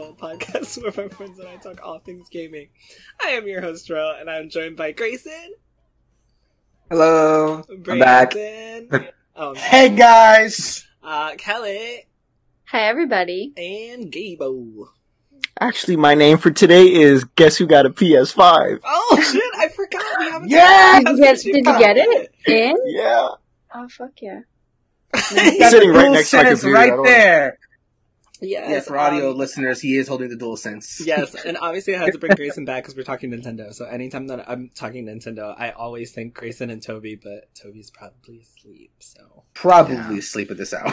HP podcast where my friends and I talk all things gaming. I am your host, Ro, and I'm joined by Grayson. Hello. Brandon, I'm back. um, Hey guys! uh, Kelly, Hi, everybody. and Gabo. Actually, my name for today is Guess Who Got a PS5? Oh shit! I forgot we haven't. Yeah! Did you get, did you get it in? Yeah. Oh, fuck yeah. He's sitting right next to my sense computer. Right there. Yes, Yeah, for audio um, listeners, he is holding the dual sense. Yes, and obviously I had to bring Grayson back because we're talking Nintendo. So anytime that I'm talking Nintendo, I always think Grayson and Toby, but Toby's probably asleep. So Probably Yeah. asleep at this hour.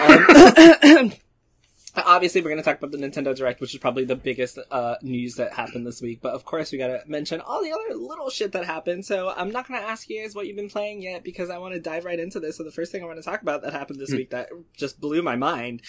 um, obviously we're going to talk about the Nintendo Direct, which is probably the biggest uh, news that happened this week. But of course, we got to mention all the other little shit that happened. So I'm not going to ask you guys what you've been playing yet because I want to dive right into this. So the first thing I want to talk about that happened this Hmm. week that just blew my mind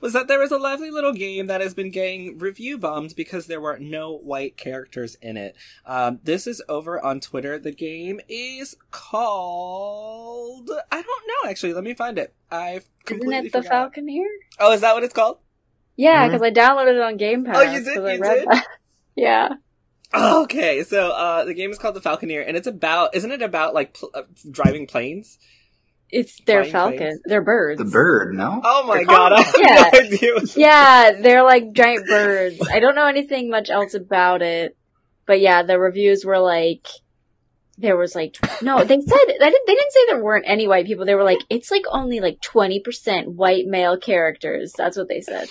was that there was a lovely little game that has been getting review bombed because there were no white characters in it. Um, this is over on Twitter. The game is called I don't know actually. Let me find it. I've completely Isn't it the forgot. Falconeer? Oh, is that what it's called? Yeah, because I downloaded it on Game Pass. Oh, you did? 'cause I You did? that. yeah. Okay, so uh, the game is called The Falconeer, and it's about isn't it about like pl- uh, driving planes? It's their Flying falcon. planes? They're birds. The bird, no? Oh my They're god, I called- have Yeah. no idea. Yeah, they're like giant birds. I don't know anything much else about it, but yeah, the reviews were like, there was like, no, they said, they didn't, they didn't say there weren't any white people. They were like, it's like only like 20% white male characters. That's what they said.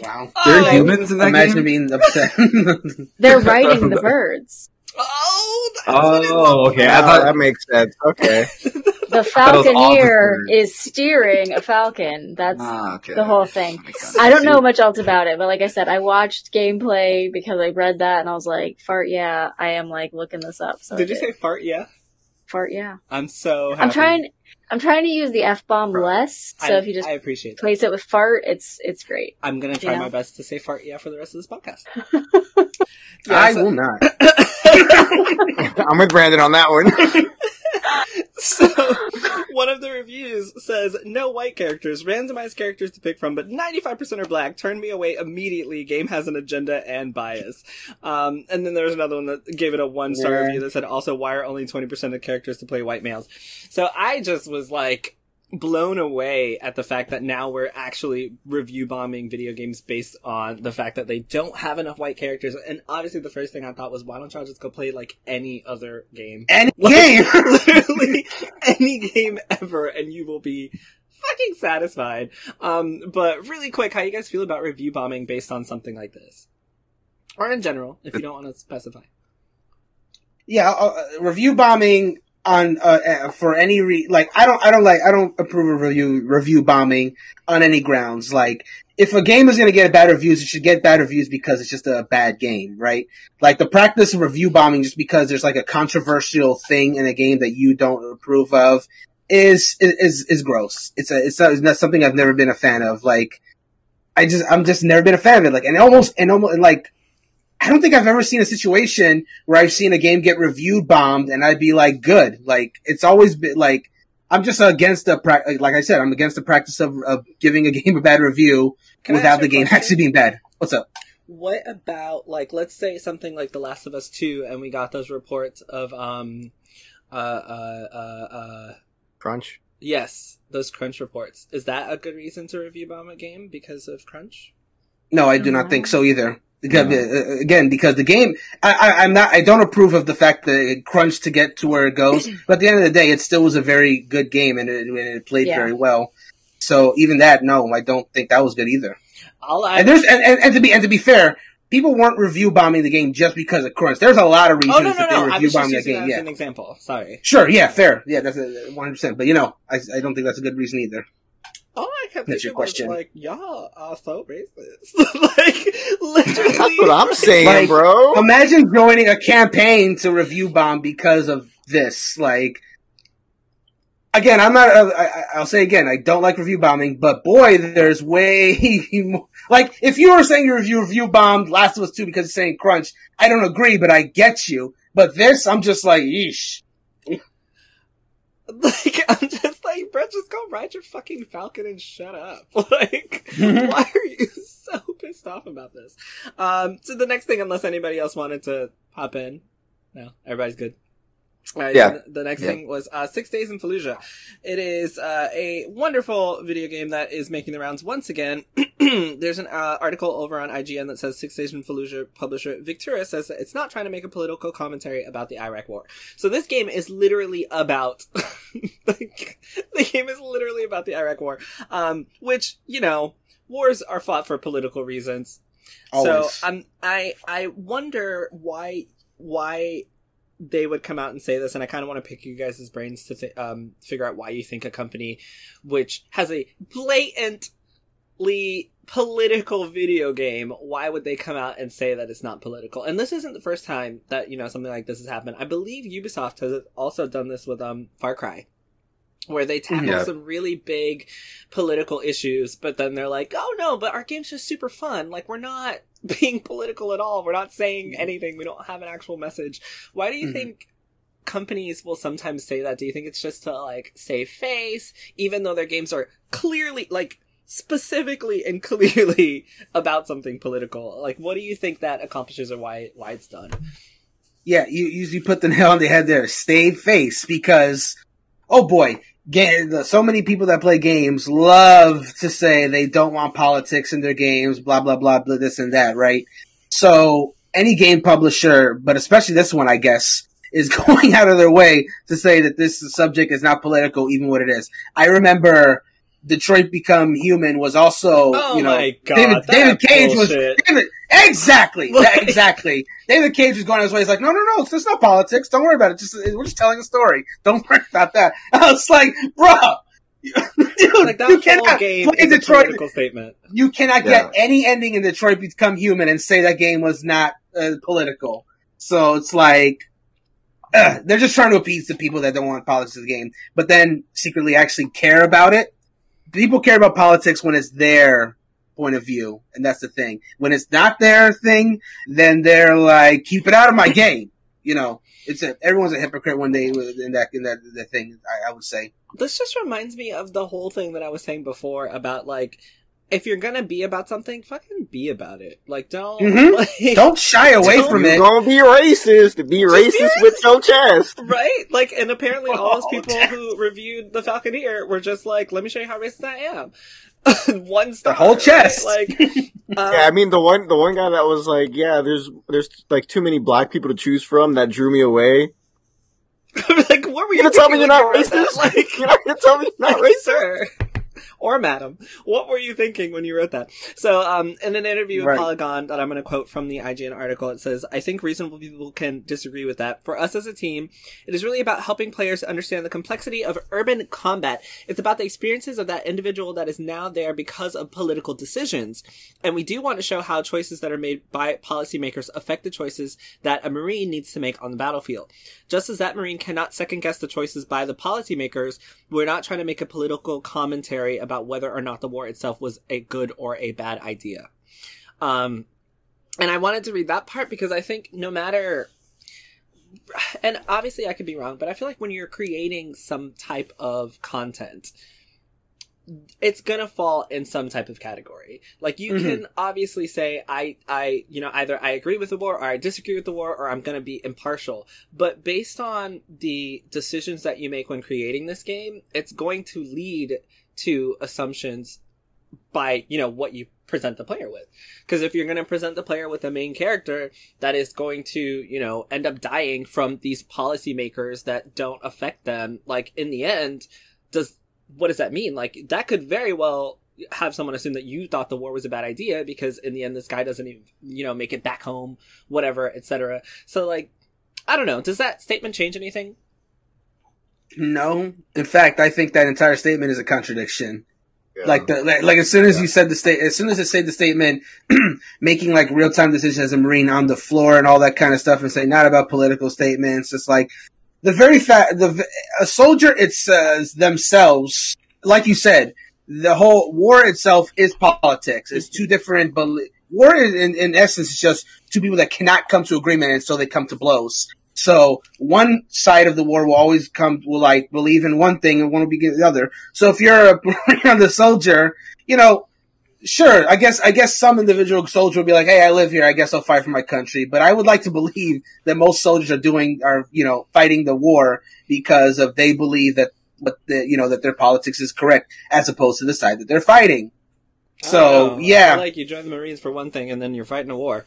wow. There Oh, are humans in that Imagine game? being upset. They're riding the birds. Oh, that's Oh, okay. I thought that makes sense. Okay. The was falconeer is steering a falcon. That's Ah, okay. the whole thing. I don't know much else about it, but like I said, I watched gameplay because I read that and I was like, fart yeah, I am like looking this up. So I Did you say fart? Yeah, fart yeah? I'm so. Happy. I'm trying I'm trying to use the F bomb Right. less, so I, if you just I appreciate that. place it with fart, it's it's great. I'm gonna try You my best to say fart yeah for the rest of this podcast. I so- will not. I'm with Brandon on that one. So one of the reviews says no white characters randomized characters to pick from but 95% are black. Turn me away immediately. Game has an agenda and bias. Um, and then there was another one that gave it a one star Yeah. review that said also why are only 20% of characters to play white males? So i just was like blown away at the fact that now we're actually review bombing video games based on the fact that they don't have enough white characters and obviously the first thing i thought was why don't y'all just go play like any other game Any Like, game! literally any game ever and you will be fucking satisfied. Um, but really quick, how you guys feel about review bombing based on something like this? Or in general, if you don't want to specify. yeah, uh, uh, review bombing on uh, uh, for any re- like I don't I don't like I don't approve of review review bombing on any grounds. Like if a game is going to get bad reviews, it should get bad reviews because it's just a bad game, right? Like the practice of review bombing just because there's like a controversial thing in a game that you don't approve of is is is gross. It's a it's, a, it's not something I've never been a fan of. Like I just I'm just never been a fan of it. Like and almost and almost like I don't think I've ever seen a situation where I've seen a game get reviewed bombed and I'd be like, good. Like, it's always been like, I'm just against the, pra- like I said, I'm against the practice of, of giving a game a bad review Can without the game question? actually being bad. What's up? What about like let's say something like The Last of Us Two, and we got those reports of um, uh, uh, uh, uh, Crunch. yes, those crunch reports. Is that a good reason to review bomb a game because of crunch? No, I do not think so either. Because, No. uh, again, because the game, I, I, I'm not, I don't approve of the fact that it crunched to get to where it goes. but at the end of the day, it still was a very good game and it, and it played Yeah. very well. So even that, no, I don't think that was good either. I And there's and, and, and to be and to be fair, people weren't review bombing the game just because of crunch. There's a lot of reasons oh no no that they no, review bombing the that game. as Yeah, an example. Sorry. sure, yeah, fair, yeah, that's one hundred percent. But you know, I, I don't think that's a good reason either. All I kept That's thinking your question. was like, y'all are so racist. like, literally. That's what I'm saying, Like, bro. Imagine joining a campaign to review bomb because of this. Like, again, I'm not. Uh, I, I'll say again, I don't like review bombing, but boy, there's way more. Like, if you were saying you review review bombed Last of Us Two because it's saying crunch, I don't agree, but I get you. But this, I'm just like, yeesh. Like, I'm just like, bro, just go ride your fucking falcon and shut up. Like, why are you so pissed off about this. Um, so the next thing, unless anybody else wanted to hop in, no, everybody's good. Right, Yeah. the next Yeah. thing was uh, Six Days in Fallujah. It is uh, a wonderful video game that is making the rounds once again. There's an uh, article over on IGN that says Six Days in Fallujah publisher Victura says that it's not trying to make a political commentary about the Iraq War. So this game is literally about like, the game is literally about the Iraq War, um, which you know wars are fought for political reasons. Always. So um, I I wonder why why they would come out and say this, and I kind of want to pick you guys' brains to th- um, figure out why you think a company which has a blatantly political video game, why would they come out and say that it's not political? And this isn't the first time that you know something like this has happened. I believe Ubisoft has also done this with um Far Cry. Where they tackle Yeah. some really big political issues, but then they're like, "Oh no, but our game's just super fun. Like we're not being political at all. We're not saying anything. We don't have an actual message." Why do you Mhm. think companies will sometimes say that? Do you think it's just to like save face, even though their games are clearly like specifically and clearly about something political? Like, what do you think that accomplishes, or why why it's done? Yeah, you usually put the nail on the head there. Stay face because, oh boy, ga- the- so many people that play games love to say they don't want politics in their games, blah blah blah, blah this and that, right? So any game publisher, but especially this one, I guess, is going out of their way to say that this subject is not political, even what it is. I remember Detroit Become Human was also, Oh you know, David, David Cage was. David, exactly, that- exactly. David Cage was going his way. He's like, no, no, no, it's just not politics. Don't worry about it. Just we're just telling a story. Don't worry about that. I was like, bro, dude, Like that you whole cannot game play is a Detroit. political statement. You cannot Yeah. get any ending in Detroit Become Human and say that game was not uh, political. So it's like. ugh, they're just trying to appease the people that don't want politics in the game, but then secretly actually care about it. People care about politics when it's their point of view, and that's the thing. When it's not their thing, then they're like, "Keep it out of my game." You know, it's a, everyone's a hypocrite when they in that in that, that thing. I, I would say. This just reminds me of the whole thing that I was saying before about like if you're gonna be about something, fucking be about it. Like don't mm-hmm. like, Don't shy away Don't- from it. gonna be racist. Be be racist with your chest. right? Like and apparently all those Oh, people damn. who reviewed the Falconeer were just like, let me show you how racist I am. One star. whole chest. Right? Like um, Yeah, I mean the one the one guy that was like, yeah, there's there's like too many black people to choose from that drew me away. like what were You you gonna tell me you're not you wrote racist? Like you're not gonna tell me you're not like, racist? sir or madam what were you thinking when you wrote that? So um in an interview with Right. polygon that i'm going to quote from the ign article it says i think reasonable people can disagree with that. For us as a team it is really about helping players understand the complexity of urban combat. It's about the experiences of that individual that is now there because of political decisions. And we do want to show how choices that are made by policymakers affect the choices that a marine needs to make on the battlefield. Just as that marine cannot second guess the choices by the policymakers we're not trying to make a political commentary about whether or not the war itself was a good or a bad idea. Um, and I wanted to read that part because I think no matter, and obviously I could be wrong, but I feel like when you're creating some type of content, it's gonna fall in some type of category. Like you Mhm. can obviously say, I, I, you know, either I agree with the war or I disagree with the war or I'm gonna be impartial. But based on the decisions that you make when creating this game, it's going to lead to assumptions by, you know, what you present the player with. Because if you're going to present the player with a main character that is going to, you know, end up dying from these policymakers that don't affect them, like in the end, does, what does that mean? Like that could very well have someone assume that you thought the war was a bad idea because in the end this guy doesn't even, you know, make it back home, whatever, etc. So like, I don't know. Does that statement change anything? No, in fact, I think that entire statement is a contradiction. Yeah. Like the like, like as soon as you said the state, as soon as it said the statement, making like real time decisions as a marine on the floor and all that kind of stuff, and say not about political statements. It's like the very fact the a soldier it says themselves, like you said, the whole war itself is politics. It's two different. Bel- war in, in essence is just two people that cannot come to agreement, and so they come to blows. So one side of the war will always come will like believe in one thing and one will be the other. So if you're a the soldier, you know, sure, I guess I guess some individual soldier will be like, "Hey, I live here. I guess I'll fight for my country." But I would like to believe that most soldiers are doing are you know fighting the war because of they believe that what the you know that their politics is correct as opposed to the side that they're fighting. So. Oh, I yeah, like you join the Marines for one thing, and then you're fighting a war.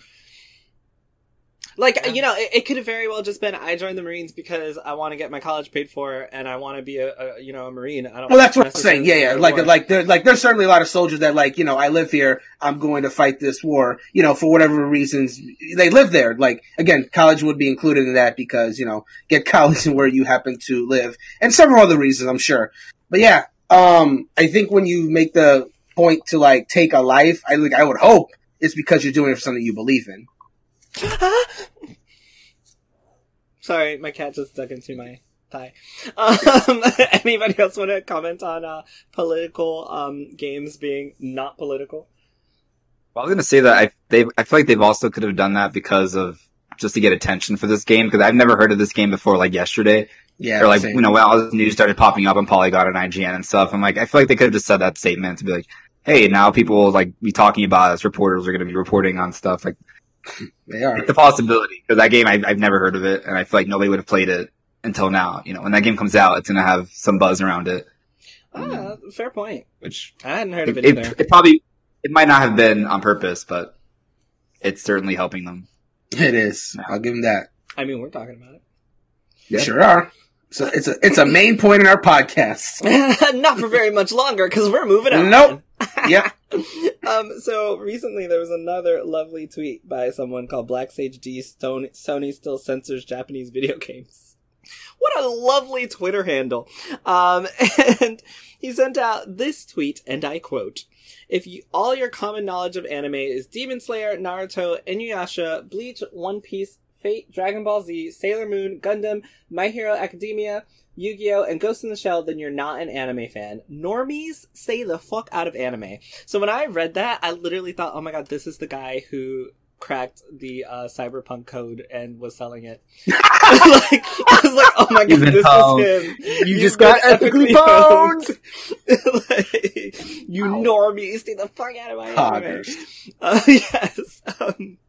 Like you know, it, it could have very well just been I joined the Marines because I want to get my college paid for, and I want to be a, a you know a Marine. I don't. well, that's what I'm saying. Yeah, yeah. Like war. like there like there's certainly a lot of soldiers that like you know I live here. I'm going to fight this war. You know for whatever reasons they live there. Like again, college would be included in that because you know get college in where you happen to live, and several other reasons I'm sure. But yeah, um, I think when you make the point to like take a life, I like I would hope it's because you're doing it for something you believe in. Sorry, my cat just dug into my thigh. Um, anybody else want to comment on uh, political um, games being not political? Well, I was gonna say that I they I feel like they've also could have done that because of just to get attention for this game because I've never heard of this game before like yesterday Yeah, or like same. you know when all this news started popping up on Polygon and IGN and stuff. I'm like I feel like they could have just said that statement to be like, hey, now people will like be talking about us. Reporters are gonna be reporting on stuff like they are. it's a possibility because that game I, I've never heard of it and I feel like nobody would have played it until now. You know when that game comes out, it's gonna have some buzz around it, Ah, fair point. which I hadn't heard of it, it, it, either. it probably it might not have been on purpose, but it's certainly helping them. It is. I'll give them that. I mean, we're talking about it. Yeah. Sure are. So it's a it's a main point in our podcast. not for very much longer because we're moving on. Nope. Yep. um, so recently there was another lovely tweet by someone called Black Sage D. Stone- Sony still censors Japanese video games. What a lovely Twitter handle. Um, and he sent out this tweet, and I quote, if you, all your common knowledge of anime is Demon Slayer, Naruto, Inuyasha, Bleach, One Piece, Fate, Dragon Ball Z, Sailor Moon, Gundam, My Hero Academia, Yu-Gi-Oh, and Ghost in the Shell, then you're not an anime fan. Normies stay the fuck out of anime. So when I read that, I literally thought, oh my god, this is the guy who cracked the uh, cyberpunk code and was selling it. like, I was like, oh my god, this is him. You You've just got ethically pwned. like, you Ow. normies, stay the fuck out of my anime. Uh, yes. Um,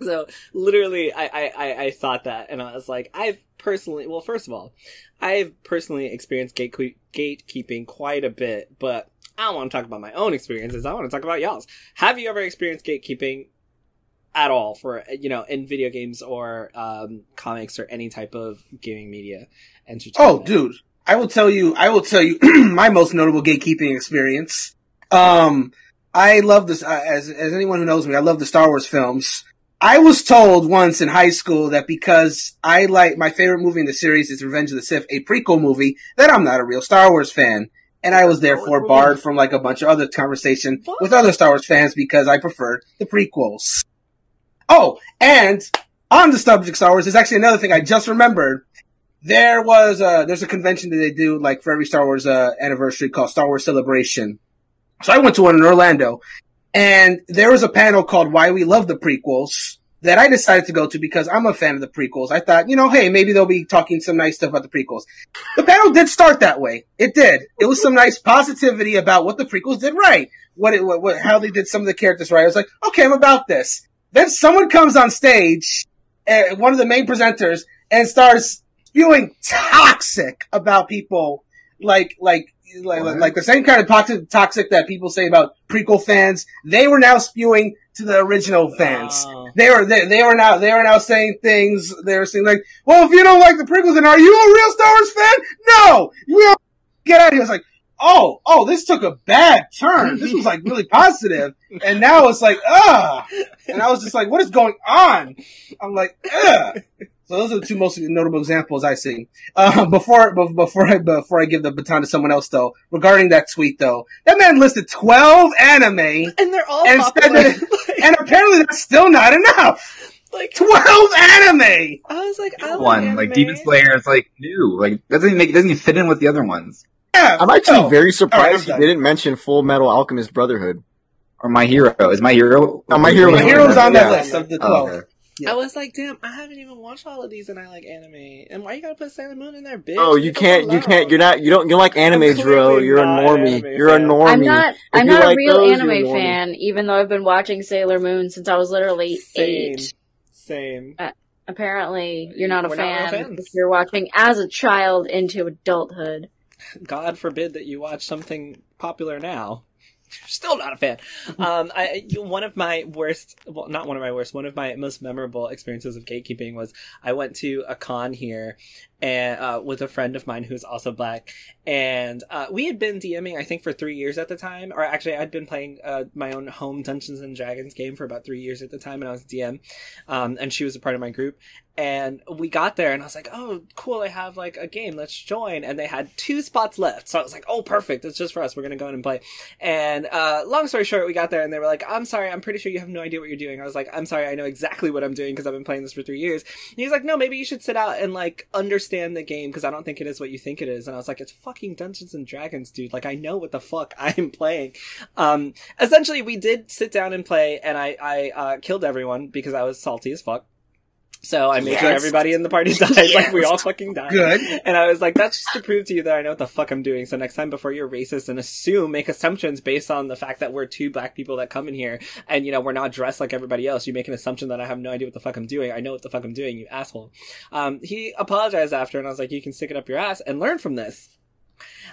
so literally, I, I, I, I thought that, and I was like, I've personally, well, first of all, I've personally experienced gate gatekeeping quite a bit, but I don't want to talk about my own experiences. I want to talk about y'all's. Have you ever experienced gatekeeping at all for you know in video games or um, comics or any type of gaming media? entertainment? Oh, dude, I will tell you. I will tell you my most notable gatekeeping experience. Um, I love this. Uh, as as anyone who knows me, I love the Star Wars films. I was told once in high school that because I like my favorite movie in the series is Revenge of the Sith, a prequel movie, that I'm not a real Star Wars fan. And I was therefore barred from like a bunch of other conversation What? with other Star Wars fans because I preferred the prequels. Oh, and on the subject of Star Wars, there's actually another thing I just remembered. There was uh there's a convention that they do like for every Star Wars uh, anniversary called Star Wars Celebration. So I went to one in Orlando, and there was a panel called "Why We Love the Prequels" that I decided to go to because I'm a fan of the prequels. I thought, you know, hey, maybe they'll be talking some nice stuff about the prequels. The panel did start that way. It did. It was some nice positivity about what the prequels did right, what it, what, what how they did some of the characters right. I was like, okay, I'm about this. Then someone comes on stage, uh, one of the main presenters, and starts spewing toxic about people, like like like, What? like the same kind of toxic toxic that people say about prequel fans. They were now spewing to the original fans. Oh. They were they, they were now they were now saying things. They were saying like, "Well, if you don't like the prequels, then are you a real Star Wars fan? No, you get out of here." I was like, "Oh, oh, this took a bad turn. This was like really positive, and now it's like, ah." And I was just like, "What is going on?" I'm like, ugh. So those are the two most notable examples I see. Uh, before before I before I give the baton to someone else, though, regarding that tweet, though, that man listed twelve anime, And they're all And popular. instead and apparently that's still not enough. like, Twelve anime. I was like, I like one anime. like Demon Slayer is like new, like doesn't even make doesn't even fit in with the other ones. Yeah, I'm actually no. very surprised right, he didn't mention Full Metal Alchemist Brotherhood. Or My Hero is My Hero. Oh, My Hero My was hero's on that Yeah. list of the Oh, twelve. Okay. I was like, damn, I haven't even watched all of these, and I like anime. And why you gotta put Sailor Moon in there, bitch? Oh, you Leave them can't. You can't. You're not. You don't. You like anime, I'm Drill. clearly You're a normie. You're a normie. I'm not. I'm you not like a real those, anime fan, even though I've been watching Sailor Moon since I was literally Same. eight. Same. Uh, apparently, you're not a We're fan fans. if you're watching as a child into adulthood. God forbid that you watch something popular now. Still not a fan. Um, I one of my worst, well, not one of my worst, one of my most memorable experiences of gatekeeping was I went to a con here, and uh, with a friend of mine who's also black, and uh, we had been DMing I think for three years at the time, or actually I'd been playing uh, my own home Dungeons and Dragons game for about three years at the time, and I was DM, um, and she was a part of my group, and we got there and I was like, oh, cool, I have like a game, let's join. And they had two spots left. So I was like, oh, perfect, it's just for us, we're gonna go in and play. And uh, long story short, we got there and they were like, I'm sorry, I'm pretty sure you have no idea what you're doing. I was like, I'm sorry, I know exactly what I'm doing because I've been playing this for three years. And he's like, no, maybe you should sit out and like understand the game because I don't think it is what you think it is. And I was like, it's fucking Dungeons and Dragons, dude. Like, I know what the fuck I'm playing. Um, essentially, we did sit down and play, and I I uh, killed everyone because I was salty as fuck. So I made sure everybody in the party died. Like we all fucking died. Good. And I was like, that's just to prove to you that I know what the fuck I'm doing. So next time before you're racist and assume, make assumptions based on the fact that we're two black people that come in here and, you know, we're not dressed like everybody else. You make an assumption that I have no idea what the fuck I'm doing. I know what the fuck I'm doing, you asshole. Um, he apologized after and I was like, you can stick it up your ass and learn from this.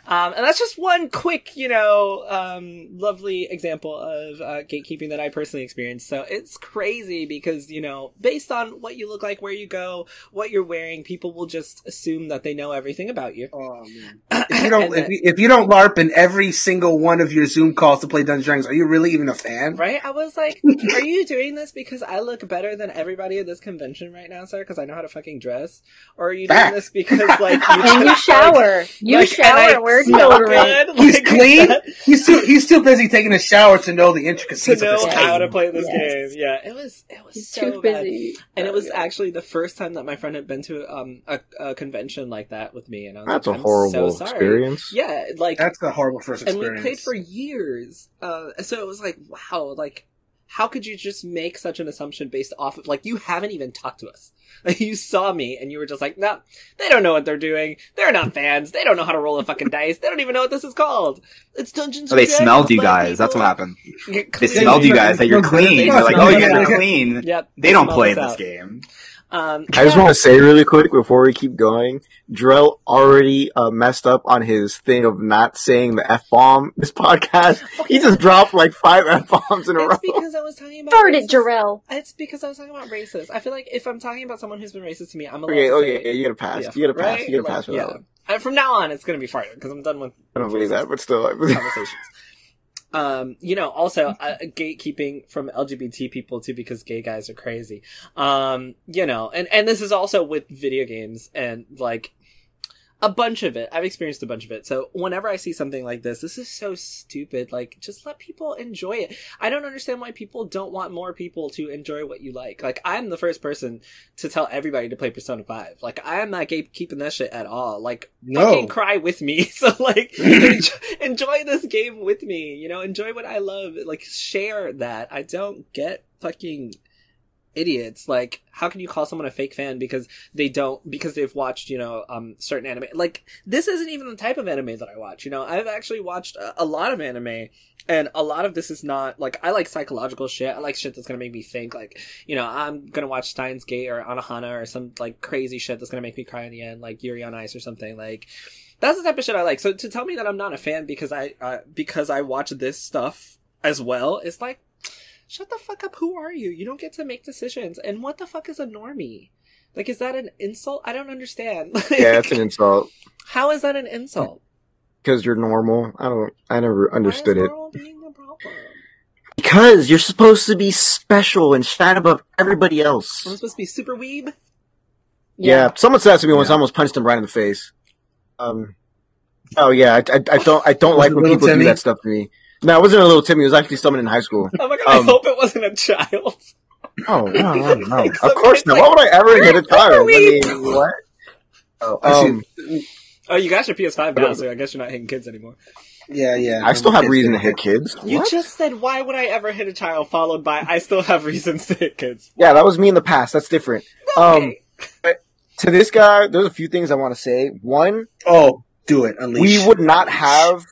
Um, and that's just one quick, you know, um, lovely example of uh, gatekeeping that I personally experienced. So it's crazy because, you know, based on what you look like, where you go, what you're wearing, people will just assume that they know everything about you. Oh, man. If you don't, And if you, if you don't LARP in every single one of your Zoom calls to play Dungeons Dragons, are you really even a fan? Right? I was like, are you doing this because I look better than everybody at this convention right now, sir? Because I know how to fucking dress? Or are you doing Fact. this because, like, you And you just, shower. You like, shower. And I we're smell deodorant. good? He's Like, clean. He's too he's too busy taking a shower to know the to intricacies of know this how game. to play this Yes. game. Yeah, it was it was He's so too bad. busy. And it was yeah. actually the first time that my friend had been to um a, a convention like that with me, and I was That's like, a I'm horrible so experience. Yeah, like That's a horrible first and we played for years. Uh, so it was like, wow, like, how could you just make such an assumption based off of, like, you haven't even talked to us. Like, you saw me and you were just like, no, they don't know what they're doing. They're not fans. They don't know how to roll a fucking dice. They don't even know what this is called. It's Dungeons Oh, they Dragons, smelled you guys. That's what happened. They smelled you guys that you're clean. They They're like, oh, you guys are clean. Yep. They don't play this out. game. Um, I just yeah. want to say really quick before we keep going, Drell already uh, messed up on his thing of not saying the f bomb this podcast. He just dropped like five f bombs in a row. It's because I was talking about Start it, Jarrell. It's because I was talking about racist. I feel like if I'm talking about someone who's been racist to me, I'm allowed Okay, to okay, say yeah, you gotta pass. Yeah, you gotta pass. right? You gotta pass Like, for that one. And from now on, it's gonna be farther because I'm done with I don't believe that, but still. conversations. Um, you know, also uh, gatekeeping from LGBT people too, because gay guys are crazy. Um, you know, and and this is also with video games and like a bunch of it. I've experienced a bunch of it. So whenever I see something like this, this is so stupid. Like, just let people enjoy it. I don't understand why people don't want more people to enjoy what you like. Like, I'm the first person to tell everybody to play Persona 5. Like, I am not gatekeeping that shit at all. Like, No. fucking cry with me. So, like, enjoy, enjoy this game with me. You know, enjoy what I love. Like, share that. I don't get fucking idiots. Like, how can you call someone a fake fan because they don't because they've watched you know um certain anime? Like, this isn't even the type of anime that I watch. You know, I've actually watched a, a lot of anime. And a lot of this is not like I like psychological shit. I like shit that's gonna make me think. Like, you know, I'm gonna watch Steins Gate or Anohana or some like crazy shit that's gonna make me cry in the end, like Yuri on Ice or something. Like, that's the type of shit I like. So to tell me that I'm not a fan because I uh, because I watch this stuff as well, it's like, shut the fuck up. Who are you? You don't get to make decisions. And what the fuck is a normie? Like, is that an insult? I don't understand. Like, yeah, it's an insult How is that an insult? because you're normal. I don't. I never understood Why is it. normal being the problem? Because you're supposed to be special and shine above everybody else. I'm supposed to be super weeb. Yeah. someone said that to me once. Yeah. I almost punched him right in the face. Um. Oh yeah, I, I, I don't I don't like when people Timmy? do that stuff to me. No, it wasn't a little Timmy. It was actually someone in high school. Oh my god! I Um, hope it wasn't a child. Oh no, no, no. Like, of course not. like, Why would I ever hit a child? I mean, what? Oh, um. Oh, you got your PS5 now, so I guess you're not hitting kids anymore. Yeah, yeah. I still have reason to hit kids. You What? just said, "Why would I ever hit a child?" Followed by, "I still have reasons to hit kids." Yeah, that was me in the past. That's different. Um, Okay. to this guy, there's a few things I want to say. One, Oh, do it. Unleash. we would not have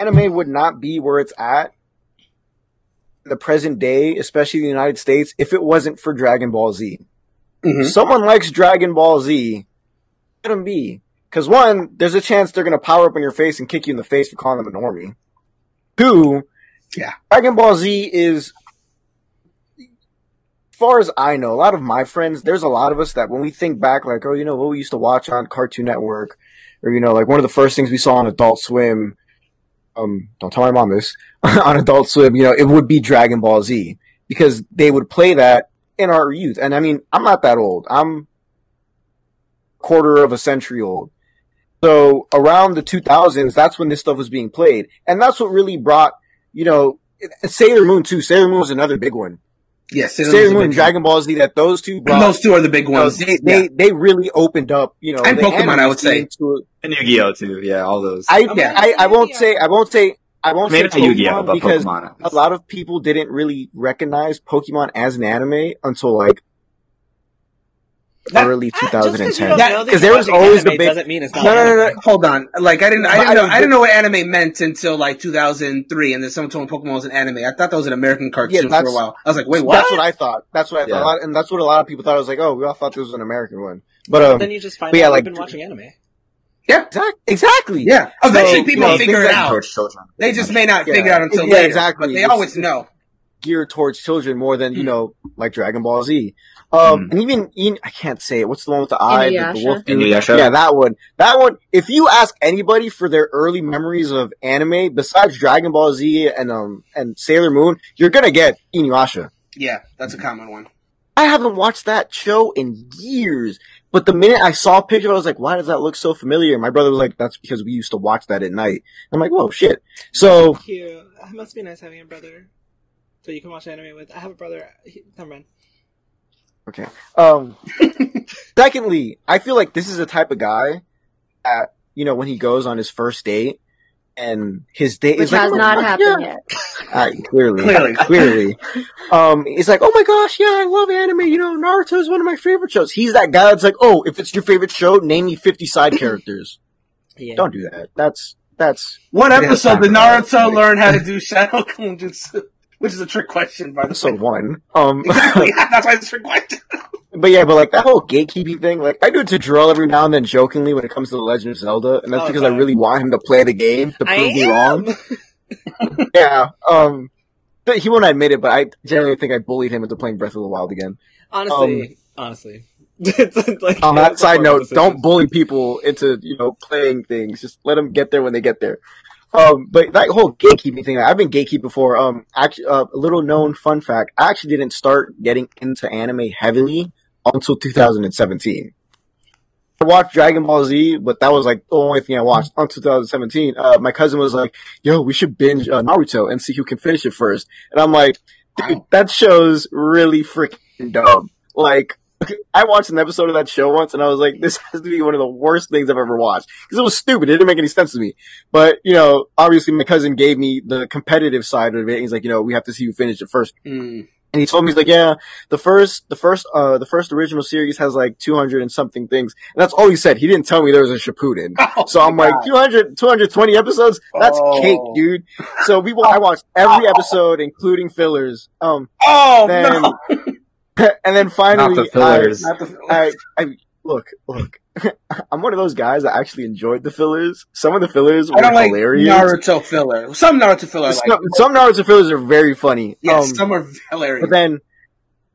anime would not be where it's at the present day, especially the United States, if it wasn't for Dragon Ball Z. Mhm. Someone likes Dragon Ball Z, let them be. Because one, there's a chance they're gonna power up in your face and kick you in the face for calling them a normie. Two, Yeah. Dragon Ball Z is, as far as I know, a lot of my friends, there's a lot of us that when we think back, like, oh, you know, what we used to watch on Cartoon Network, or you know, like one of the first things we saw on Adult Swim. Um, don't tell my mom this on Adult Swim. You know, it would be Dragon Ball Z because they would play that in our youth. And I mean, I'm not that old. I'm quarter of a century old. So around the 2000s, that's when this stuff was being played, and that's what really brought, you know, Sailor Moon too. Sailor Moon was another big one. Yes, Sailor Moon and Dragon Ball Z. That those two brought. Those two are the big you know, ones. they, they they really opened up, you know, And Pokemon, I would say. scene to- And Yu-Gi-Oh too. Yeah, all those. I, Oh, Yeah. I I won't say I won't say I won't Maybe say not Yu-Gi-Oh, Pokemon but because Pokemon. a lot of people didn't really recognize Pokemon as an anime until like That- early Ah, just 'cause you 2010. don't That- know that 'cause you're there was always the anime big- Doesn't mean it's not. No, no, no, no. Hold on. Like I didn't, I I didn't know, don't I didn't know what anime meant until like 2003, and then someone told me Pokemon was an anime. I thought that was an American cartoon for a while. I was like, wait, what? That's what I thought. That's what I Yeah. thought, A lot- and that's what a lot of people thought. I was like, oh, we all thought this was an American one, but um, Then you just find But out yeah, you've like- been watching anime. yeah, exact- exactly. yeah. Eventually, So, people you know, figure it out. Children. They just may not Yeah. figure it out until Yeah, later, exactly. but they It's- always know. geared towards children more than you Mm. know, like Dragon Ball Z. Um, Mm. and even, even I can't say it. What's the one with the eye? The, the wolf dude? Inuyasha? Yeah, that one. That one. If you ask anybody for their early memories of anime, besides Dragon Ball Z and um and Sailor Moon, you're gonna get Inuyasha. Yeah, that's a common one. I haven't watched that show in years. But the minute I saw a picture, I was like, why does that look so familiar? And my brother was like, that's because we used to watch that at night. I'm like, whoa, shit. So, Cute. It must be nice having a brother. So you can watch anime with. I have a brother. He, never mind. Okay. Um, secondly, I feel like this is the type of guy that, you know, when he goes on his first date and his date Which is has "Oh not my happened God." yet. Uh, clearly, Clearly. clearly. Um, it's like, oh my gosh, yeah, I love anime. You know, Naruto is one of my favorite shows. He's that guy that's like, oh, if it's your favorite show, name me 50 side characters. Yeah. Don't do that. That's, that's, What Yeah, episode did. Naruto learn how to do Shadow Clone Jutsu? Which is a trick question, by the episode way. one. Um, Exactly. That's why it's a trick question. but yeah, but like that whole gatekeeping thing, like I do it to Jarrell every now and then jokingly when it comes to The Legend of Zelda, and that's Oh, because I really want him to play the game to prove me wrong. Yeah. Um, but he won't admit it, but I generally think I bullied him into playing Breath of the Wild again. honestly, honestly. It's like- On that side note, decision. don't bully people into, you know, playing things. Just let them get there when they get there. Um, but that whole gatekeeping thing, I've been gatekeep before. Um, actually, uh, a little known fun fact, I actually didn't start getting into anime heavily until 2017. I watched Dragon Ball Z, but that was like the only thing I watched until 2017. Uh, my cousin was like, yo, we should binge uh, Naruto and see who can finish it first. And I'm like, dude, that show's really freaking dumb. Like, I watched an episode of that show once and I was like, this has to be one of the worst things I've ever watched. Cause it was stupid. It didn't make any sense to me. But, you know, obviously my cousin gave me the competitive side of it. He's like, you know, we have to see who finished it first. Mm. And he told me, he's like, yeah, the first, the first, uh, the first original series has like 200 and something things. And that's all he said. He didn't tell me there was a Shippuden. Oh, So I'm my like, 200, 220 episodes? That's Oh. cake, dude. So we, I watched every episode, including fillers. Um, Oh, then, no. and then finally, Not the fillers. Not the- I, I, I look, look. I'm one of those guys that actually enjoyed the fillers. Some of the fillers were I don't like hilarious. Naruto filler. Some Naruto filler I like. some, some Naruto fillers are very funny. Yes, Um, some are hilarious. But then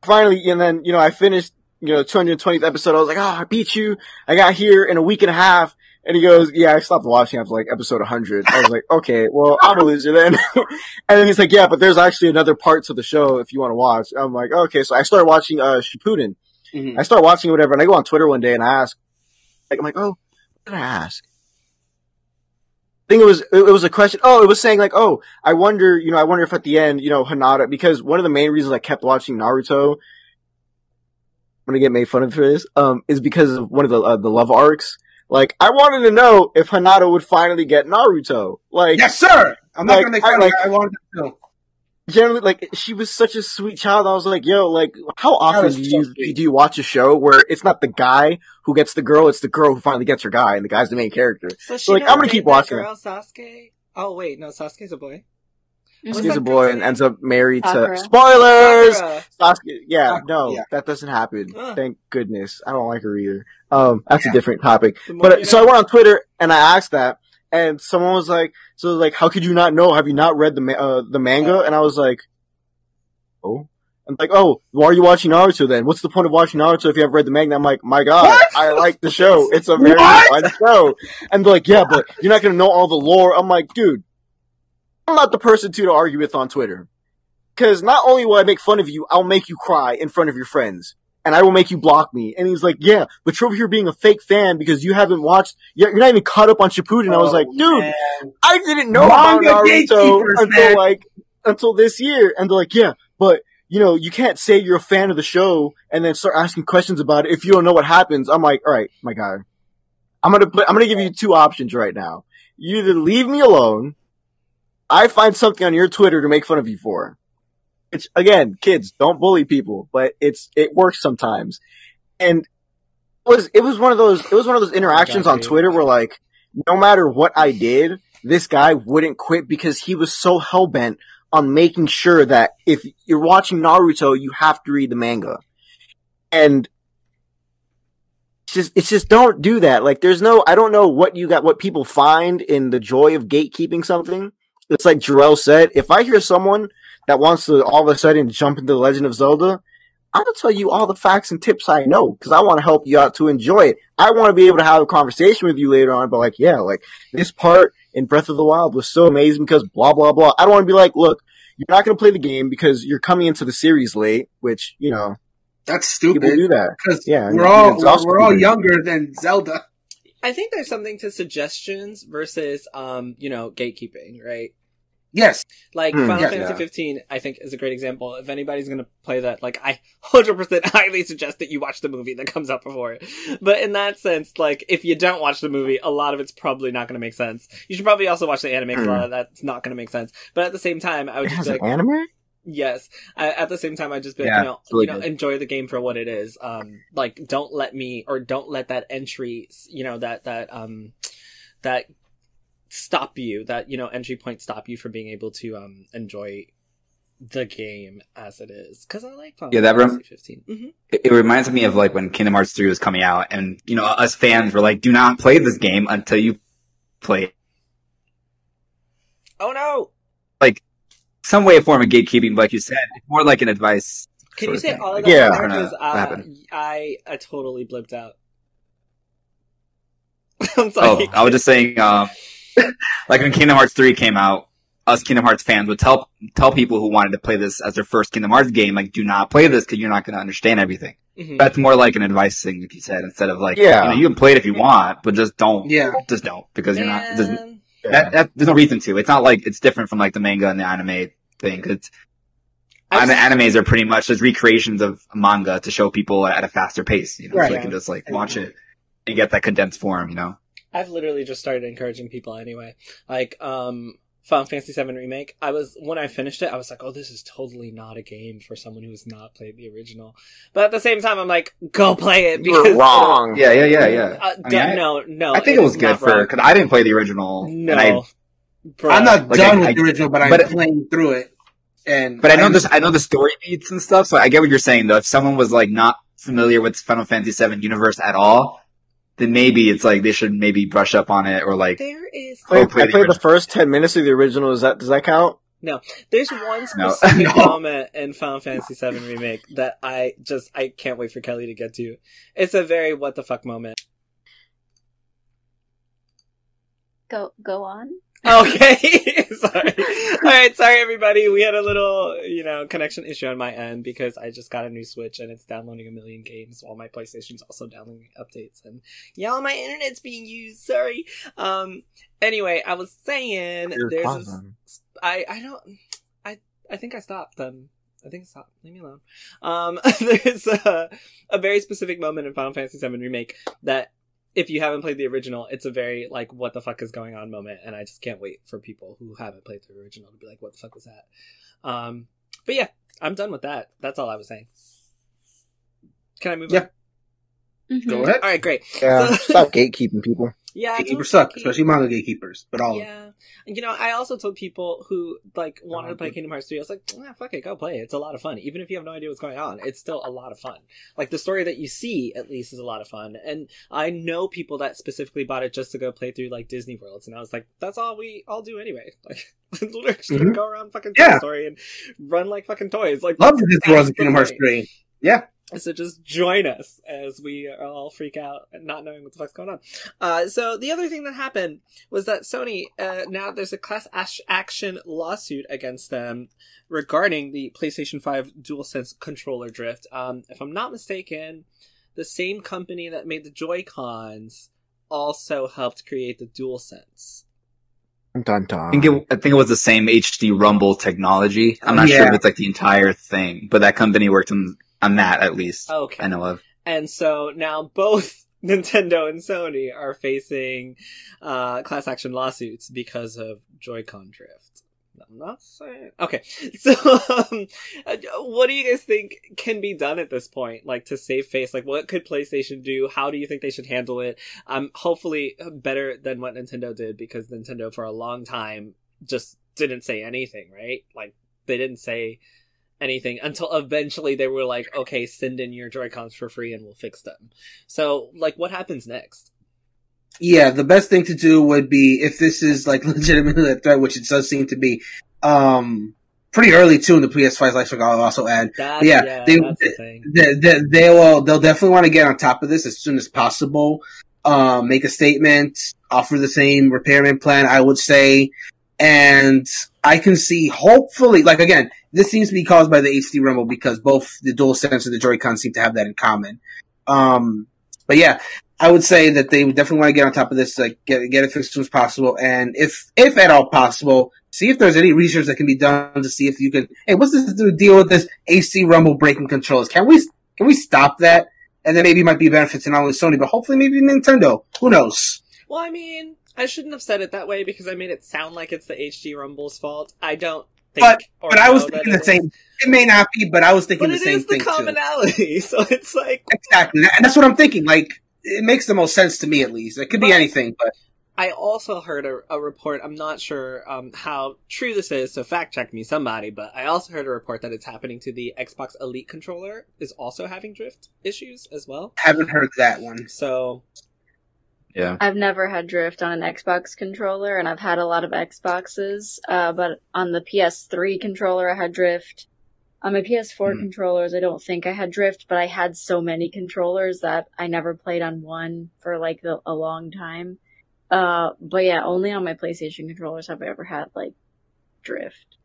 finally, and then, you know, I finished, you know, 220th episode. I was like, oh, I beat you. I got here in a week and a half. And he goes, yeah, I stopped watching after like episode 100. I was like, okay, well, I'm a loser then. and then he's like, yeah, but there's actually another part to the show if you want to watch. I'm like, okay. So I started watching, uh, Shippuden. Mhm. I start watching whatever and I go on Twitter one day and I ask, like, I'm like, oh, what did I ask? I think it was, it, was a question. Oh, it was saying like, oh, I wonder, you know, I wonder if at the end, you know, Hinata, because one of the main reasons I kept watching Naruto, I'm gonna get made fun of for this, um, is because of one of the, uh, the love arcs. Like, I wanted to know if Hinata would finally get Naruto. Like, Yes, sir. I'm not Like, gonna make I fun like- of her. I wanted to know. generally, like, she was such a sweet child. I was like, yo, like, how often do you sweet. do you watch a show where it's not the guy who gets the girl, it's the girl who finally gets her guy, and the guy's the main character. So she like, I'm gonna keep watching Girl, Sasuke. Oh wait, no, Sasuke's a boy. What's He's that a boy and ends up married Sakura. to spoilers. Sakura. Sasuke, yeah, Sakura, no, yeah. that doesn't happen. Ugh. Thank goodness. I don't like her either. Um, that's Yeah. a different topic. But you so I went on Twitter and I asked that, and someone was like, "So like, how could you not know? Have you not read the ma- uh, the manga?" And I was like, "Oh." I'm like, oh, why are you watching Naruto then? What's the point of watching Naruto if you haven't read the manga? I'm like, my god, What? I like the show. It's a very What? fun show. And they're like, yeah, but you're not gonna know all the lore. I'm like, dude, I'm not the person to, to argue with on Twitter. Cause not only will I make fun of you, I'll make you cry in front of your friends. And I will make you block me. And he's like, yeah, but you're over here being a fake fan because you haven't watched, you're not even caught up on Shippuden. I was Oh, like, dude, man. I didn't know about Naruto until man. like, until this year. And they're like, yeah, but, you know, you can't say you're a fan of the show and then start asking questions about it if you don't know what happens. I'm like, alright, my guy. I'm gonna put, I'm gonna give you two options right now. You either leave me alone, I find something on your Twitter to make fun of you for. It's, again, kids, don't bully people, but it's, it works sometimes. And it was, it was one of those, it was one of those interactions on. Twitter where like, no matter what I did, this guy wouldn't quit because he was so hell bent on making sure that if you're watching Naruto, you have to read the manga. And it's just, it's just don't do that. Like, there's no, I don't know what you got, what people find in the joy of gatekeeping something. It's like Jarrell said, if I hear someone that wants to all of a sudden jump into the Legend of Zelda, I'm gonna tell you all the facts and tips I know because I want to help you out to enjoy it. I want to be able to have a conversation with you later on, but like, yeah, like this part in Breath of the Wild was so amazing because blah blah blah. I don't want to be like, look, you're not gonna play the game because you're coming into the series late, which you know That's people stupid. do that. Because Yeah, we're all we're, we're all younger than Zelda. I think there's something to suggestions versus, um, you know, gatekeeping, right? Yes. Like Hmm. Final Yeah. Fantasy Yeah. 15, I think is a great example. If anybody's gonna play that, like I 100% highly suggest that you watch the movie that comes out before it. But in that sense, like if you don't watch the movie, a lot of it's probably not gonna make sense. You should probably also watch the anime 'cause a lot of that's not gonna make sense. But at the same time, I would It just has be an like, anime. yes. I, at the same time, I just be like, Yeah, you know, really you know, good. enjoy the game for what it is. Um, like don't let me or don't let that entry, you know, that that um that stop you that you know entry point stop you from being able to um enjoy the game as it is because I like Final Yeah, that rem- Fantasy 15. hmm it, it reminds me of like when Kingdom Hearts 3 was coming out and, you know, us fans were like, do not play this game until you play it. Oh no! Like some way of form of gatekeeping, like you said. It's more like an advice. Can you say all of that? Yeah. I don't know 'Cause, what uh. I I totally blipped out. I'm Oh, sorry. I was just saying, um, like when Kingdom Hearts 3 came out, us Kingdom Hearts fans would tell tell people who wanted to play this as their first Kingdom Hearts game, like, do not play this because you're not going to understand everything. Mhm. That's more like an advice thing, like you said, instead of like, Yeah. you know, you can play it if you want, but just don't, Yeah. just don't because you're not. It doesn't, that, that, there's no reason to. It's not like it's different from like the manga and the anime thing. 'cause It's I've animes are pretty much just recreations of manga to show people at a faster pace. You know, Right. so they can just like watch it and get that condensed form. You know. I've literally just started encouraging people anyway. Like, um, Final Fantasy VII Remake. I was, when I finished it, I was like, oh, this is totally not a game for someone who has not played the original. But at the same time, I'm like, go play it You were because. wrong. Yeah, yeah, yeah, yeah. Uh, I mean, I- no, no. I think it was good for because I didn't play the original. No. and I, Bruh. I'm not Like, done I- with I- the original, but I'm but- playing through it. And but I know this. I know the story beats and stuff. So I get what you're saying though. If someone was like not familiar with Final Fantasy VII universe at all, then maybe it's like they should maybe brush up on it or like There is. Played- Oh, play I the played the first ten minutes of the original. Is that does that count? No, there's one specific No. moment in Final Fantasy VII Remake that I just I can't wait for Kelly to get to. It's a very what the fuck moment. Go go on. Okay, sorry. All right, sorry everybody. We had a little, you know, connection issue on my end because I just got a new Switch and it's downloading a million games while my PlayStation's also downloading updates and yeah, all my internet's being used. Sorry. Um. Anyway, I was saying You're there's this. I I don't I I think I stopped. Um, I think I stopped. Leave me alone. Um, there's a, a very specific moment in Final Fantasy VII Remake that if you haven't played the original, it's a very like what the fuck is going on moment, and I just can't wait for people who haven't played the original to be like, what the fuck was that? Um, but yeah, I'm done with that. That's all I was saying. Can I move? Yeah. on? Mhm. Go ahead. All right, great. Yeah, So- stop gatekeeping people. Yeah, Gatekeepers suck, keep- especially manga gatekeepers. But all of them. Yeah, and you know, I also told people who like wanted to play. Kingdom Hearts 3, I was like, "Ah, fuck it, go play it. It's a lot of fun. Even if you have no idea what's going on, it's still a lot of fun. Like the story that you see, at least, is a lot of fun. And I know people that specifically bought it just to go play through like Disney Worlds, and I was like, that's all we all do anyway. Like, literally Mhm. go around fucking Yeah. Toy Story and run like fucking toys. Like, Love that's- the Disney that's World Kingdom Hearts 3. Yeah. So just join us as we all freak out, not knowing what the fuck's going on. Uh, so the other thing that happened was that Sony uh, now there's a class ash- action lawsuit against them regarding the PlayStation 5 DualSense controller drift. Um, if I'm not mistaken, the same company that made the Joy Cons also helped create the DualSense. Dun dun. I think it, I think it was the same HD Rumble technology. I'm not sure if it's like the entire thing, but that company worked on on that at least. Okay. I know of. And so now both Nintendo and Sony are facing uh, class action lawsuits because of Joy-Con drift. I'm not saying. Okay, so um, uh, what do you guys think can be done at this point? Like to save face, like what could PlayStation do? How do you think they should handle it? Um, hopefully better than what Nintendo did because Nintendo for a long time just didn't say anything, right? Like they didn't say anything until eventually they were like, okay, send in your Joy-Cons for free and we'll fix them. So, like, what happens next? Yeah, the best thing to do would be if this is like legitimately a threat, which it does seem to be, um, pretty early too in the PS5's life cycle. I'll also add That's, Yeah, yeah, they- the they, they, they will they'll definitely want to get on top of this as soon as possible. Um, make a statement, offer the same repairman plan, I would say, and I can see hopefully like again, this seems to be caused by the HD Rumble because both the DualSense and the Joy-Con seem to have that in common. Um, but yeah, I would say that they would definitely want to get on top of this, like get get it fixed as soon as possible, and if if at all possible, see if there's any research that can be done to see if you can. Hey, what's this to deal with this HD Rumble breaking controllers? Can we can we stop that? And then maybe might be a benefit to not only Sony, but hopefully maybe Nintendo. Who knows? Well, I mean, I shouldn't have said it that way because I made it sound like it's the HD Rumble's fault. I don't think. But- But I was thinking the same. It may not be, but I was thinking But the same It is the thing too. commonality, so it's like Exactly, and that's what I'm thinking. Like it makes the most sense to me, at least. It could be anything, but I also heard a, a report. I'm not sure um, how true this is, so fact check me, somebody. But I also heard a report that it's happening to the Xbox Elite controller is also having drift issues as well. haven't heard that one. So Yeah. I've never had drift on an Xbox controller, and I've had a lot of Xboxes. Uh, but on the PS3 controller, I had drift. On my PS4 Hmm. controllers, I don't think I had drift, but I had so many controllers that I never played on one for like the, a long time. Uh, but yeah, only on my PlayStation controllers have I ever had like drift.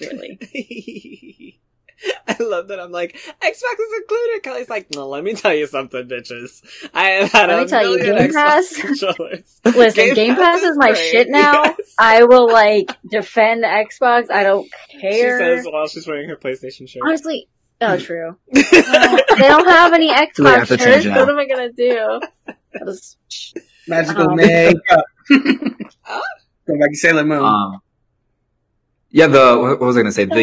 Really? I love that. I'm like Xbox is included. Kelly's like, no, let me tell you something, bitches. I have had Let a me tell you, million Game Xbox Pass- controllers. Listen, Game Pass is my great. shit now. Yes. I will like defend Xbox. I don't care. She says while she's wearing her PlayStation shirt. Honestly, oh, true. Well, they don't have any Xbox have shirts. What am I gonna do? That is- Magical Um, makeup. Go back to Sailor Moon. Um, yeah. The what was I gonna say? The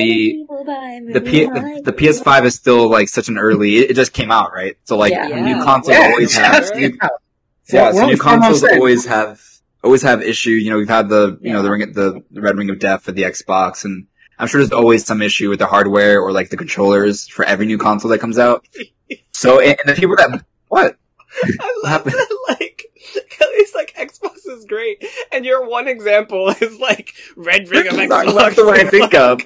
the, P, the the PS5 is still like such an early. It, it just came out, right? So like Yeah. new Yeah. consoles Yeah, always have it's- new, Four- yeah. So new consoles in. always have always have issue. You know, we've had the you know the ring the, the red ring of death for the Xbox, and I'm sure there's always some issue with the hardware or like the controllers for every new console that comes out. So and, and the people that what I love happened? that, like, Kelly's like, Xbox is great, and your one example is like, Red Ring of Xbox. That's the one I think of.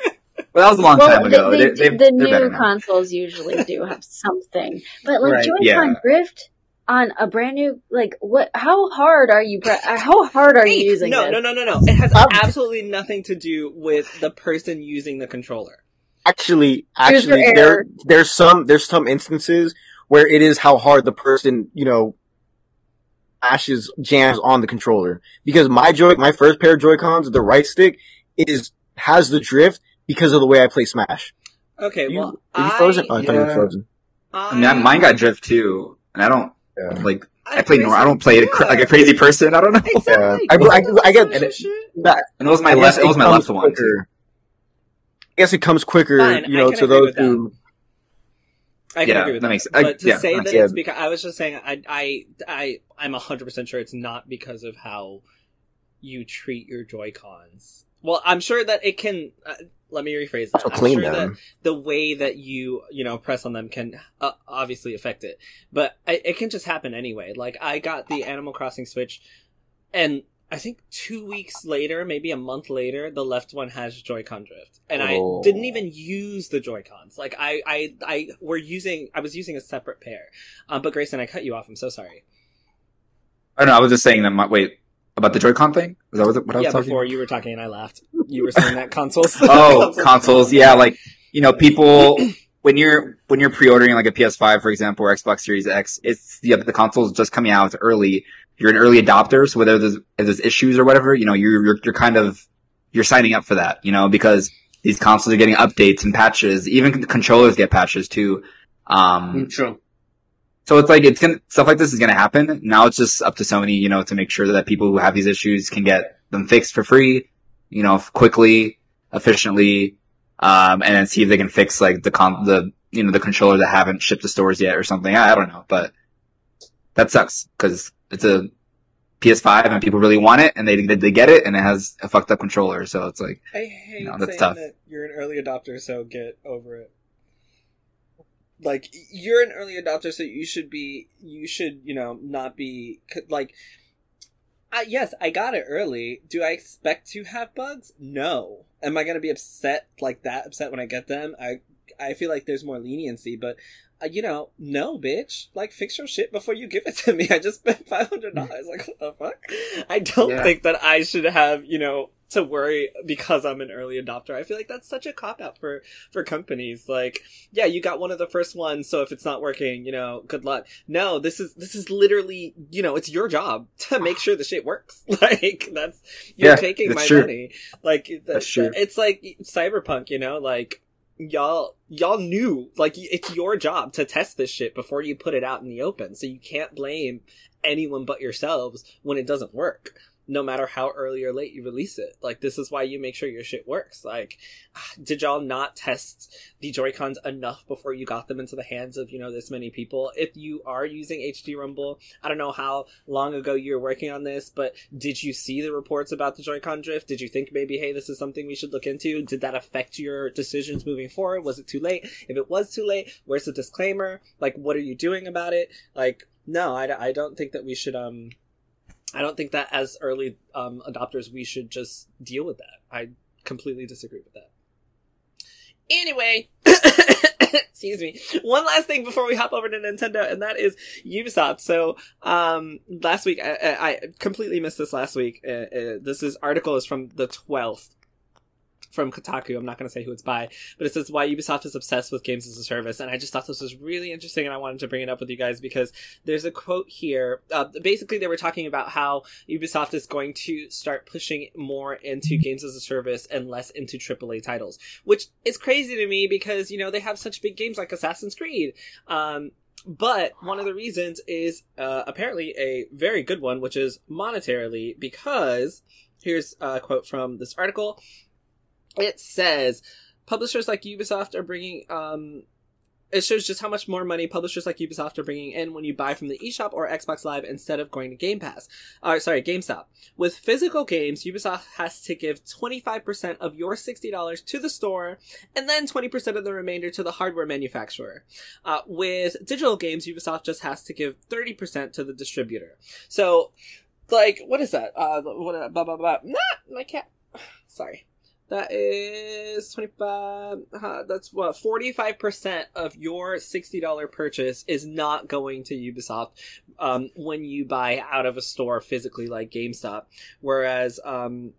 Well, that was a long well, time ago. the, They- they- the new consoles usually do have something, but like Right. Joy-Con Yeah. Drift on a brand new like what? How hard are you? Uh, how hard are you Hey, using no, this? no, no, no, no. It has Um, absolutely nothing to do with the person using the controller. Actually, actually, there there's some there's some instances where it is how hard the person you know ashes jams on the controller. Because my joy, my first pair of Joy Cons, the right stick is has the drift because of the way I play Smash. Okay, You, well, are you I. Oh, I thought you were frozen. I, I mean, I- mine got drift too, and I don't Yeah. like. I play normal. I don't play it like a crazy person. I don't know. Exactly. I- I- I get- Some shit. That, And it was my left. guess It was my comes left one. quicker. I guess it comes quicker, Fine, you know, to those who. that. Who. I can Yeah, agree with that that. makes- I- but to yeah, say that that makes it's because I was just saying I I I I'm hundred percent sure it's not because of how you treat your Joy Cons. Well, I'm sure that it can. Uh, let me rephrase that. So I'm clean sure them. that the way that you you know press on them can uh, obviously affect it, but I, it can just happen anyway. Like I got the Animal Crossing Switch, and I think two weeks later, maybe a month later, the left one has Joy-Con drift, and Oh. I didn't even use the Joy-Cons. Like I, I, I were using, I was using a separate pair. Um, but Grayson, I cut you off. I'm so sorry. I don't know. I was just saying that. My, wait about the Joy-Con thing. Was that what, I was yeah, talking? before you were talking and I laughed. You were saying that consoles. oh, consoles. Yeah, like you know, people when you're when you're pre-ordering like a PS5, for example, or Xbox Series X, it's yeah, the console's just coming out early. You're an early adopter, so whether there's if there's issues or whatever, you know, you're you're, you're kind of you're signing up for that, you know, because these consoles are getting updates and patches. Even the controllers get patches too. Um, True. so it's like it's gonna stuff like this is gonna happen. Now it's just up to Sony, you know, to make sure that people who have these issues can get them fixed for free, you know, quickly, efficiently, um, and then see if they can fix like the con the you know the controller that haven't shipped to stores yet or something. I, I don't know, but that sucks because it's a PS5 and people really want it and they they get it and it has a fucked up controller. So it's like I hate No, that's saying tough. that you're an early adopter, so get over it. Like you're an early adopter, so you should be. You should, you know, not be like. Uh, yes, I got it early. Do I expect to have bugs? No. Am I gonna be upset like that? Upset when I get them? I I feel like there's more leniency, but uh, you know, no, bitch. Like, fix your shit before you give it to me. I just spent five hundred dollars. Like, what the fuck? I don't Yeah. think that I should have, you know, to worry because I'm an early adopter. I feel like that's such a cop out for for companies. Like, yeah, you got one of the first ones, so if it's not working, you know, good luck. No, this is this is literally, you know, it's your job to make sure the shit works. Like, that's you're Yeah, taking that's my true. money. Like, that- That's true. It's like cyberpunk, you know, like y'all y'all knew like it's your job to test this shit before you put it out in the open. So you can't blame anyone but yourselves when it doesn't work no matter how early or late you release it. Like this is why you make sure your shit works. Like did y'all not test the joy-cons enough before you got them into the hands of you know this many people? If you are using hd rumble i don't know how long ago you were working on this but did you see the reports about the joy-con drift? Did you think maybe hey this is something we should look into? Did that affect your decisions moving forward? Was it too late? If it was too late where's the disclaimer? Like what are you doing about it? Like no i, I don't think that we should um i don't think that as early um adopters we should just deal with that. I completely disagree with that. Anyway excuse me. One last thing before we hop over to nintendo and that is ubisoft. So um last week i, I completely missed this last week. Uh, uh, this is article is from the 12th from Kotaku. I'm not going to say who it's by, but it says why Ubisoft is obsessed with games as a service. And I just thought this was really interesting and I wanted to bring it up with you guys because there's a quote here. Uh, basically, they were talking about how Ubisoft is going to start pushing more into games as a service and less into AAA titles, which is crazy to me because, you know, they have such big games like Assassin's Creed. Um, but one of the reasons is uh, apparently a very good one, which is monetarily, because here's a quote from this article it says publishers like Ubisoft are bringing um it shows just how much more money publishers like Ubisoft are bringing in when you buy from the eShop or Xbox Live instead of going to Game Pass. Uh, sorry, GameStop. With physical games, Ubisoft has to give 25% of your $60 to the store and then 20% of the remainder to the hardware manufacturer. Uh, with digital games, Ubisoft just has to give 30% to the distributor. So, like, what is that? Uh, what, blah, blah, blah. Nah, my cat. Sorry. That is 25, uh, that's what, 45% of your $60 purchase is not going to Ubisoft, um, when you buy out of a store physically like GameStop. Whereas, um,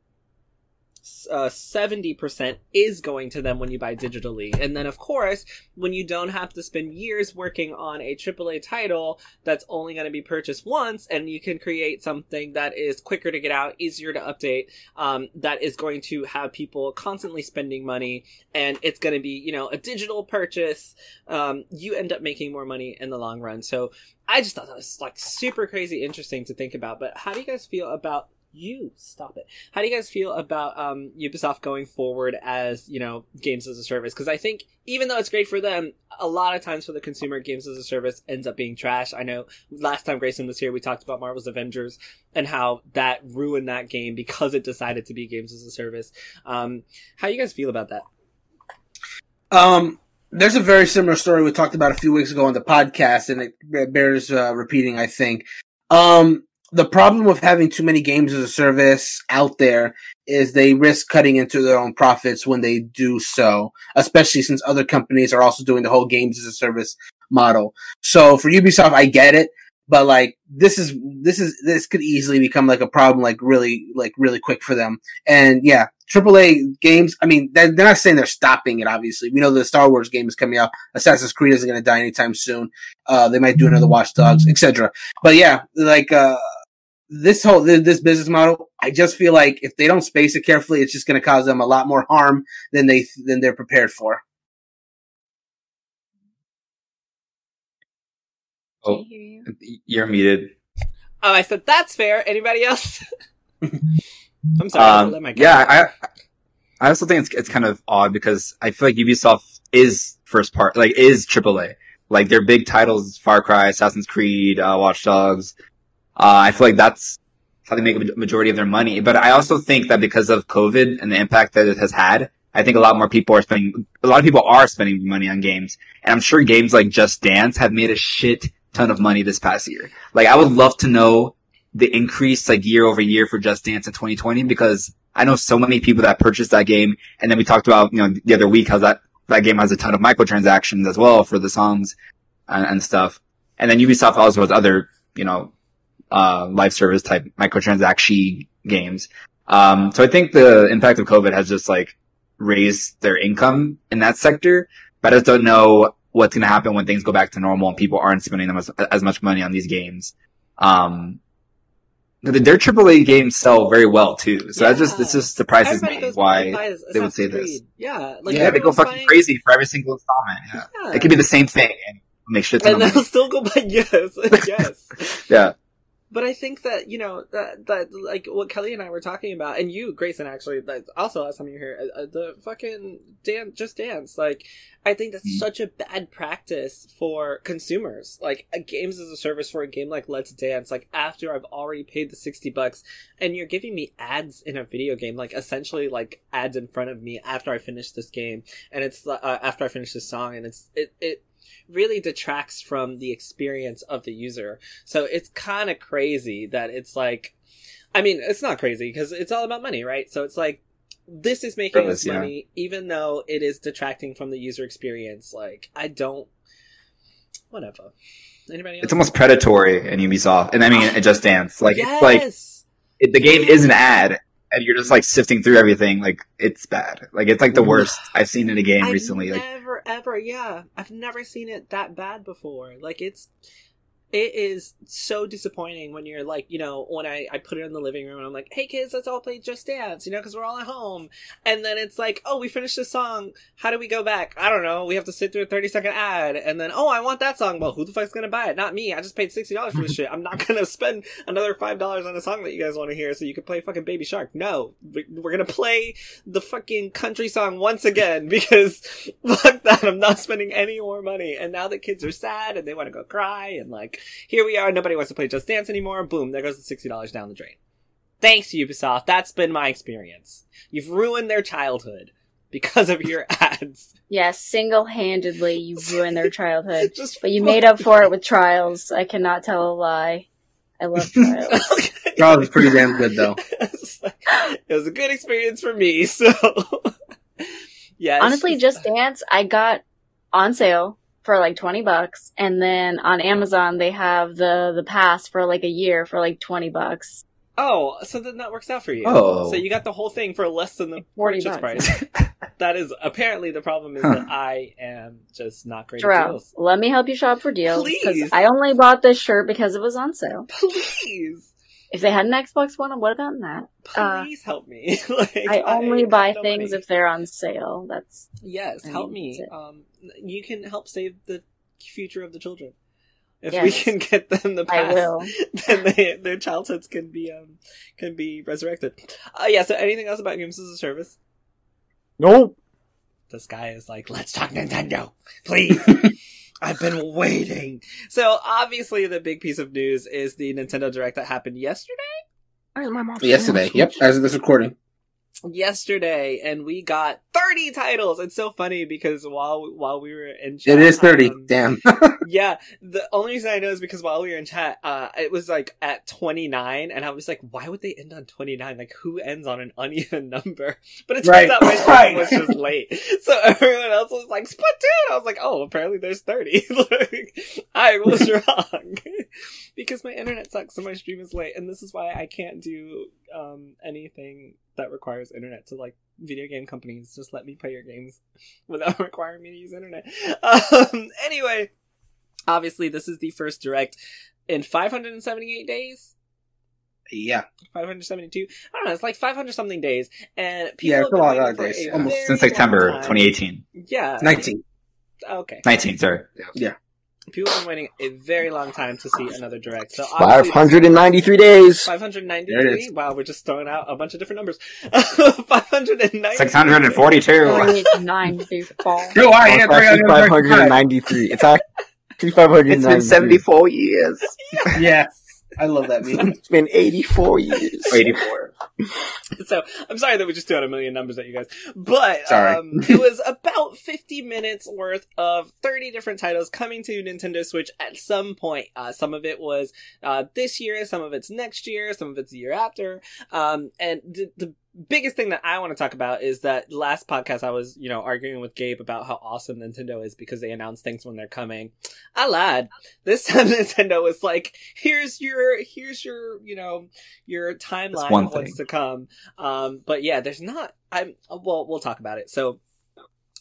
uh, 70% is going to them when you buy digitally. And then, of course, when you don't have to spend years working on a AAA title that's only going to be purchased once, and you can create something that is quicker to get out, easier to update, um, that is going to have people constantly spending money, and it's going to be, you know, a digital purchase, um, you end up making more money in the long run. So I just thought that was like super crazy interesting to think about. But how do you guys feel about you. Stop it. How do you guys feel about um, ubisoft going forward as you know games as a service? Because i think even though it's great for them a lot of times for the consumer games as a service ends up being trash. I know last time grayson was here we talked about marvel's avengers and how that ruined that game because it decided to be games as a service. Um, how do you guys feel about that? Um, there's a very similar story we talked about a few weeks ago on the podcast, and it bears uh, repeating. I think. Um, the problem with having too many games as a service out there is they risk cutting into their own profits when they do so, especially since other companies are also doing the whole games as a service model. So for Ubisoft, I get it, but like this is this is this could easily become like a problem, like really like really quick for them. And yeah, AAA games. I mean, they're, they're not saying they're stopping it. Obviously, we know the Star Wars game is coming out. Assassin's Creed isn't going to die anytime soon. Uh, they might do another Watch Dogs, etc. But yeah, like uh, this whole this business model, I just feel like if they don't space it carefully, it's just going to cause them a lot more harm than they than they're prepared for. Oh, you. you're muted. oh i said that's fair anybody else i'm sorry I Um, let my yeah, I I also think it's it's kind of odd because I feel like Ubisoft is first part, like is AAA. Like their big titles, Far Cry, Assassin's Creed, uh, Watch Dogs. Uh, I feel like that's how they make a majority of their money. But I also think that because of COVID and the impact that it has had, I think a lot more people are spending, a lot of people are spending money on games. And I'm sure games like Just Dance have made a shit ton of money this past year. Like I would love to know the increase like year over year for Just Dance in 2020 because I know so many people that purchased that game. And then we talked about, you know, the other week how that, that game has a ton of microtransactions as well for the songs and, and stuff. And then Ubisoft also has other, you know, uh, live service type microtransaction games. Um, so I think the impact of COVID has just like raised their income in that sector, but I just don't know what's going to happen when things go back to normal and people aren't spending them as, as much money on these games. Um, th- their AAA games sell very well too, so that just this just surprises Everybody me why they would say this. Yeah, like Yeah, yeah, they go fucking buying- crazy for every single installment. Yeah. Yeah. It could be the same thing and make shit and they'll money. still go buy yes, yes. Yeah. But I think that you know that that like what Kelly and I were talking about, and you, Grayson, actually, that also last time you were here, uh, uh, the fucking dance, just dance. Like, I think that's Mm. such a bad practice for consumers. Like, a games as a service for a game like Let's Dance. Like, after I've already paid the sixty bucks, and you're giving me ads in a video game, like essentially like ads in front of me after I finish this game, and it's uh, after I finish this song, and it's it it really detracts from the experience of the user. So it's kind of crazy that it's like, I mean, it's not crazy because it's all about money, right? So it's like, this is making us yeah. money, even though it is detracting from the user experience. Like, I don't, whatever. Anybody else? It's almost predatory in Ubisoft, and I mean, it just dance. Like, yes! it's like, it, the game is an ad, and you're just like sifting through everything. Like, it's bad. Like, it's like the worst I've seen in a game I've recently. Like, never ever, yeah, I've never seen it that bad before. Like it's, it is so disappointing when you're like, you know, when I I put it in the living room and I'm like, hey kids, let's all play Just Dance, you know, because we're all at home, and then it's like, oh, we finished the song. How do we go back? I don't know. We have to sit through a 30 second ad, and then oh, I want that song. Well, who the fuck's gonna buy it? Not me. I just paid sixty dollars for this shit. I'm not gonna spend another five dollars on a song that you guys want to hear so you can play fucking Baby Shark. No, We- we're gonna play the fucking country song once again because fuck that. I'm not spending any more money. And now the kids are sad and they want to go cry and like here we are. Nobody wants to play Just Dance anymore. Boom, there goes the sixty dollars down the drain. Thanks Ubisoft. That's been my experience. You've ruined their childhood because of your ads. Yes, single-handedly you ruined their childhood. Just But you made up for it with trials. I cannot tell a lie. I love trials. Charles is pretty damn good though. It was a good experience for me. So yeah, it's Honestly, Just Dance, I got on sale for like 20 bucks. And then on Amazon, they have the, the pass for like a year for like 20 bucks. Oh, so then that works out for you. Oh. So you got the whole thing for less than the 40 purchase bucks. price. that is apparently the problem is Huh. that I am just not great at deals. let me help you shop for deals. Please. Because I only bought this shirt because it was on sale. Please, If they had an Xbox One, what about have gotten that. Uh, please help me. like, I only have buy things money. if they're on sale. That's Yes, I help mean, me. Um, you can help save the future of the children. If Yes. we can get them the I pass, will. then they, their childhoods can be um can be resurrected. Uh, yeah. So anything else about games as a service? Nope. This guy is like, let's talk Nintendo, please. I've been waiting. So obviously, the big piece of news is the Nintendo Direct that happened yesterday. My mom? Yesterday. Yep. As of this recording. Yesterday, and we got thirty titles. It's so funny because while while we were in chat, It is 30. um, Damn. yeah, the only reason I know is because while we were in chat, uh, it was like at 29, and I was like, why would they end on 29? Like, who ends on an uneven number? But it turns Right, out my stream right. was just late. So everyone else was like, Splatoon! I was like, oh, apparently there's 30. like, I was wrong. because my internet sucks, so my stream is late, and this is why I can't do, um, anything that requires internet. So, like, video game companies, just let me play your games without requiring me to use internet. Um, anyway, obviously this is the first direct in 578 days Yeah. 572 i don't know it's like 500 something days and people Yeah, have it's a lot of days. Almost Since September 2018. yeah 19. okay 19, sorry. People have been waiting a very long time to see another direct so Five hundred and ninety-three days. 593 There it is. wow we're just throwing out a bunch of different numbers 590 642. 394. You are It's here. actually five hundred and ninety-three. It's actually five hundred and ninety-three. years. Yeah. I love that meme. It's been eighty-four years. 84. so I'm sorry that we just threw out a million numbers at you guys, but Sorry. um, it was about 50 minutes worth of 30 different titles coming to Nintendo Switch at some point. Uh, some of it was uh, this year, some of it's next year, some of it's the year after. Um, and the, the biggest thing that I want to talk about is that last podcast I was, you know, arguing with Gabe about how awesome Nintendo is because they announce things when they're coming. I lied. This time Nintendo was like, here's your, here's your, you know, your timeline of what's to come. Um, but yeah, there's not. I'm. Well, we'll talk about it. So,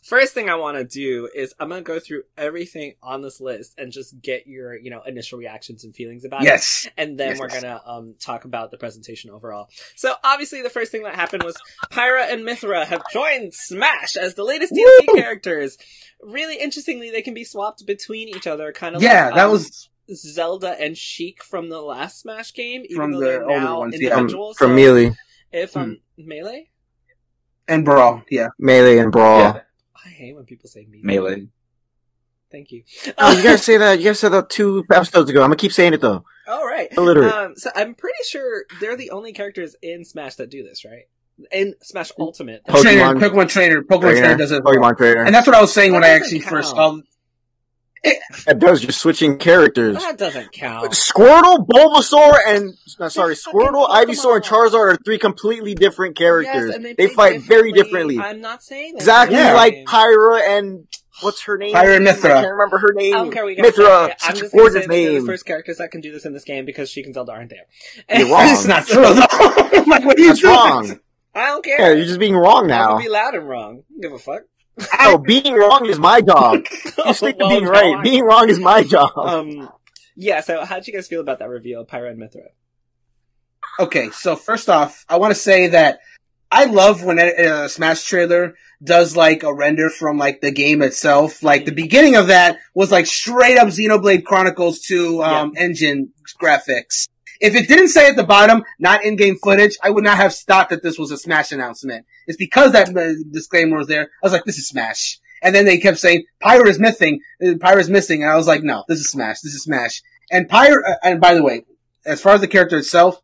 first thing I want to do is I'm gonna go through everything on this list and just get your, you know, initial reactions and feelings about it Yes. and then Yes, we're yes. gonna um talk about the presentation overall. So obviously the first thing that happened was Pyra and Mythra have joined Smash as the latest DLC characters. Really interestingly, they can be swapped between each other, kind of Yeah, like, that um, was Zelda and Sheik from the last Smash game, even From though the they're older now ones, yeah. From, from so Melee, if um Hmm. melee, and Brawl. Yeah. Melee, and Brawl. Yeah. I hate when people say melee. Melee. Thank you. Oh, you guys say that. You guys said that two episodes ago. I'm gonna keep saying it though. All right. Illiterate. Um, so I'm pretty sure they're the only characters in Smash that do this, right? In Smash Ultimate. Pokemon trainer, Pokemon Trainer, Pokemon Trainer, Trainer, does it. Pokemon Trainer. And that's what I was saying That when I actually count. first saw. That does. You're switching characters. That doesn't count. Squirtle, Bulbasaur, and uh, no, sorry, They're Squirtle, Ivysaur, and Charizard are three completely different characters. Yes, and they play fight very differently. I'm not saying that. Exactly Yeah. like Pyra and what's her name? Pyra Mythra. I can't remember her name. I don't care. We got Mythra, I'm a just gorgeous say name. the first characters that can do this in this game because Sheik and Zelda aren't there. You're wrong. This is not true. though. like, what are you That's doing? wrong. I don't care. Yeah, you're just being wrong I'm now. gonna be loud and wrong. I don't give a fuck. Oh, being wrong is my job. You stick to being right. Being wrong is my job. Um, yeah. So, how'd you guys feel about that reveal of Pyra and Mythra? Okay, so first off, I want to say that I love when a, a Smash trailer does like a render from like the game itself. Like the beginning of that was like straight up Xenoblade Chronicles 2 um, engine graphics. If it didn't say at the bottom, not in-game footage, I would not have thought that this was a Smash announcement. It's because that uh, disclaimer was there. I was like, this is Smash. And then they kept saying, Pyra is missing, uh, Pyra is missing. And I was like, no, this is Smash, this is Smash. And Pyra, uh, and by the way, as far as the character itself,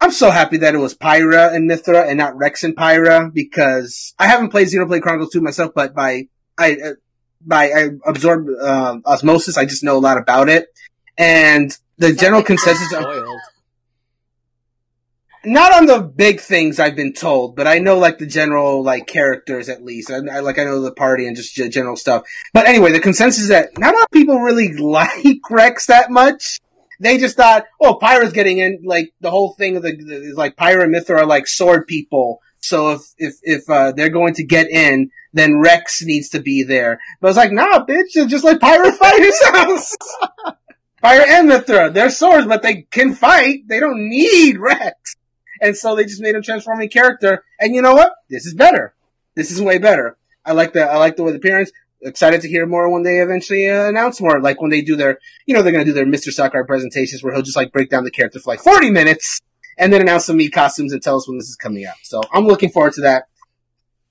I'm so happy that it was Pyra and Mythra and not Rex and Pyra because I haven't played Xenoblade Chronicles 2 myself, but by, I, by, I absorbed, uh, osmosis, I just know a lot about it. And the general consensus, of, not on the big things I've been told, but I know like the general like characters at least. I, I like I know the party and just general stuff. But anyway, the consensus is that not a lot of people really like Rex that much. they just thought, oh, Pyra's getting in. Like the whole thing of the is like Pyra and Mythra are like sword people. So if if if uh, they're going to get in, then Rex needs to be there. But I was like, nah, bitch, just let Pyra fight yourselves. Pyra and Mythra, they're swords, but they can fight. They don't need Rex. And so they just made him transforming character. And you know what? This is better. This is way better. I like the I like the way the appearance. Excited to hear more when they eventually uh, announce more. Like when they do their, you know, they're gonna do their Mr. Sakurai presentations where he'll just like break down the character for like forty minutes and then announce some neat costumes and tell us when this is coming out. So I'm looking forward to that.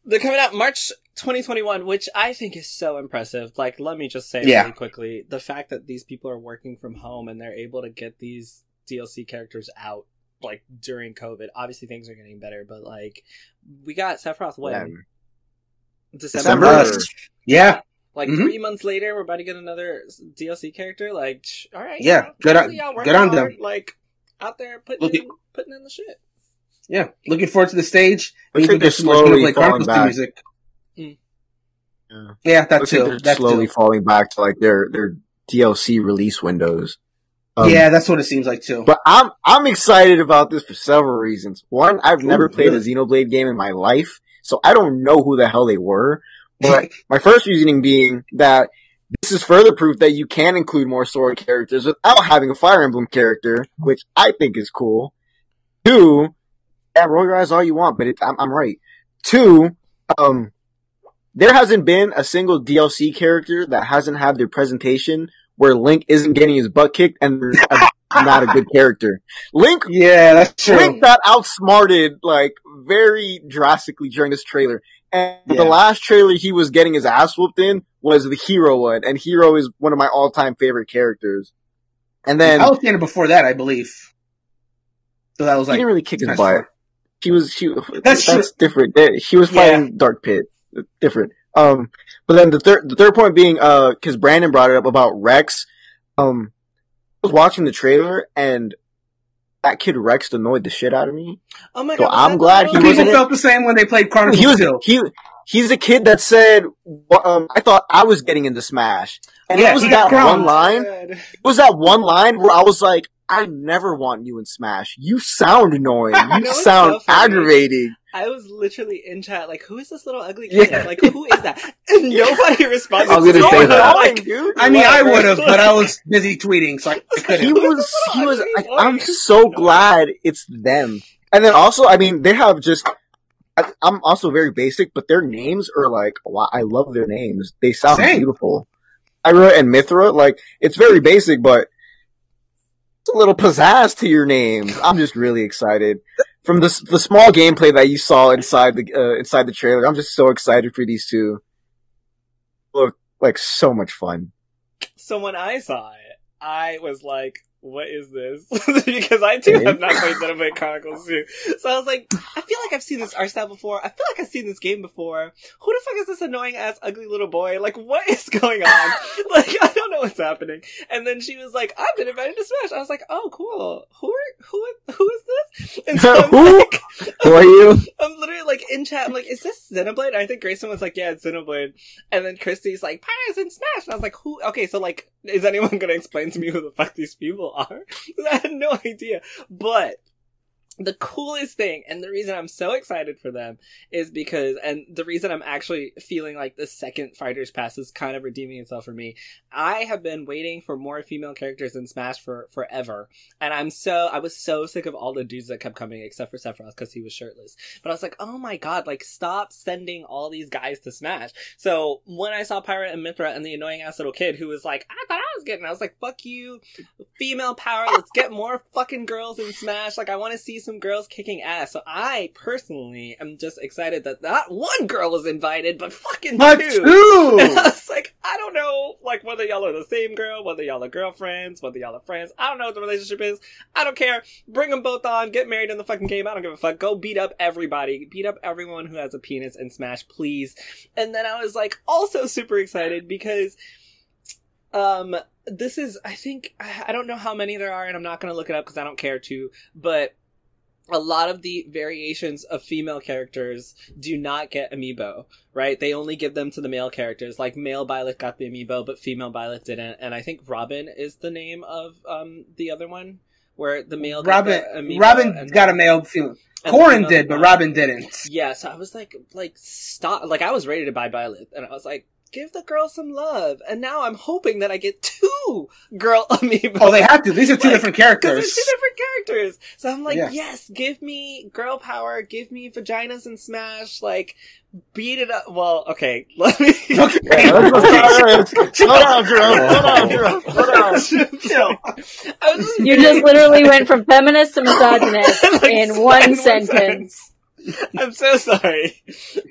They're coming out March 2021, which I think is so impressive. Like, let me just say Yeah. really quickly, the fact that these people are working from home and they're able to get these DLC characters out like during COVID. Obviously, things are getting better, but like we got Sephiroth when Yeah. December. December. Yeah, Like Mhm. three months later, we're about to get another DLC character. Like, sh- all right, Yeah, you know, good on- y'all good working on them. Like out there putting Looking- in, putting in the shit. yeah. Looking forward to the stage. Looks Maybe like they're get some more slowly Xenoblade falling back. music. Mm. Yeah. Yeah, that Looks like too. they're That slowly too. falling back to like their their DLC release windows. Um, yeah, that's what it seems like too. But I'm I'm excited about this for several reasons. One, I've never played really? a Xenoblade game in my life, so I don't know who the hell they were. But my first reasoning being that this is further proof that you can include more sword characters without having a Fire Emblem character, which I think is cool. Two, yeah, roll your eyes all you want, but it, I'm, I'm right. Two, um, there hasn't been a single DLC character that hasn't had their presentation where Link isn't getting his butt kicked and a, not a good character. Link yeah, that's true. Link got outsmarted like very drastically during this trailer. And Yeah. the last trailer he was getting his ass whooped in was the Hero one, and Hero is one of my all time favorite characters. And then I was seeing it before that, I believe. So that was like he didn't really kick his butt. He was she That's that's, different. She was Yeah. fighting Dark Pit. Different. Um but then the third the third point being uh cuz Brandon brought it up about Rex. Um I was watching the trailer and that kid Rex annoyed the shit out of me. Oh my So god! was I'm glad he people wasn't in- felt the same when they played Chronicles he was 2. he he's a kid that said um I thought I was getting into Smash. And Yeah, it was that one line. It was that one line where I was like, I never want you in Smash. You sound annoying. You You sound so aggravating. I was literally in chat, like, who is this little ugly Yeah. kid? Like, who is that? And nobody responded. I was gonna to say it. that. Like, dude. I mean, I would have, but I was busy tweeting, so I, I couldn't. He was, he was, I, I'm so glad it's them. And then also, I mean, they have just, I, I'm also very basic, but their names are like, wow, I love their names. They sound Same. beautiful. Pyra and Mythra, like, it's very basic, but it's a little pizzazz to your name. I'm just really excited. From the, the small gameplay that you saw inside the, uh, inside the trailer, I'm just so excited for these two. Look, like, so much fun. So when I saw it, I was like, what is this? because I too have not played Xenoblade Chronicles 2. So I was like, I feel like I've seen this art style before. I feel like I've seen this game before. Who the fuck is this annoying ass ugly little boy? Like, what is going on? like, I don't know what's happening. And then she was like, I've been invited to Smash. I was like, oh, cool. Who who, who is this? And so I'm Who? like, Who are you? I'm literally like in chat. I'm like, is this Xenoblade? And I think Grayson was like, yeah, it's Xenoblade. And then Christy's like, Pyra's in Smash. And I was like, who? Okay, so like, is anyone gonna explain to me who the fuck these people are? I had no idea. But the coolest thing, and the reason I'm so excited for them is because, and the reason I'm actually feeling like the second Fighters Pass is kind of redeeming itself for me. I have been waiting for more female characters in Smash for forever, and I'm so I was so sick of all the dudes that kept coming except for Sephiroth because he was shirtless. But I was like, oh my god, like stop sending all these guys to Smash. So when I saw Pirate and Mythra and the annoying ass little kid who was like, I thought I was getting, I was like, fuck you, female power. Let's get more fucking girls in Smash. Like I want to see some girls kicking ass. So I personally am just excited that not one girl was invited, but fucking But two. two! And I was like, I don't know, like whether y'all are the same girl, whether y'all are girlfriends, whether y'all are friends. I don't know what the relationship is. I don't care. Bring them both on. Get married in the fucking game. I don't give a fuck. Go beat up everybody. Beat up everyone who has a penis in Smash, please. And then I was like, also super excited because, um, this is, I think, I I don't know how many there are, and I'm not gonna look it up because I don't care to, but a lot of the variations of female characters do not get amiibo, right? They only give them to the male characters. Like male Byleth got the amiibo, but female Byleth didn't. And I think Robin is the name of um the other one, where the male got Robin, the amiibo Robin got a male female. Corrin did, but. Robin didn't. Yeah, so I was like, like stop. Like I was ready to buy Byleth, and I was like, give the girl some love. And now I'm hoping that I get two girl amiibo. Oh, they have to. These are two Like, different Because they're characters. two different characters. So I'm like, Yeah. yes, give me girl power, give me vaginas and smash, like, beat it up. Well, okay, let me. Okay. Yeah, let's go. All right, Slow down, Drew. Slow down, Drew. Slow down. Chill. Just You just literally went from feminist to misogynist Like, in one in sentence. I'm so sorry.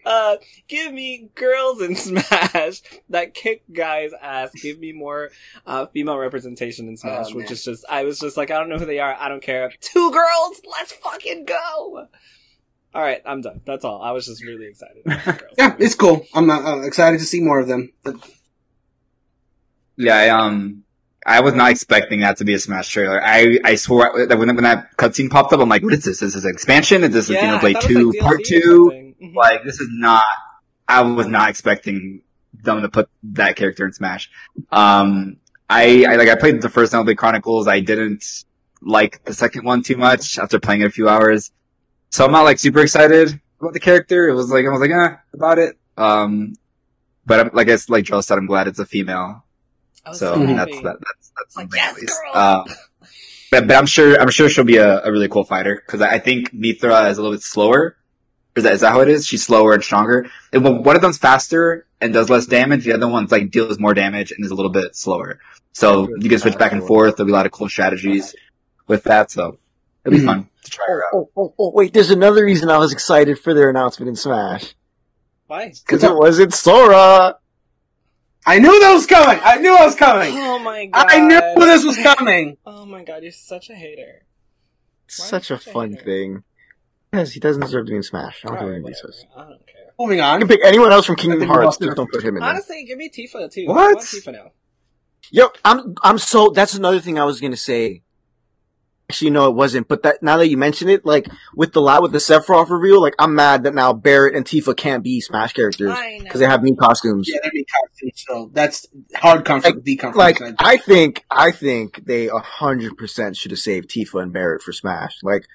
Uh, give me girls in Smash that kick guys' ass. Give me more uh, female representation in Smash, Oh, which is just, I was just like, I don't know who they are. I don't care. Two girls, let's fucking go. All right, I'm done. That's all. I was just really excited. about girls. Yeah, it's cool. I'm uh, excited to see more of them. Yeah, I, um, I was not expecting that to be a Smash trailer. I, I swore that when, when that cutscene popped up, I'm like, what is this? Is this an expansion? Is this Yeah, Xenoblade thought 2 like part 2? something. Mhm. Like, this is not, I was not expecting them to put that character in Smash. Um, I, I like, I played the first Xenoblade Chronicles. I didn't like the second one too much after playing it a few hours. So I'm not like super excited about the character. It was like, I was like, eh, about it. Um, but I'm, like I like Joel said, I'm glad it's a female. I was So so that's that, that's that's Like, something yes, at least. girl! Uh, but but I'm sure I'm sure she'll be a, a really cool fighter because I I think Mythra is a little bit slower. Is that is that how it is? She's slower and stronger. And one one of them's faster and does less damage. The other one's like deals more damage and is a little bit slower. So you can switch back and forth. There'll be a lot of cool strategies with that. So it'll be Mhm. fun to try her out. Oh, oh, oh, wait, there's another reason I was excited for their announcement in Smash. Why? Because it wasn't Sora. I knew that was coming. I knew I was coming. Oh my god. I knew this was coming. Oh my god, you're such a hater. Why such a would fun that? thing. Yes, he doesn't deserve to be in Smash. I don't care what Alright, anybody says. I don't care. Moving I on. can pick anyone else from Kingdom I think we're Hearts. Just don't put him in there. Honestly, give me Tifa too. What? I want Tifa now. Yo, I'm I'm so that's another thing I was gonna say. Actually, no, it wasn't. But that now that you mention it, like with the lot with the Sephiroth reveal, like I'm mad that now Barrett and Tifa can't be Smash characters because they have new costumes. Yeah, they're being costumes, so that's hard comfort. the comfort. Like side. I think I think they a hundred percent should have saved Tifa and Barrett for Smash. Like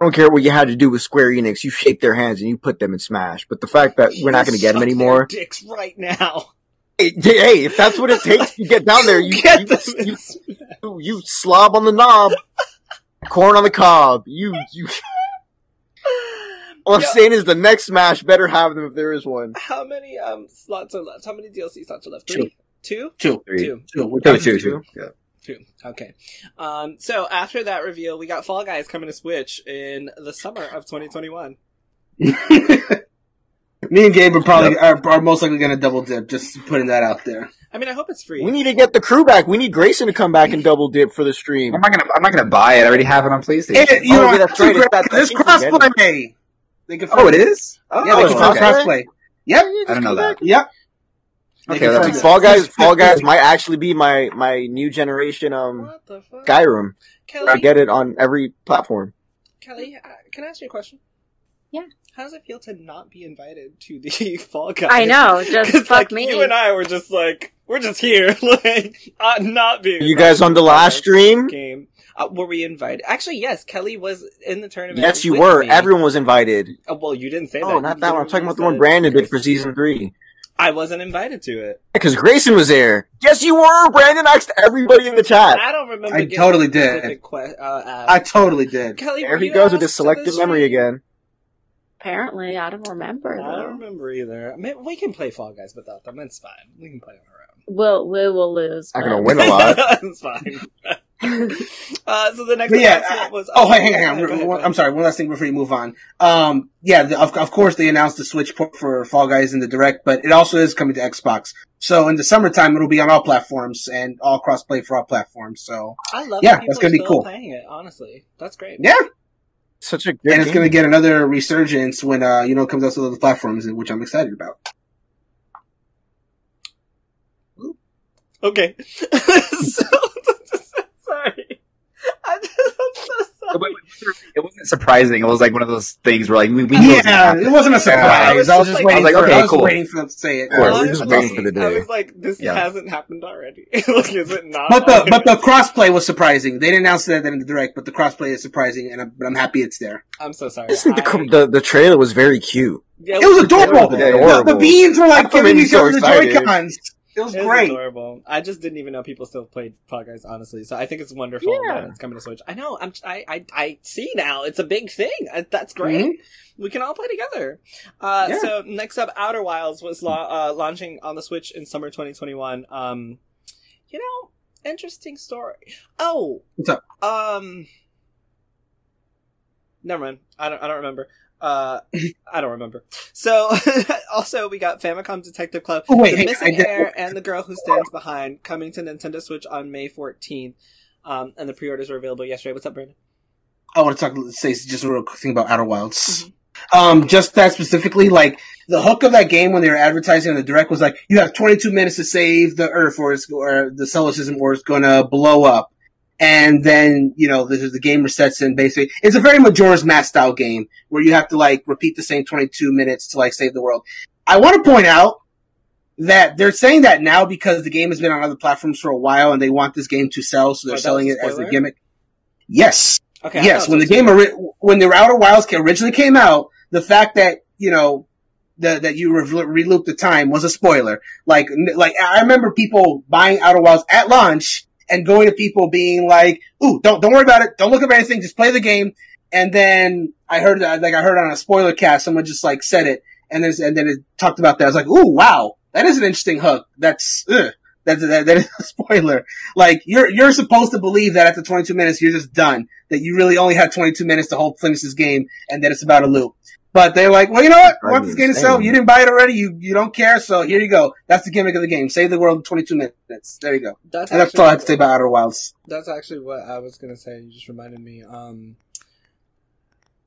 I don't care what you had to do with Square Enix, you shake their hands and you put them in Smash. But the fact that we're not going to get them anymore, Dicks right now. Hey, hey, if that's what it takes to get down there, you get you, them. you, you, you slob on the knob, corn on the cob. You you. All I'm Yo, saying is the next Smash better have them if there is one. How many um slots are left? How many DLC slots are left? Three. Two. two, Three. Two. two. We're Two, done. two, two. Yeah. Two. Okay. Um. So after that reveal, we got Fall Guys coming to Switch in the summer of 2021. Me and Gabe are probably are, are most likely going to double dip. Just putting that out there. I mean, I hope it's free. We need to get the crew back. We need Grayson to come back and double dip for the stream. I'm not gonna I'm not gonna buy it. I already have it on PlayStation. Hey, you Oh, know, yeah, that's right. It's that- There's I think we get crossplay. They can oh, it is. Oh, Yeah, they can okay. crossplay. Yep. I don't know that. Yep. They Okay, confirmed that's it. Fall Guys, Fall Guys might actually be my my new generation um What the fuck? Skyrim. I get it on every platform. Kelly, uh, can I ask you a question? Yeah. How does it feel to not be invited to the Fall Guys? I know, just 'Cause, fuck like, me. You and I were just like, we're just here, like, uh, not being. You guys on the last stream? game? Uh, were we invited? Actually, yes. Kelly was in the tournament. Yes, you were. me. Everyone was invited. Oh, well, you didn't say that. Oh, not that one. I'm talking about the one Brandon did for season three. I wasn't invited to it. Because Grayson was there. Yes, you were. Brandon asked everybody in the chat. I don't remember. I totally did. Que- uh. I totally did. Kelly, There he goes with his selective this memory stream? again. Apparently, I don't remember I don't remember either. I mean, we can play Fall Guys without them. It's fine. We can play on our own. We'll we will lose. Not gonna win a lot. it's fine. uh, so the next But yeah. announcement was. Oh, hang, hang, hang. Go ahead, ahead. I'm sorry. One last thing before you move on. Um, yeah, the, of, of course they announced the Switch port for Fall Guys in the direct, but it also is coming to Xbox. So in the summertime, it'll be on all platforms and all crossplay for all platforms. So I love. Yeah, that that's gonna be cool. Playing it, honestly, that's great. yeah, Such a good and it's going to get another resurgence when uh you know it comes out to other platforms, which I'm excited about. Okay. so, sorry. I just, I'm so it wasn't surprising. It was like one of those things where like we, we knew it yeah, it wasn't a surprise. was I was just just like- waiting. I was like, for, okay, I was cool. waiting for them to say it. Of course, we're just waiting for the I was like, this Yeah. hasn't happened already. like, is it not? But the already? but the crossplay was surprising. They didn't announce that in the direct, but the crossplay is surprising, and I'm, but I'm happy it's there. I'm so sorry. I just think the, the the trailer was very cute. yeah, It was adorable. It was The, adorable. the beans were like giving each other the. Joy Cons. It was It was great. adorable. I just didn't even know people still played Fall Guys, honestly. So I think it's wonderful Yeah. that it's coming to Switch. I know. I'm. I. I. I see now. It's a big thing. Uh, That's great. We can all play together. Uh, Yeah. So next up, Outer Wilds was la- uh, launching on the Switch in summer 2021. Um, you know, interesting story. Oh, What's up? Um, never mind. I don't. I don't remember. Uh, I don't remember. So, also we got Famicom Detective Club, Oh, wait, The hey, Missing did- Heir, and The Girl Who Stands Behind coming to Nintendo Switch on May 14th. Um, and the pre-orders were available yesterday. What's up, Brandon? I want to talk, say just a real quick thing about Outer Wilds. Mm-hmm. Um, just that specifically, like the hook of that game when they were advertising on the direct was like, you have 22 minutes to save the Earth, or it's or the solar system, or it's going to blow up. And then you know the, the game resets and basically it's a very Majora's Mask style game where you have to like repeat the same 22 minutes to like save the world. I want to point out that they're saying that now because the game has been on other platforms for a while and they want this game to sell, so they're Oh, selling it as a gimmick. Yes, Okay. Yes, when the game ori- when the Outer Wilds originally came out, the fact that you know the, that you re- relooped the time was a spoiler. Like like I remember people buying Outer Wilds at launch and going to people being like, "Ooh, don't don't worry about it. Don't look up anything. Just play the game." And then I heard that like I heard on a spoiler cast, someone just like said it, and then and then it talked about that. I was like, "Ooh, wow, that is an interesting hook." That's ugh. That, that, that is a spoiler. Like, you're, you're supposed to believe that after 22 minutes, you're just done. That you really only had 22 minutes to hold, finish this game, and that it's about a loop. But they're like, well, you know what? I want this game to sell. You didn't buy it already. You, you don't care. So here you go. That's the gimmick of the game. Save the world in 22 minutes. There you go. That's And that's all I have to say about Outer Wilds. That's actually what I was gonna say. You just reminded me. Um,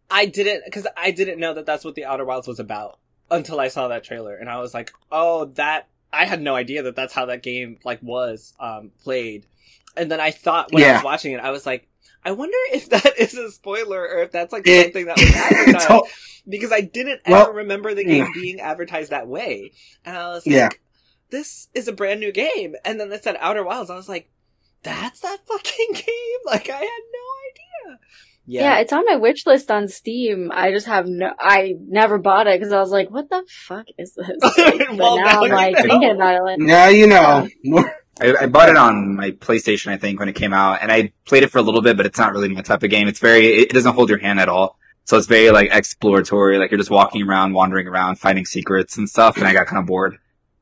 I didn't because I didn't know that that's what the Outer Wilds was about until I saw that trailer, and I was like, "Oh, that." I had no idea that that's how that game like was um, played, and then I thought when I was watching it, I was like, "I wonder if that is a spoiler or if that's like It- something that was advertised." So- because I didn't Well, ever remember the hmm. game being advertised that way, and I was like, Yeah. "This is a brand new game." And then they said Outer Wilds, I was like that's that fucking game? Like, I had no idea. Yeah. it's on my wish list on Steam. I just have no, I never bought it because I was like, what the fuck is this? But Well, now I'm like know. thinking about it. Like, Now you know. More- I, I bought it on my PlayStation, I think, when it came out, and I played it for a little bit, but it's not really my type of game. It's very, it doesn't hold your hand at all. So it's very like exploratory, like you're just walking around, wandering around, finding secrets and stuff, and I got kind of bored.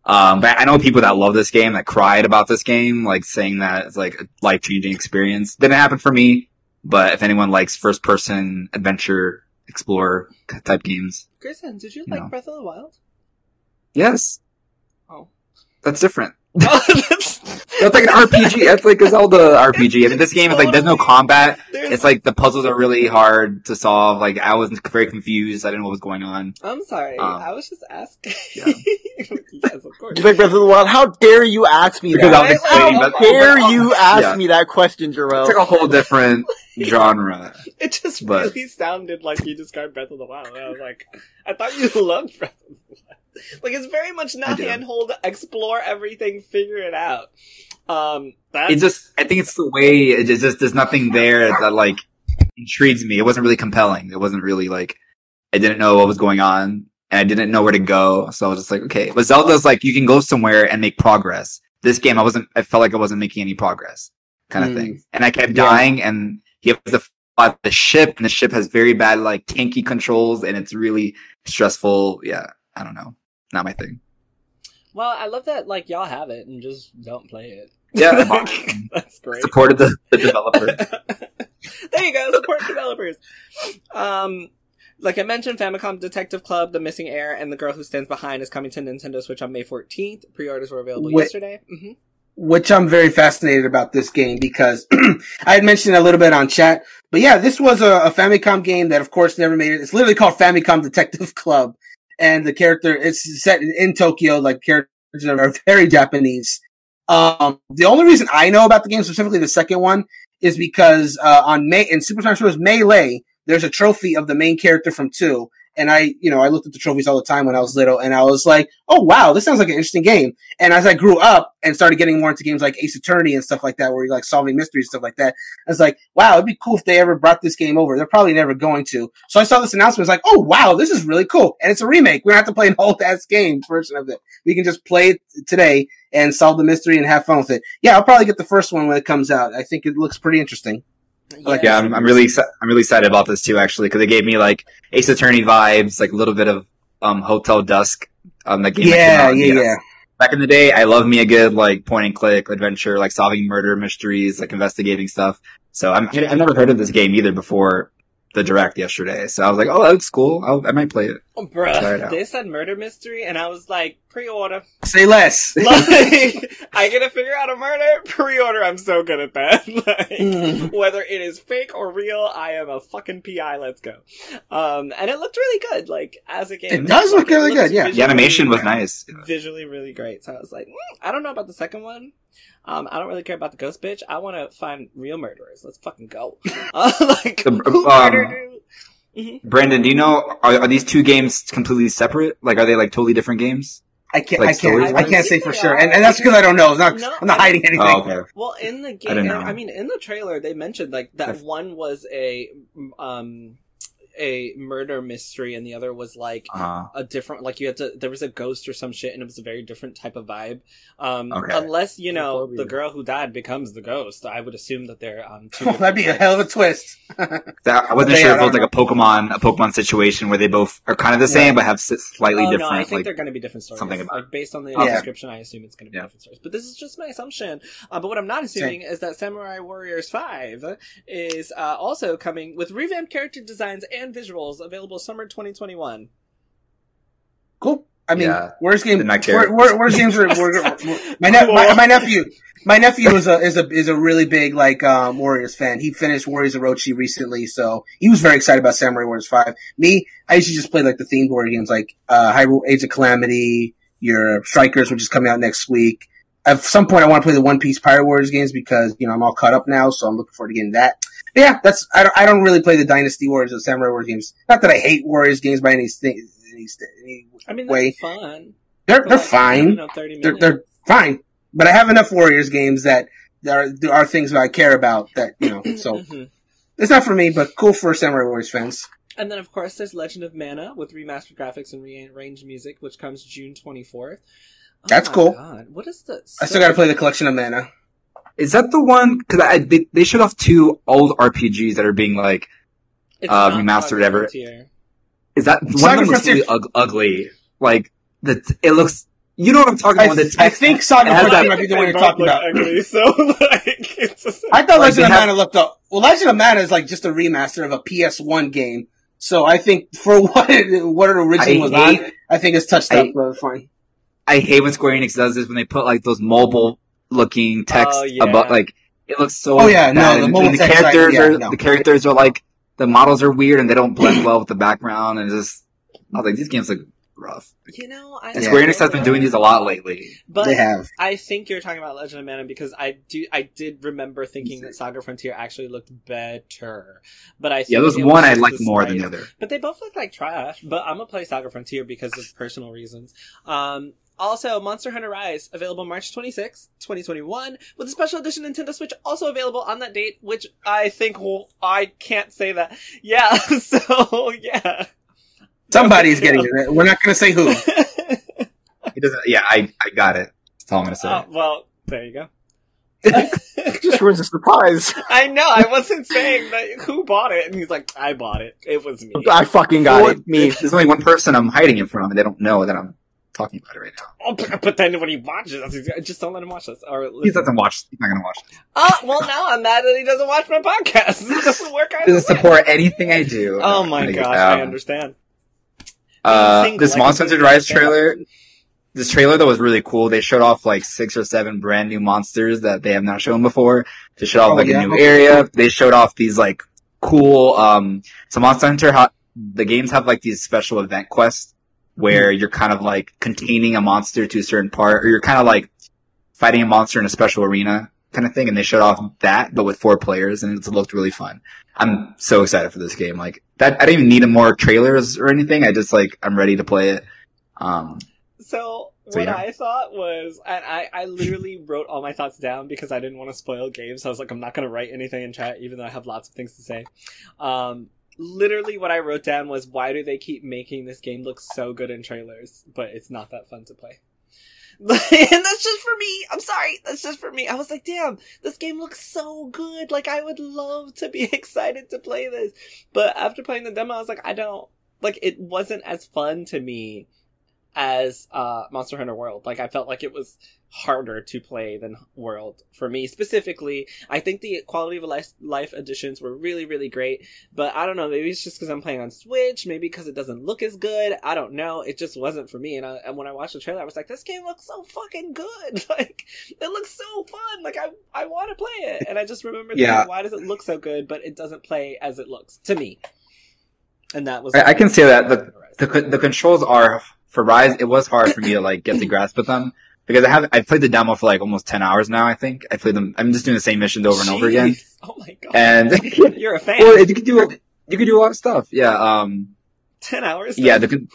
Um, but I know people that love this game, that cried about this game, like saying that it's like a life changing experience. Didn't happen for me, but if anyone likes first person adventure, explorer type games, Grayson, did you You like know. Breath of the Wild? yes, Oh. that's different. That's- That's like an RPG. That's like a Zelda RPG. I mean, this game is like there's no combat. There's- It's like the puzzles are really hard to solve. Like I was very confused. I didn't know what was going on. I'm sorry. Um, I was just asking. yeah. yes, of course. Do you like Breath of the Wild? How dare you ask me Because that? I was explaining How dare you ask Yeah. me that question, Jarrell? It's like a whole different genre. It just But- really sounded like you described Breath of the Wild. I was like, I thought you loved Breath of the Wild. Like it's very much not handhold, explore everything, figure it out. Um, that's It just, I think it's the way. It just, there's nothing there that like intrigues me. It wasn't really compelling. It wasn't really like I didn't know what was going on and I didn't know where to go. So I was just like, okay. But Zelda's like you can go somewhere and make progress. This game, I wasn't. I felt like I wasn't making any progress, kind of Hmm. thing. And I kept Yeah. dying, and you have to fight the ship, and the ship has very bad like tanky controls, and it's really stressful. Yeah, I don't know, not my thing. well, I love that like y'all have it and just don't play it. Yeah, I bought it. that's great. supported the, the developer. there you go, support developers. Um, like I mentioned, Famicom Detective Club, The Missing Heir, and The Girl Who Stands Behind is coming to Nintendo Switch on May 14th. Pre-orders were available Wait. yesterday. hmm which I'm very fascinated about this game because I had mentioned a little bit on chat, but yeah, this was a, a Famicom game that, of course, never made it. It's literally called Famicom Detective Club, and the character it's set in, in Tokyo. Like characters are very Japanese, Um, the only reason I know about the game, specifically the second one, is because uh, on May in Super Smash Bros. Melee, there's a trophy of the main character from two, and I, you know, I looked at the trophies all the time when I was little, and I was like, oh wow, this sounds like an interesting game. And as I grew up and started getting more into games like Ace Attorney and stuff like that, where you're like solving mysteries and stuff like that, I was like, wow, it'd be cool if they ever brought this game over. They're probably never going to. So I saw this announcement, I was like, oh wow, this is really cool, and it's a remake. We don't have to play an old ass game version of it. We can just play it today and solve the mystery and have fun with it. Yeah, I'll probably get the first one when it comes out. I think it looks pretty interesting. Like, Yeah, I'm, I'm really I'm really excited about this too, actually, because it gave me like Ace Attorney vibes, like a little bit of um Hotel Dusk. Um, that game. Yeah, out, yeah, yes. yeah. Back in the day, I love me a good like point and click adventure, like solving murder mysteries, like investigating stuff. So I'm, I've never heard of this game either before the direct yesterday. So I was like, oh, that looks cool. I'll, I might play it. Oh, Try it they said murder mystery, and I was like, pre-order. Say less. like, I gotta figure out a murder, pre-order. I'm so good at that. like, Mm. whether it is fake or real, I am a fucking PI. Let's go. Um, and it looked really good. Like as a game, It does look Like, really good, yeah. The animation was nice. Visually really great. So I was like, mm, I don't know about the second one. Um, I don't really care about the ghost bitch. I want to find real murderers. Let's fucking go. Uh, like, The- who um, murdered who? Brandon, do you know are, are these two games completely separate? Like, are they like totally different games? I can't. Like I can't. stories? I can't say for They sure, and, and that's because I don't know. It's not, No, I'm not I- hiding anything. Oh, okay. Well, in the game, didn't I, mean, in the trailer, they mentioned like that one was a um a murder mystery, and the other was like Uh, a different like you had to there was a ghost or some shit and it was a very different type of vibe um Okay. unless you know Phobia. the girl who died becomes the ghost i would assume that they're um two That'd be a hell of a twist. that, I wasn't They- sure if it was like a Pokemon, a Pokemon situation where they both are kind of the same but have slightly oh, different. no, I think like, they're going to be different stories. something about like based on the Yeah. description, I assume it's going to be Yeah. different stories. But this is just my assumption. Uh, but what I'm not assuming is that Samurai Warriors Five is uh, also coming with revamped character designs and visuals, available summer 2021. Cool. I mean, Yeah. where's game? Did not Where, care. where, where's games? Are, my, ne- my my nephew, my nephew is a is a is a really big like um, Warriors fan. He finished Warriors of Orochi recently, so he was very excited about Samurai Warriors Five. Me, I usually just play like the themed warrior games, like uh, Hyrule Age of Calamity, your Strikers, which is coming out next week. At some point, I want to play the One Piece Pirate Warriors games because you know I'm all caught up now, so I'm looking forward to getting that. Yeah, that's I don't I don't really play the Dynasty Warriors or Samurai Warriors games. Not that I hate Warriors games by any thing. Any, any I mean, they're way. fun. They're they're like, fine. You know, They're they're fine. But I have enough Warriors games that there are, there are things that I care about that you know. So Mhm. it's not for me, but cool for Samurai Warriors fans. And then, of course, there's Legend of Mana with remastered graphics and rearranged music, which comes June 24th. Oh That's cool. God. What is the? I still got to play the collection of mana. Is that the one? Because I they, they showed off two old RPGs that are being like. Uh, remastered Saga ever- Frontier. Is that one Saga of them looks really ug- ugly? Like the it looks. You know what I'm talking I, about? The I think Saga it has Frontier that- might be the one They you're talking look about. Ugly, so like, it's just, I thought Like, Legend they of have- Mana looked up. Well, Legend of Mana is like just a remaster of a PS1 game. So I think for what it, what it originally I was hate- on, I think it's touched I- up. But fine. I hate when Square Enix does this when they put like those mobile looking text Oh, yeah. about like it looks so. Oh, yeah, no, the And mobile the text, characters I- yeah, are no. the characters are like the models are weird and they don't blend well with the background and just I was like these games look rough. you know, I And Square Enix has been doing these a lot lately. But they have. I think you're talking about Legend of Mana because I do. I did remember thinking that Saga Frontier actually looked better, but I think Yeah, there was one I just liked more than the other. But they both look like trash. But I'm gonna play Saga Frontier because of personal reasons. Um, also, Monster Hunter Rise available March 26, 2021, with a special edition Nintendo Switch also available on that date. Which I think will. I can't say that. Yeah. So yeah. Somebody's getting it. We're not going to say who. He doesn't. Yeah, I I got it. That's all I'm gonna say. Oh, well, there you go. just ruins the surprise. I know. I wasn't saying that. Who bought it? And he's like, I bought it. It was me. I fucking got Well, it. Me. There's only one person I'm hiding it from, and they don't know that I'm talking about it right now. Oh, but, but then when he watches just don't let him watch this. Or He doesn't watch. He's not gonna watch. It. Oh, well, now I'm mad that he doesn't watch my podcast. This doesn't work either doesn't support anything I do. Oh my gosh, I um, understand. Uh, this like Monster Hunter Rise trailer, this trailer though was really cool. They showed off like six or seven brand new monsters that they have not shown before. They showed off Oh, like yeah? a new area. They showed off these like cool, um, so Monster Hunter, ha- the games have like these special event quests where Mm-hmm. you're kind of like containing a monster to a certain part, or you're kind of like, fighting a monster in a special arena kind of thing, and they showed off that, but with four players, and it looked really fun. I'm so excited for this game. Like that, I didn't even need more trailers or anything. I just like I'm ready to play it. Um, So, So, what yeah. I thought was, and I, I literally wrote all my thoughts down because I didn't want to spoil games. I was like, I'm not going to write anything in chat, even though I have lots of things to say. Um, literally, what I wrote down was, why do they keep making this game look so good in trailers, but it's not that fun to play? and that's just for me. I'm sorry. That's just for me. I was like, damn, this game looks so good. Like, I would love to be excited to play this. But after playing the demo, I was like, I don't, like, it wasn't as fun to me as uh, Monster Hunter World. Like I felt like it was harder to play than World for me specifically. I think the quality of life life additions were really really great, but I don't know. Maybe it's just because I'm playing on Switch. Maybe because it doesn't look as good. I don't know. It just wasn't for me. And, I, and when I watched the trailer, I was like, this game looks so fucking good. Like it looks so fun. Like I I want to play it. And I just remember Yeah. thinking, why does it look so good, but it doesn't play as it looks to me. And that was I, I can say that the the the controls are for Rise. It was hard for me to like get the grasp of them because I have I've played the demo for like almost ten hours now. I think I played them. I'm just doing the same missions over and over again. Oh my god. And You're a fan. well, you could do you could do a lot of stuff. Yeah. Um. Ten hours. Yeah. The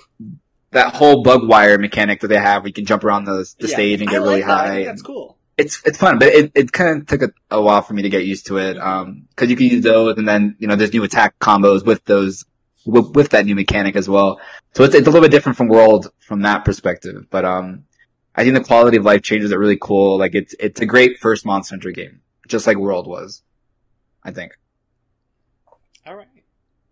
that whole bug wire mechanic that they have, we can jump around the the Yeah. stage and get like really that. High. that's cool. it's it's fun, but it, it kind of took a, a while for me to get used to it. Um, cause you can use those and then, you know, there's new attack combos with those, with, with that new mechanic as well. So it's, it's a little bit different from World from that perspective, but, um, I think the quality of life changes are really cool. Like it's, it's a great first Monster Hunter game, just like World was, I think. All right.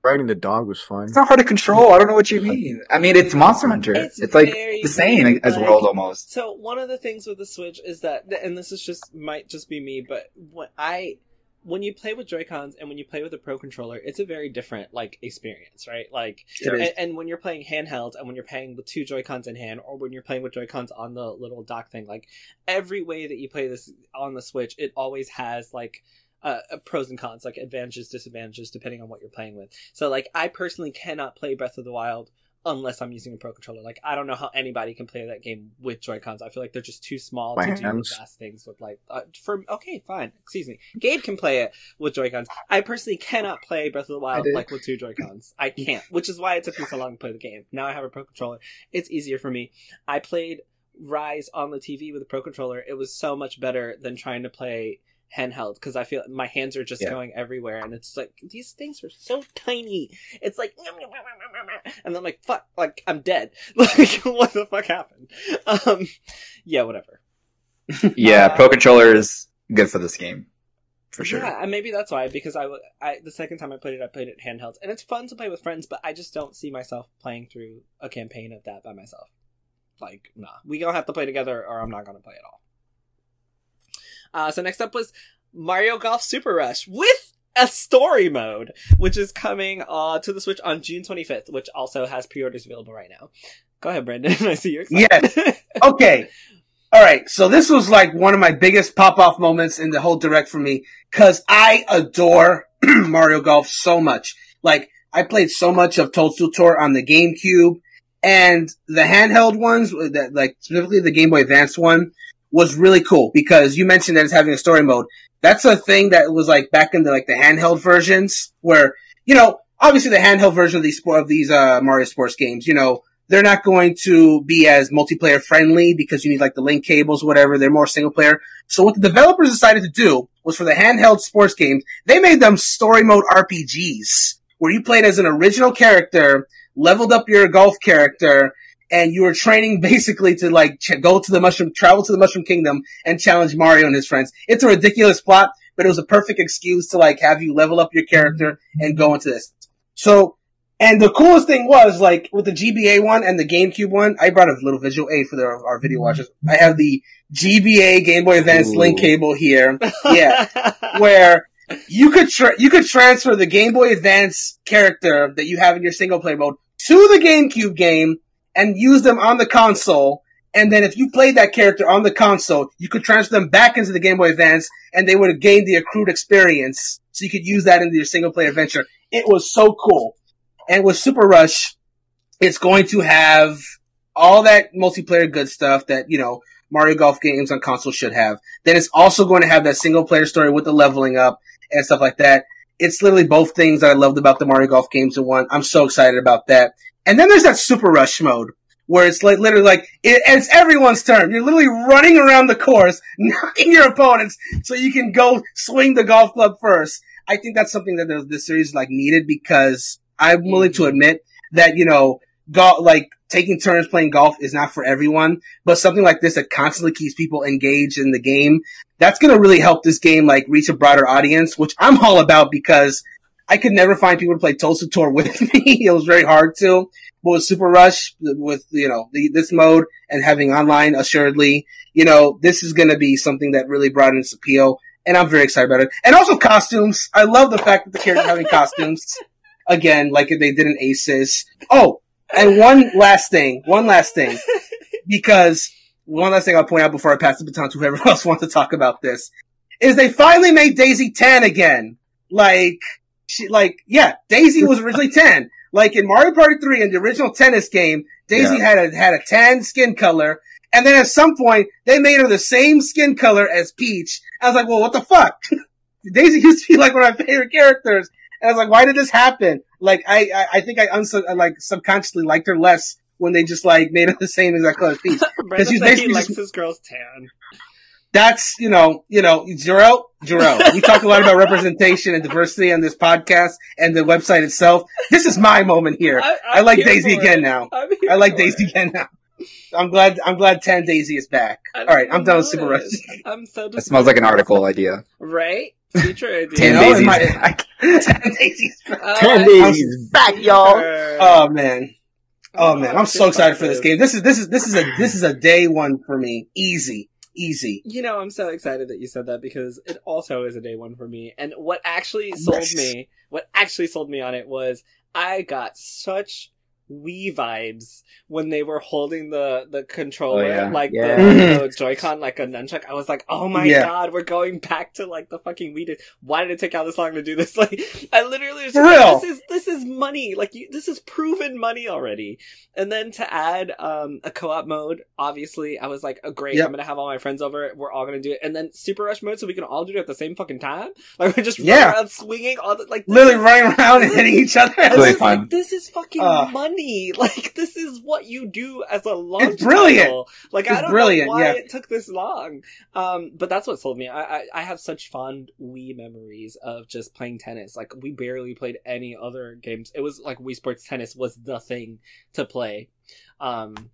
Riding the dog was fun. It's not hard to control. I don't know what you mean. I mean, it's Monster Hunter. It's It's, like the same weird, as World almost. So one of the things with the Switch is that, and this is just might just be me, but when I when you play with Joy Cons and when you play with a Pro controller, it's a very different like experience, right? Like, and, and when you're playing handheld and when you're playing with two Joy Cons in hand, or when you're playing with Joy Cons on the little dock thing, like every way that you play this on the Switch, it always has like uh, uh, pros and cons, like advantages, disadvantages, depending on what you're playing with. So, like, I personally cannot play Breath of the Wild unless I'm using a Pro controller. Like, I don't know how anybody can play that game with Joy Cons. I feel like they're just too small My to do hands. vast things with. Like, uh, for okay, fine, excuse me. Gabe can play it with Joy Cons. I personally cannot play Breath of the Wild like with two Joy Cons. I can't, which is why it took me so long to play the game. Now I have a Pro controller. It's easier for me. I played Rise on the TV with a Pro controller. It was so much better than trying to play handheld because I feel my hands are just Yeah. going everywhere and it's like these things are so tiny. It's like and I'm like fuck like I'm dead. Like what the fuck happened? Um yeah, whatever. Yeah, Uh, Pro Controller is good for this game. For sure. Yeah, and maybe that's why because I, I the second time I played it I played it handheld and it's fun to play with friends but I just don't see myself playing through a campaign of that by myself. Like nah, we gonna have to play together or I'm not gonna play at all. Uh, so next up was Mario Golf Super Rush with a story mode, which is coming uh, to the Switch on June 25th, which also has pre-orders available right now. Go ahead, Brendan. I see you're excited. okay. All right. So this was like one of my biggest pop off moments in the whole direct for me because I adore Mario Golf so much. Like I played so much of Toadstool Tour on the GameCube and the handheld ones that like specifically the Game Boy Advance one was really cool because you mentioned that it's having a story mode. That's a thing that was like back in the like the handheld versions where, you know, obviously the handheld version of these of these uh Mario sports games, you know, they're not going to be as multiplayer friendly because you need like the link cables, whatever. They're more single player. So what the developers decided to do was for the handheld sports games, they made them story mode RPGs where you played as an original character, leveled up your golf character, and you were training basically to like ch- go to the mushroom, travel to the mushroom kingdom and challenge Mario and his friends. It's a ridiculous plot, but it was a perfect excuse to like have you level up your character mm-hmm. and go into this. So and the coolest thing was, like, with the GBA one and the GameCube one, I brought a little visual aid for the, our video mm-hmm. watchers. I have the GBA Game Boy Advance Ooh. link cable here, Yeah. where you could tra- you could transfer the Game Boy Advance character that you have in your single player mode to the GameCube game and use them on the console. And then if you played that character on the console, you could transfer them back into the Game Boy Advance and they would have gained the accrued experience. So you could use that into your single player adventure. It was so cool. And with Super Rush, it's going to have all that multiplayer good stuff that, you know, Mario Golf games on console should have. Then it's also going to have that single player story with the leveling up and stuff like that. It's literally both things that I loved about the Mario Golf games in one. I'm so excited about that. And then there's that Super Rush mode where it's like literally like it, it's everyone's turn. You're literally running around the course, knocking your opponents so you can go swing the golf club first. I think that's something that the, this series like needed because I'm willing to mm-hmm. admit that you know golf like taking turns playing golf is not for everyone, but something like this that constantly keeps people engaged in the game, that's going to really help this game like reach a broader audience, which I'm all about because I could never find people to play Toadstool Tour with me. it was very hard to. But with Super Rush, with, you know, the, this mode and having online assuredly, you know, this is going to be something that really broadens its appeal. And I'm very excited about it. And also costumes. I love the fact that the characters having costumes. Again, like they did in Aces. Oh, and one last thing, one last thing, because one last thing I'll point out before I pass the baton to whoever else wants to talk about this is they finally made Daisy tan again. Like, she, like, yeah, Daisy was originally tan. Like in Mario Party 3 in the original tennis game, Daisy Yeah. had a, had a tan skin color. And then at some point, they made her the same skin color as Peach. I was like, well, what the fuck? Daisy used to be like one of my favorite characters. And I was like, why did this happen? Like, I, I, I think I unsu- I, like subconsciously liked her less when they just like made her the same exact color as Peach. Brandon she's said he basically likes just- his girls tan. That's, you know, you know, Jarrell, Jarrell, we talk a lot about representation and diversity on this podcast and the website itself. This is my moment here. I, I like here Daisy again it. now. I'm here I like Daisy it. again now. I'm glad, I'm glad 10 Daisy is back. I All right, I'm done with Super Rush. I'm so That smells like an article idea. right? Future idea. Tan You know, my- back. 10 Daisy is back. Oh, Ten I- days is back, y'all. Oh man. Oh man, I'm so excited for this game. This is, this is, this is a, this is a day one for me. Easy. Easy. You know, I'm so excited that you said that because it also is a day one for me. And what actually sold Yes. me, what actually sold me on it was I got such Wii vibes when they were holding the the controller, Oh, yeah. like Yeah. the, the Joy-Con, like a nunchuck. I was like, oh my Yeah. god, we're going back to like the fucking Wii days. Why did it take out this long to do this? Like, I literally was just For like, real. this is this is money. Like, you, this is proven money already. And then to add um, a co-op mode, obviously, I was like, oh great, Yep. I'm gonna have all my friends over. We're all gonna do it. And then Super Rush mode, so we can all do it at the same fucking time. Like we're just Yeah. running around swinging all the like Literally is- running around and hitting each other. this Really is fun. like this is fucking Uh. money. Like this is what you do as a launch. brilliant. title. Like I don't brilliant, know why yeah. it took this long. Um, but that's what sold me. I, I I have such fond Wii memories of just playing tennis. Like we barely played any other games. It was like Wii Sports Tennis was the thing to play. Um,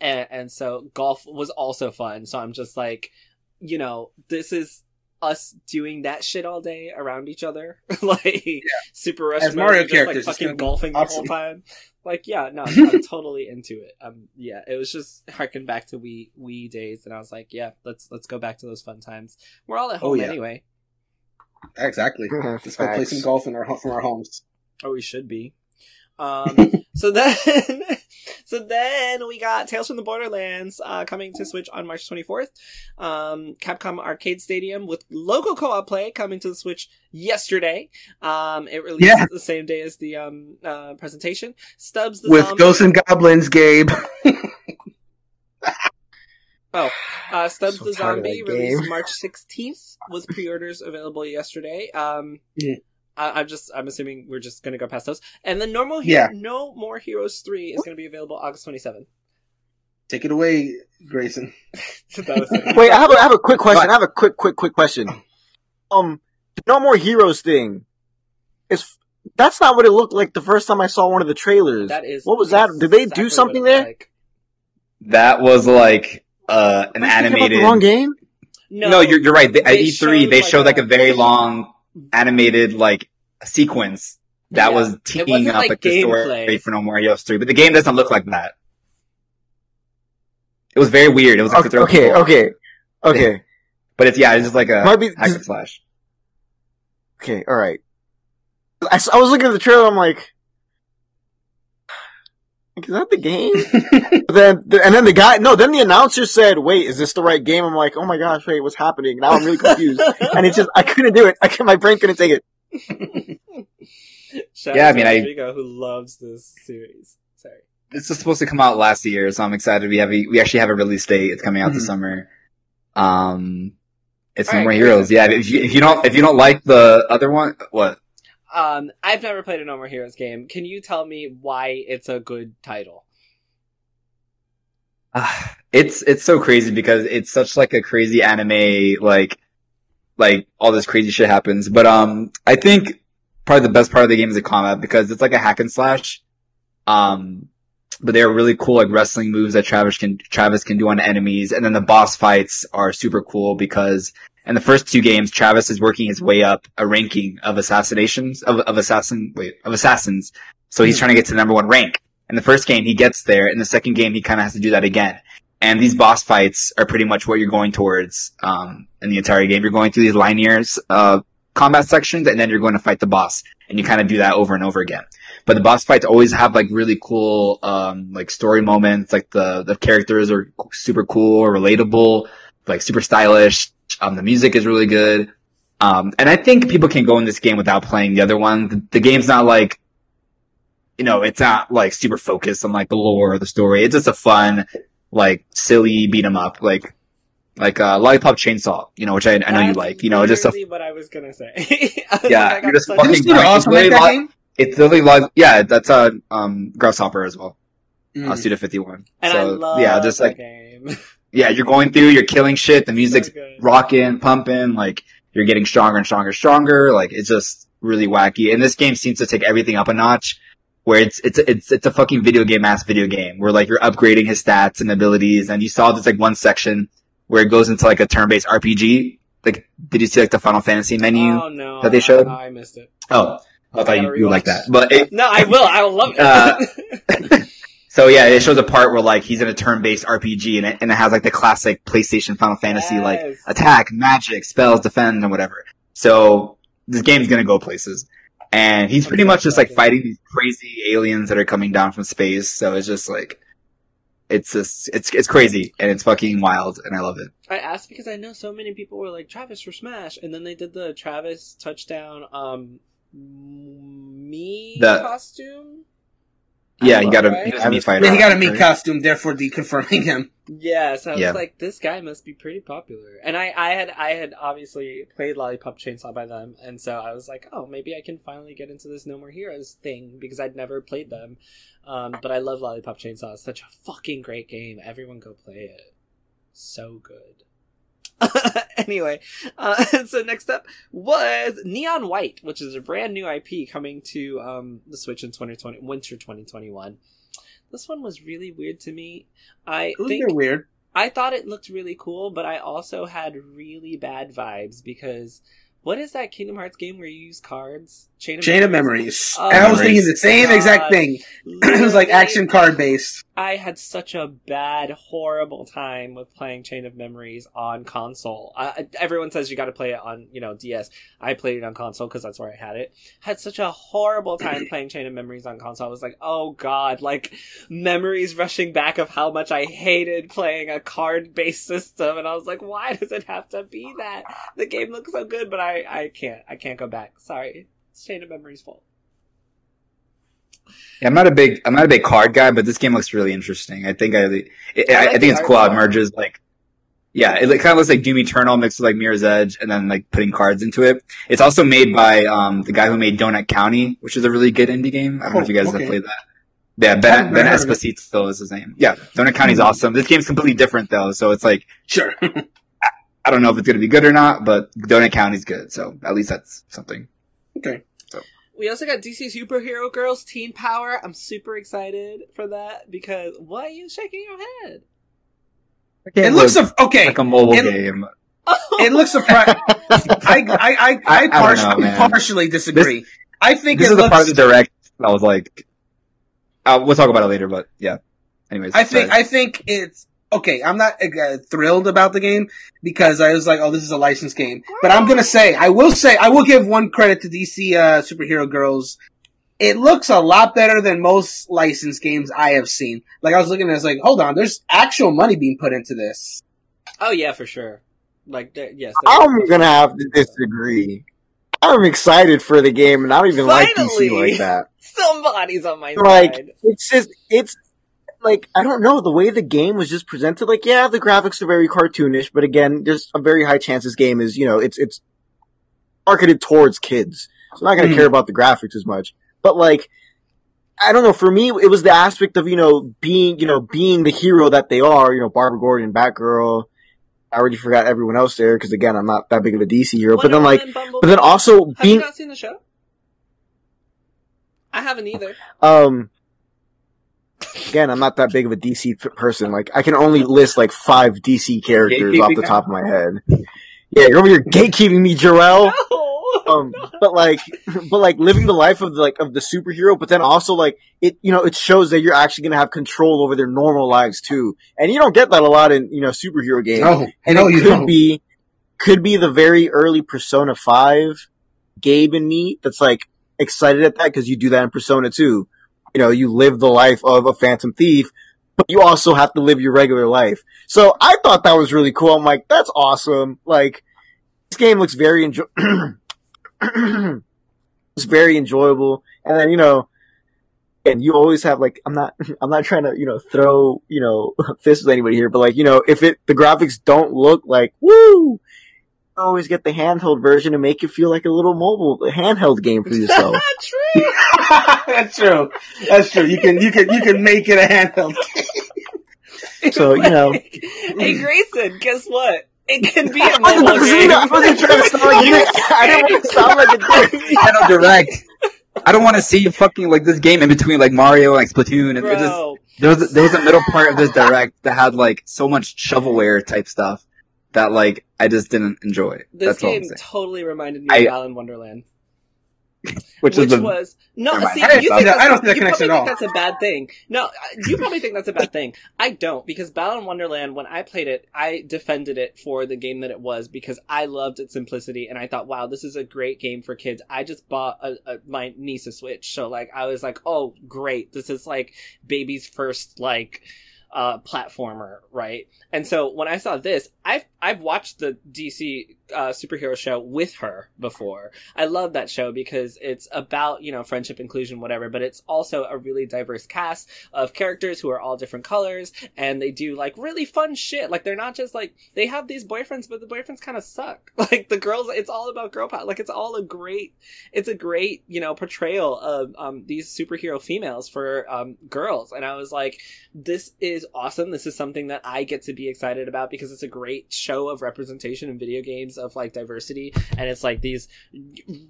and, and so golf was also fun. So I'm just like, you know, this is us doing that shit all day around each other, like Super Rush As Mario just, characters, like fucking golfing awesome. the whole time. Like, yeah, no, I'm, I'm totally into it. Um, yeah, it was just harking back to Wii Wii days, and I was like, yeah, let's let's go back to those fun times. We're all at Oh, home yeah. anyway. Exactly. Let's go play some golf in our, from our homes. Oh, we should be. Um, so then, so then we got Tales from the Borderlands uh, coming to Switch on March 24th. Um, Capcom Arcade Stadium with local co-op play coming to the Switch yesterday. Um, it released Yeah. the same day as the um, uh, presentation. Stubbs the With zombie, Ghosts and Goblins, Gabe. uh, Stubbs So the zombie released. March 16th with pre-orders available yesterday. Um, Yeah. I, I'm just, I'm assuming we're just gonna go past those. And then normal, He- Yeah. no more Heroes 3 is gonna be available August 27th. Take it away, Grayson. that was it. Wait, I have a, I have a quick question. I have a quick, quick, quick question. Um, the No More Heroes thing is that's not what it looked like the first time I saw one of the trailers. That is What was that? Did they do something what it was there? like. That was like uh, an Am I thinking about animated. the wrong game. No, No, you're, you're right. They, at E3, they like, showed like a- a very long animated like a sequence that Yeah. was teeing up like, like the story for No More Heroes 3, but the game doesn't look like that. It was very weird. It was like Okay, okay, okay, okay, but it's yeah, it's just like a Might be- hack and slash. okay. all right. I, I was looking at the trailer. I'm like, is that the game? Then, the, and then the guy, no, then the announcer said, "Wait, is this the right game?" I'm like, "Oh my gosh, wait, what's happening?" Now I'm really confused, and it's just, I couldn't do it. I could, my brain couldn't take it. Shout Yeah, out I mean, to I- Rodrigo who loves this series. Sorry. this is supposed to come out last year, so I'm excited. We have a, we actually have a release date. It's coming out this Mhm. summer. Um, it's No Alright, More. Heroes. Yeah, if you, if you don't if you don't like the other one, what? Um, I've never played a No More Heroes game. Can you tell me why it's a good title? Ah, it's it's so crazy because it's such like a crazy anime like like all this crazy shit happens. But um, I think probably the best part of the game is the combat because it's like a hack and slash. Um, but they're really cool like wrestling moves that Travis can Travis can do on enemies, and then the boss fights are super cool because in the first two games, Travis is working his way up a ranking of assassinations of of assassin wait of assassins. So he's trying to get to the number one rank. And the first game, he gets there. In the second game, he kind of has to do that again. And these boss fights are pretty much what you're going towards um, in the entire game. You're going through these linear uh, combat sections, and then you're going to fight the boss, and you kind of do that over and over again. But the boss fights always have like really cool um, like story moments. Like the the characters are super cool or relatable, like super stylish. Um, the music is really good. Um, and I think people can go in this game without playing the other one. The, the game's not like you know, it's not like super focused on like the lore or the story. It's just a fun, like silly beat 'em up, like like uh, Lollipop Chainsaw, you know, which I, I know you like. You know, just a what I was gonna say. Was Yeah, like, you're just such- fucking Didn't Studio grind. also It's really make that it's literally like yeah, that's a um Grasshopper as well, Mm. uh, Suda Fifty One. and so I love yeah, just like game. yeah, you're going through, you're killing shit. The music's good. rocking, pumping, like you're getting stronger and stronger, and stronger. Like it's just really wacky. And this game seems to take everything up a notch. Where it's it's it's it's a fucking video game ass video game where like you're upgrading his stats and abilities. And you saw this like one section where it goes into like a turn based RPG. Like, did you see like the Final Fantasy menu? oh no, that they showed? I, I missed it. Oh, I thought you, you like that. But it, No, I will. I will love it. Uh, so yeah, it shows a part where like he's in a turn-based RPG and it, and it has like the classic PlayStation Final Fantasy like attack, magic, spells, defend, and whatever. So this game's gonna go places. And he's pretty much just like fighting these crazy aliens that are coming down from space. So it's just like, it's just, it's, it's crazy and it's fucking wild and I love it. I asked because I know so many people were like Travis for Smash, and then they did the Travis touchdown um me The- costume. Yeah, he got a, Right? he was a Mii Fighter. Yeah, he got a meat right? costume, therefore deconfirming him. Yeah, so I was Yeah. like, this guy must be pretty popular. And I, I had, I had obviously played Lollipop Chainsaw by them, and so I was like, oh, maybe I can finally get into this No More Heroes thing because I'd never played them. Um, but I love Lollipop Chainsaw. It's such a fucking great game. Everyone go play it. So good. anyway, uh, so next up was Neon White, which is a brand new IP coming to um, the Switch in 2020, winter 2021. This one was really weird to me. I was think weird. I thought it looked really cool, but I also had really bad vibes because what is that Kingdom Hearts game where you use cards? Chain of Chain of Memories. Oh, I was Memories. thinking the same exact thing. it was like action card based. I had such a bad, horrible time with playing Chain of Memories on console. I, everyone says you got to play it on, you know, DS. I played it on console because that's where I had it. Had such a horrible time playing Chain of Memories on console. I was like, oh god, like memories rushing back of how much I hated playing a card-based system, and I was like, why does it have to be that? The game looks so good, but I, I can't, I can't go back. Sorry, it's Chain of Memories' fault. Yeah, I'm not a big I'm not a big card guy, but this game looks really interesting. I think I it, I I, I think it's cool how it merges like yeah, it kind of looks like Doom Eternal mixed with like Mirror's Edge, and then like putting cards into it. It's also made by um the guy who made Donut County, which is a really good indie game. I don't know if you guys Oh, okay. have played that. Yeah, Ben, ben it. Esposito is his name. Yeah, Donut County's Hmm. awesome. This game's completely different though, so it's like Sure. I don't know if it's gonna be good or not, but Donut County's good, so at least that's something. Okay. We also got DC Superhero Girls Teen Power. I'm super excited for that because why are you shaking your head? It looks a, okay. like a mobile it- game. It looks surprising. I, I, I, I, I don't partially, know, partially disagree. I think This it is the part of the direct that was like, uh, we'll talk about it later, but yeah. Anyways, I think sorry. I think it's okay. I'm not uh, thrilled about the game because I was like, oh, this is a licensed game. But I'm gonna say, I will say, I will give one credit to DC uh, Superhero Girls. It looks a lot better than most licensed games I have seen. Like I was looking at, it, I was like, hold on, there's actual money being put into this. Oh yeah, for sure. Like there- yes. I'm gonna have to disagree. I'm excited for the game, and I don't even like DC like that. Somebody's on my Like side. it's just it's like I don't know the way the game was just presented. Like, yeah, the graphics are very cartoonish, but again, there's a very high chance this game is you know it's it's marketed towards kids, so I'm not gonna Mhm. care about the graphics as much. But like, I don't know. For me, it was the aspect of you know being you know being the hero that they are. You know, Barbara Gordon, Batgirl. I already forgot everyone else there because again, I'm not that big of a DC hero. but then like, Woman, Bumblebee. but then also have being you not seen the show? I haven't either. Um, again, I'm not that big of a DC person. Like, I can only list like five DC characters off the top of my head. Yeah, you're over here gatekeeping me, Jarrell. No. Um, but like, but like living the life of the, like of the superhero, but then also like it, you know, it shows that you're actually gonna have control over their normal lives too, and you don't get that a lot in you know superhero games. No, And no, it you could don't. be could be the very early Persona Five Gabe and me that's like excited at that because you do that in Persona 2. You know, you live the life of a Phantom Thief, but you also have to live your regular life. So I thought that was really cool. I'm like, that's awesome. Like, this game looks very enjoy. it's very enjoyable, and then you know. And you always have like I'm not I'm not trying to you know throw you know fists with anybody here, but like you know if it the graphics don't look like woo, always get the handheld version to make you feel like a little mobile handheld game for yourself. That's true. That's true. That's true. You can you can you can make it a handheld. So, you know. hey Grayson, guess what? It can be a I wasn't, mobile game. I wasn't trying to sound like a dick. I didn't want to sound like a dick. Nintendo Direct. I don't want to see fucking like this game in between like Mario and like Splatoon and just there was there was a middle part of this direct that had like so much shovelware type stuff that like I just didn't enjoy. this That's game totally reminded me I- of Balan Wonderland. Which, which is the was no. See, I you think that. I don't that's- see that you connection probably at think that's a bad thing. No, you probably think that's a bad thing. I don't because Balan Wonderland. When I played it, I defended it for the game that it was because I loved its simplicity and I thought, wow, this is a great game for kids. I just bought a, a, my niece a Switch, so like I was like, oh, great, this is like baby's first like uh platformer right and so when i saw this i've i've watched the dc uh superhero show with her before I love that show because it's about, you know, friendship, inclusion, whatever, but it's also a really diverse cast of characters who are all different colors and they do like really fun shit. Like they're not just like, they have these boyfriends, but the boyfriends kind of suck. Like the girls, it's all about girl power. Like it's all a great, it's a great, you know, portrayal of, um, these superhero females for, um, girls. And I was like, this is awesome. This is something that I get to be excited about because it's a great show of representation in video games of like diversity. And it's like these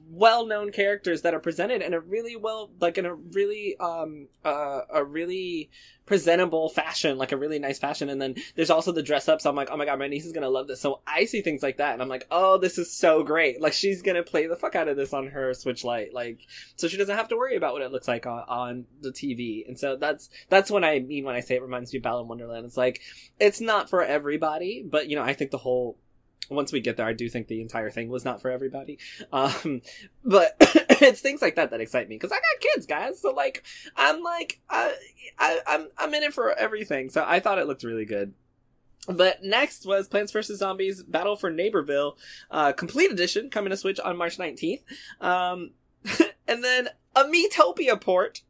well-known characters that are presented in a really well like in a really um uh a really presentable fashion like a really nice fashion. And then there's also the dress up so i'm like oh my god my niece is gonna love this. So i see things like that and i'm like oh this is so great. Like she's gonna play the fuck out of this on her switch lite. Like so she doesn't have to worry about what it looks like on, on the tv and so that's that's what i mean when i say it reminds me of Balan Wonderland. It's like it's not for everybody but you know i think the whole once we get there, I do think the entire thing was not for everybody. Um, but it's things like that that excite me because I got kids, guys. So like, I'm like, I, I, I'm, I'm in it for everything. So I thought it looked really good. But next was Plants vs. Zombies Battle for Neighborville, uh, complete edition coming to Switch on March 19th. Um, and then a Miitopia port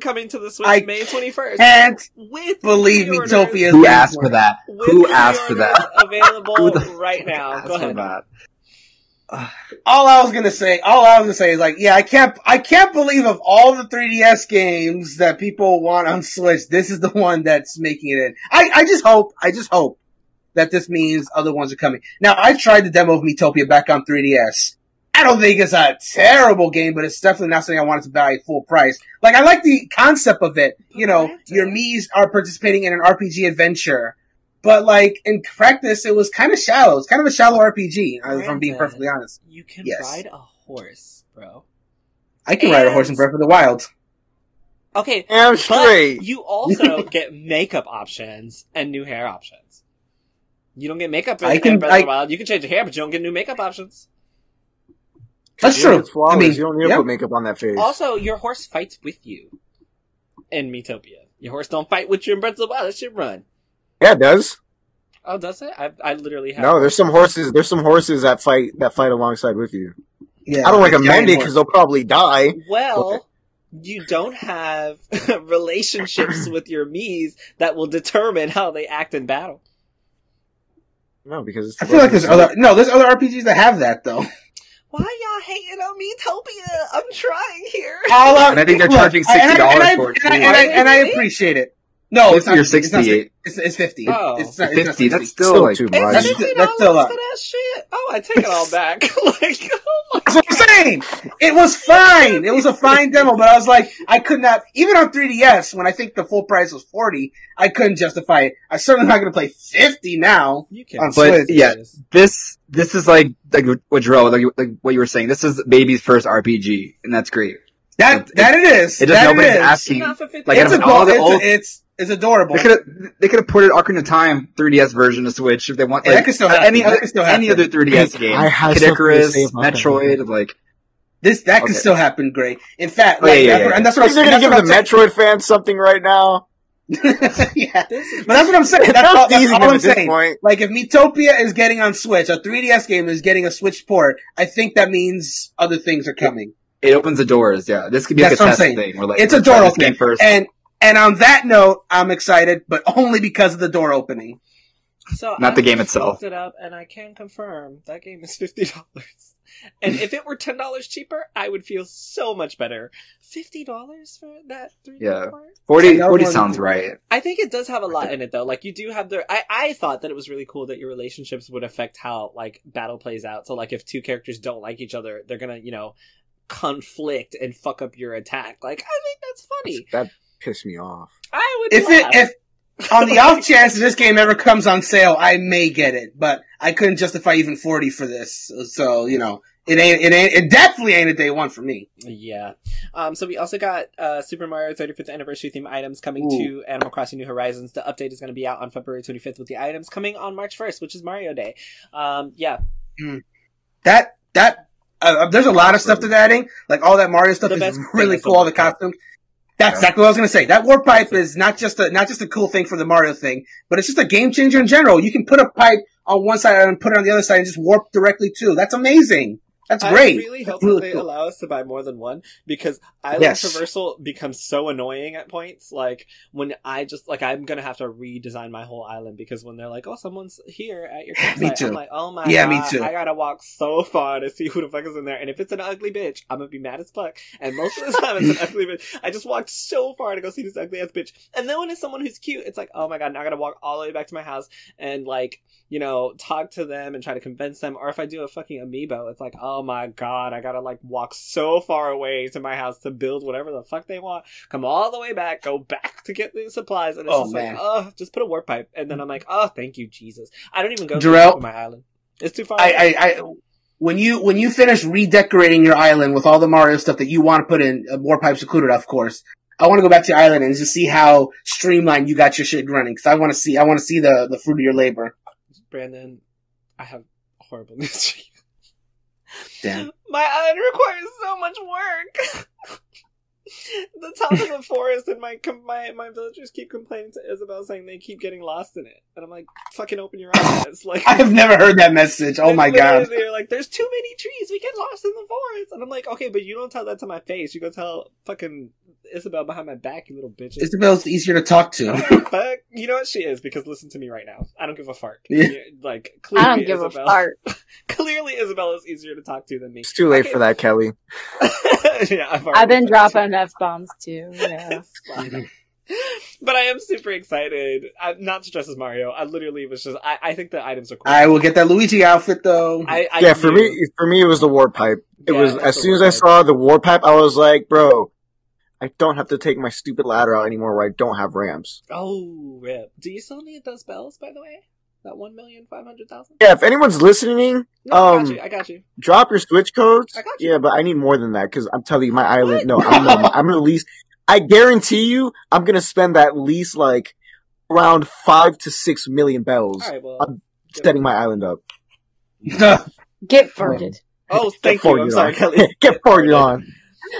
coming to the Switch I May 21st. Can't with believe pre-orders- Miitopia who asked for that? with Who asked for that? Available Who the right now. Go ahead. that. all I was gonna say, all I was gonna say is like, yeah, I can't, I can't believe of all the 3DS games that people want on Switch, this is the one that's making it in. I, I just hope, I just hope that this means other ones are coming. Now, I tried the demo of Miitopia back on 3DS. I don't think it's a terrible game, but it's definitely not something I wanted to buy at full price. Like, I like the concept of it. You know, your Mii's are participating in an RPG adventure. But like, in practice, it was kind of shallow. It's kind of a shallow RPG, uh, if I'm being perfectly honest. You can Yes. ride a horse, bro. I can ride a horse in And- Breath of the Wild. Okay, Damn but straight. you also get makeup options and new hair options. You don't get makeup in, I can- Breath of the Wild. You can change your hair, but you don't get new makeup options. That's You true. it's flawless. I mean, you don't need to yeah. put makeup on that face. Also, your horse fights with you in Miitopia. Your horse don't fight with you in Breath of the Wild. It should run. yeah, it does. Oh, does it? I, I literally have. No, there's some horses. There's some horses that fight that fight alongside with you. Yeah, I don't recommend it because they'll probably die. Well, you don't have relationships with your Mii's that will determine how they act in battle. No, because it's I feel like there's other no, there's other RPGs that have that though. Why y'all hating on Miitopia? I'm trying here. All And I think they're charging and I- and I- $60 for it, and I, too. and I, and I appreciate it. No, it's. You're It's, not, 68. it's, it's fifty. Oh. it's not, it's not 50, that's still, still like, too It's much. That's- fifty that's dollars still a lot. for that shit. Oh, I take it all back. like, oh my That's what I'm saying. It was fine. It was a fine demo, but I was like, I could not, even on 3DS, when I think the full price was 40, I couldn't justify it. I'm certainly not going to play 50 now. You On can. Switch. yeah. this this is like like what Jarrell, like, like what you were saying. This is baby's first RPG, and that's great. That, It- that it is. It just that nobody's it is. asking. Not for 50 Like, It's, out of ador- all the it's, old- it's, it's adorable. They could have they could have ported Ocarina of Time 3DS version to Switch if they want. Yeah, Like, that could still happen. any other could still any other 3DS game. I have Kid Icarus, say about that. Metroid, like This, that could still happen great. In fact, Oh, like, yeah, yeah, yeah. and that's what I I'm think they're saying. gonna give the Metroid fans something right now. yeah. But that's what I'm saying. That's all, that's all I'm saying. point. Like if Miitopia is getting on Switch, a 3DS game is getting a Switch port, I think that means other things are coming. it opens the doors. Yeah, this could be like a what I'm test saying. thing. Where, like, It's a door opening. first. And and on that note, I'm excited, but only because of the door opening. So Not I the game itself. looked it up, and I can confirm that game is fifty dollars. And if it were ten dollars cheaper, I would feel so much better. Fifty dollars for that three Yeah. part? 40, Yeah, 40 sounds was- right. I think it does have a lot in it though. Like you do have the. I I thought that it was really cool that your relationships would affect how like battle plays out. So like if two characters don't like each other, they're gonna you know conflict and fuck up your attack. Like I think that's funny. That pissed me off. I would If laugh. it if on the off chance that this game ever comes on sale, I may get it, but I couldn't justify even 40 for this. So, you know, it ain't it ain't it definitely ain't a day one for me. Yeah. Um, so we also got uh, Super Mario 35th anniversary theme items coming Ooh. to Animal Crossing New Horizons. The update is going to be out on February 25th with the items coming on March 1st, which is Mario Day. Um, yeah. That that uh, there's a lot of stuff to adding. Like all that Mario stuff The is really cool. All the warp pipe. costumes. That's exactly what I was gonna say. That warp pipe is not just a not just a cool thing for the Mario thing, but it's just a game changer in general. You can put a pipe on one side and put it on the other side and just warp directly too. That's amazing. That's great. I really hope really that they cool. allow us to buy more than one because island Yes. traversal becomes so annoying at points. Like when I just like I'm gonna have to redesign my whole island because when they're like, "Oh, someone's here at your campsite," too. I'm like, "Oh my Yeah, god, me too. I gotta walk so far to see who the fuck is in there." And if it's an ugly bitch, I'm gonna be mad as fuck. And most of the time, it's an ugly bitch. I just walked so far to go see this ugly ass bitch. And then when it's someone who's cute, it's like, "Oh my god, now I gotta walk all the way back to my house and like." You know, talk to them and try to convince them. Or if I do a fucking amiibo, it's like, oh my god, I gotta like walk so far away to my house to build whatever the fuck they want. Come all the way back, go back to get the supplies, and it's Oh, just man. like, oh, just put a warp pipe. And then I'm like, oh, thank you, Jesus. I don't even go to my island. It's too far. I, I, I when you when you finish redecorating your island with all the Mario stuff that you want to put in, uh, warp pipes included, of course. I want to go back to your island and just see how streamlined you got your shit running. Because I want to see, I want to see the the fruit of your labor. Brandon, I have horrible news for you. Damn. My island requires so much work. the top of the forest and my my my villagers keep complaining to Isabel saying they keep getting lost in it, and I'm like, fucking open your eyes, like. I have never heard that message. Oh my god. They're like, there's too many trees. We get lost in the forest. And I'm like, okay, but you don't tell that to my face. You go tell fucking Isabel behind my back, you little bitches. Isabel's easier to talk to. Fuck. You know what she is because listen to me right now. I don't give a fart. Yeah. Like clearly, I don't give Isabel, a fart. Clearly, Isabel is easier to talk to than me. It's too late Okay. for that, Kelly. yeah, I've, I've been dropping f bombs too. Yeah. But I am super excited. I'm not to dress as Mario. I literally was just. I, I think the items are cool. I will get that Luigi outfit though. I, I yeah, for me, for me, it was the warp pipe. It Yeah, was as soon as I pipe. saw the warp pipe, I was like, bro, I don't have to take my stupid ladder out anymore where I don't have ramps. Oh, rip. Do you still need those bells, by the way? That one million five hundred thousand. Yeah, if anyone's listening, No, I Um, got you. I got you. drop your switch codes. I got you. Yeah, but I need more than that because I'm telling you, my island. What? No, I'm, no, I'm gonna lease. I guarantee you, I'm gonna spend at least like around five to six million bells All right. Well. I'm setting my island up. Get farted. Oh, thank Get you. I'm sorry, on. Kelly. Get farted on.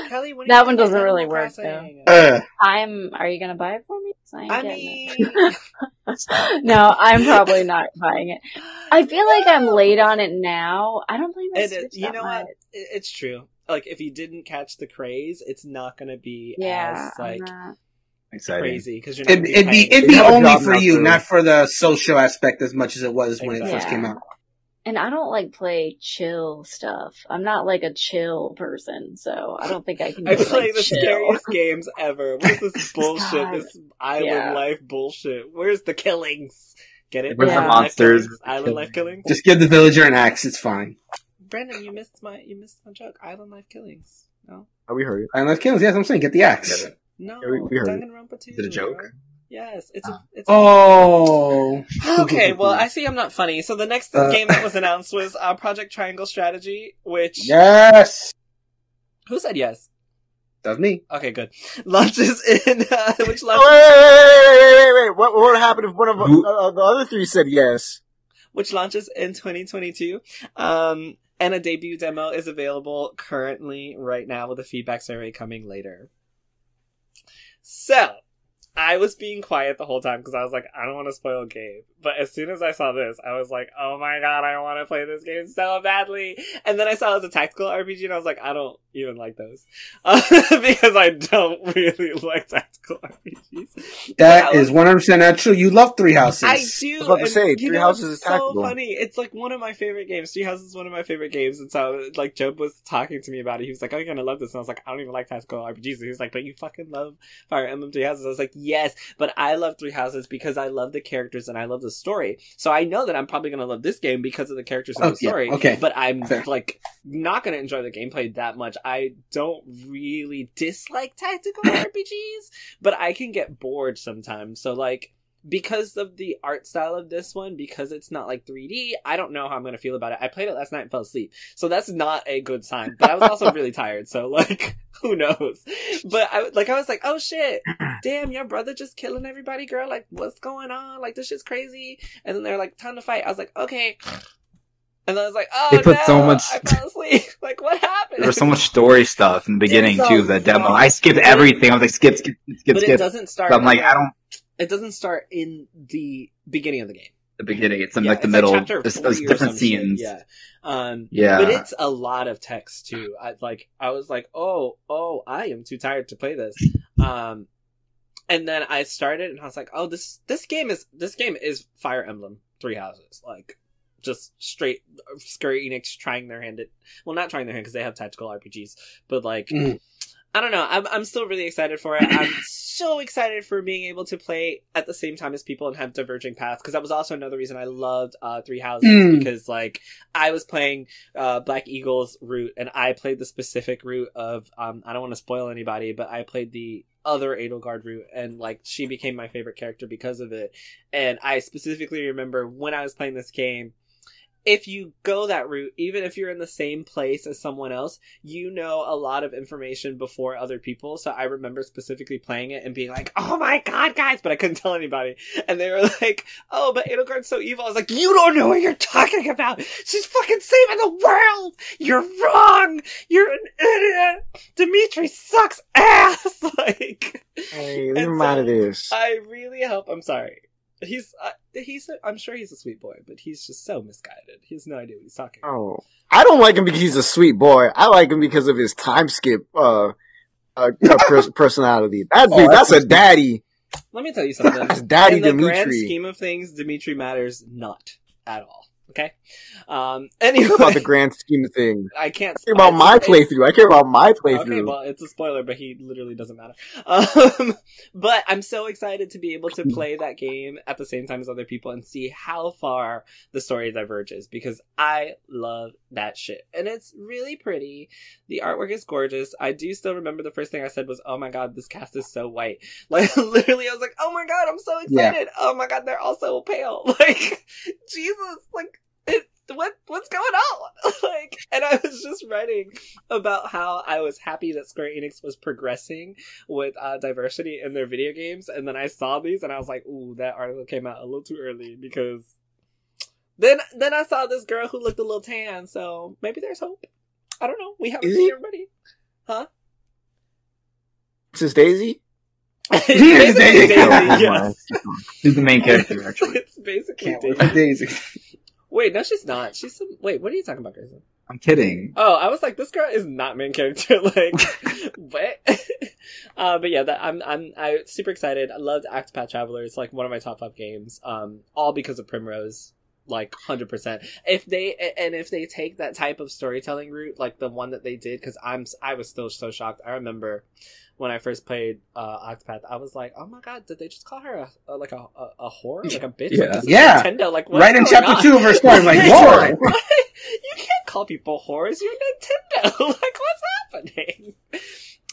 Kelly, when That one doesn't really work, Crossing? uh, I'm. Are you gonna buy it for me? I, I mean, no, I'm probably not buying it. I feel like I'm late on it now. I don't play my And, uh, Switch you know much. what? It's true. like if you didn't catch the craze, it's not gonna be Yeah, as like Exciting. crazy because you're. It'd, gonna it'd be it'd be They have a only for you, for- not for the social aspect as much as it was when it first Exactly. came out. And I don't like play chill stuff. I'm not like a chill person, so I don't think I can. I play like, the chill. scariest games ever. What is this bullshit? God. This island Yeah. life bullshit. Where's the killings? Get it? Where's the Island life monsters? killings? Island life killings. Just give the villager an axe. It's fine. Brandon, you missed my you missed my joke. Island life killings. No, Oh, we heard it. And let's kills. Yes, I'm saying get the axe. no. Yeah, we- we heard it. Danganronpa 2. Is it a joke? bro. Yes, it's a. Ah. It's a Oh. Okay, well, I see I'm not funny. So the next Uh. game that was announced was uh, Project Triangle Strategy, which Yes. who said yes? That's me. Okay, good. Launches in uh, which Oh, launches wait, wait, wait, wait, wait, wait. What, what would happen if one of uh, the other three said yes? which launches in 2022. Um, and a debut demo is available currently right now with a feedback survey coming later. So, I was being quiet the whole time because I was like, I don't want to spoil a game. But as soon as I saw this, I was like, oh my god, I want to play this game so badly. And then I saw it was a tactical RPG and I was like, I don't even like those. Uh, because I don't really like tactical RPGs. That Yeah, is 100% not true. You love Three Houses. I do. I was about to say, you Three know, Houses it's is so funny. It's like one of my favorite games. Three Houses is one of my favorite games, and so like Job was talking to me about it. He was like, "Oh, you're gonna love this," and I was like, "I don't even like tactical RPGs." And he was like, "But you fucking love Fire Emblem Three Houses." I was like, "Yes, but I love Three Houses because I love the characters and I love the story. So I know that I'm probably gonna love this game because of the characters and Oh, the yeah, story. okay. but I'm Fair. like not gonna enjoy the gameplay that much. I don't really dislike tactical RPGs, but I can get bored sometimes. So like because of the art style of this one, because it's not like 3D, I don't know how I'm gonna feel about it. I played it last night and fell asleep, so that's not a good sign. But I was also really tired, so like, who knows? But I like, I was like, oh shit, damn, your brother just killing everybody, girl. Like, what's going on? Like, this shit's crazy. And then they're like, time to fight. I was like, okay. And then I was like, oh They put no, so much- I fell asleep. like, what happened? There was so much story stuff in the beginning too. of that demo. I skipped everything. I was like, skip, skip, skip, skip. but it doesn't start. So I'm like, I don't. It doesn't start in the beginning of the game. The beginning. It's in Yeah, like the it's middle. chapter There's, there's different some shit, scenes. Yeah. Um, Yeah. but it's a lot of text too. I like. I was like, oh, oh, I am too tired to play this. Um, and then I started, and I was like, oh, this this game is this game is Fire Emblem Three Houses. Like, just straight Square Enix trying their hand at well, not trying their hand because they have tactical RPGs, but like. Mhm. I don't know. I'm I'm still really excited for it. I'm so excited for being able to play at the same time as people and have diverging paths because that was also another reason I loved uh, Three Houses Mm. because like I was playing uh, Black Eagle's route and I played the specific route of um I don't want to spoil anybody but I played the other Edelgard route and like she became my favorite character because of it and I specifically remember when I was playing this game if you go that route, even if you're in the same place as someone else, you know a lot of information before other people. So I remember specifically playing it and being like, "Oh my god, guys!" But I couldn't tell anybody, and they were like, "Oh, but Edelgard's so evil." I was like, "You don't know what you're talking about. She's fucking saving the world. You're wrong. You're an idiot. Dimitri sucks ass." like, Hey, leave him out of this. I really hope. I'm sorry. He's uh, he's. A, I'm sure he's a sweet boy, but he's just so misguided. He has no idea what he's talking. about. Oh, I don't like him because he's a sweet boy. I like him because of his time skip uh, uh, uh, personality. That Oh, that's that's a daddy. Let me tell you something. That's daddy In the grand Dimitri. scheme of things, Dimitri matters not at all. Okay. Um. Anyway, about the grand scheme of things? I can't. I care about my playthrough. I care about my playthrough. Okay, well, it's a spoiler, but he literally doesn't matter. Um, but I'm so excited to be able to play that game at the same time as other people and see how far the story diverges because I love that shit. And it's really pretty. The artwork is gorgeous. I do still remember the first thing I said was, oh my god, this cast is so white. Like, literally, I was like, oh my god, I'm so Yeah. excited. Oh my god, they're all so pale. Like, Jesus, like, it, what what's going on? like, and I was just writing about how I was happy that Square Enix was progressing with uh, diversity in their video games, and then I saw these and I was like, "Ooh, that article came out a little too early." Because then then I saw this girl who looked a little tan, so maybe there's hope. I don't know. We haven't Is seen it? everybody. Huh? This is Daisy. it's basically Daisy. Daisy. yes. He's the main character, actually. it's basically Can't wait Daisy. Daisy. Wait, no, she's not. She's some. Wait, what are you talking about, Grayson? I'm kidding. Oh, I was like, this girl is not main character. like, what? uh, but yeah, that, I'm I'm I'm super excited. I loved Octopath Traveler. It's like one of my top five games. Um, all because of Primrose. Like hundred percent. If they and if they take that type of storytelling route, like the one that they did, because I'm I was still so shocked. I remember when I first played uh, Octopath, I was like, "Oh my god, did they just call her a, a like a, a a whore, like a bitch?" Yeah. Like, this is Yeah. Nintendo. Like, what's right in going chapter on? two of her story, I'm like, Right. whoa. you can't call people whores. You're Nintendo. like, what's happening?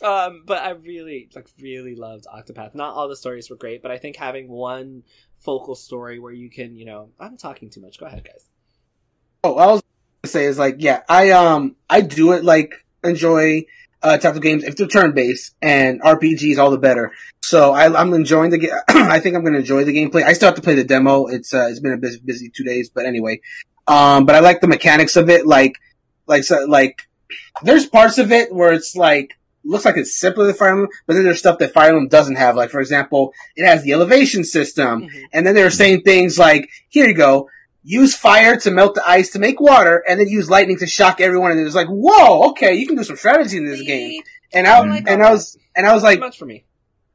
Um, but I really, like, really loved Octopath. Not all the stories were great, but I think having one focal story where you can, you know, I'm talking too much. Go ahead, guys. Oh, I was gonna say is like, yeah, I um, I do it like enjoy uh type of games if they're turn based and RPGs, all the better. So I, I'm enjoying the game. I think I'm gonna enjoy the gameplay. I still have to play the demo. It's uh, it's been a busy, busy two days, but anyway, um, but I like the mechanics of it. Like, like, so, like, there's parts of it where it's like looks like it's simpler than Fire Emblem, but then there's stuff that Fire Emblem doesn't have. Like, for example, it has the elevation system. And then they're saying things like, here you go, use fire to melt the ice to make water, and then use lightning to shock everyone. And it was like, whoa, okay, you can do some strategy in this game. And I, like and I was, and I was like, Too much for me.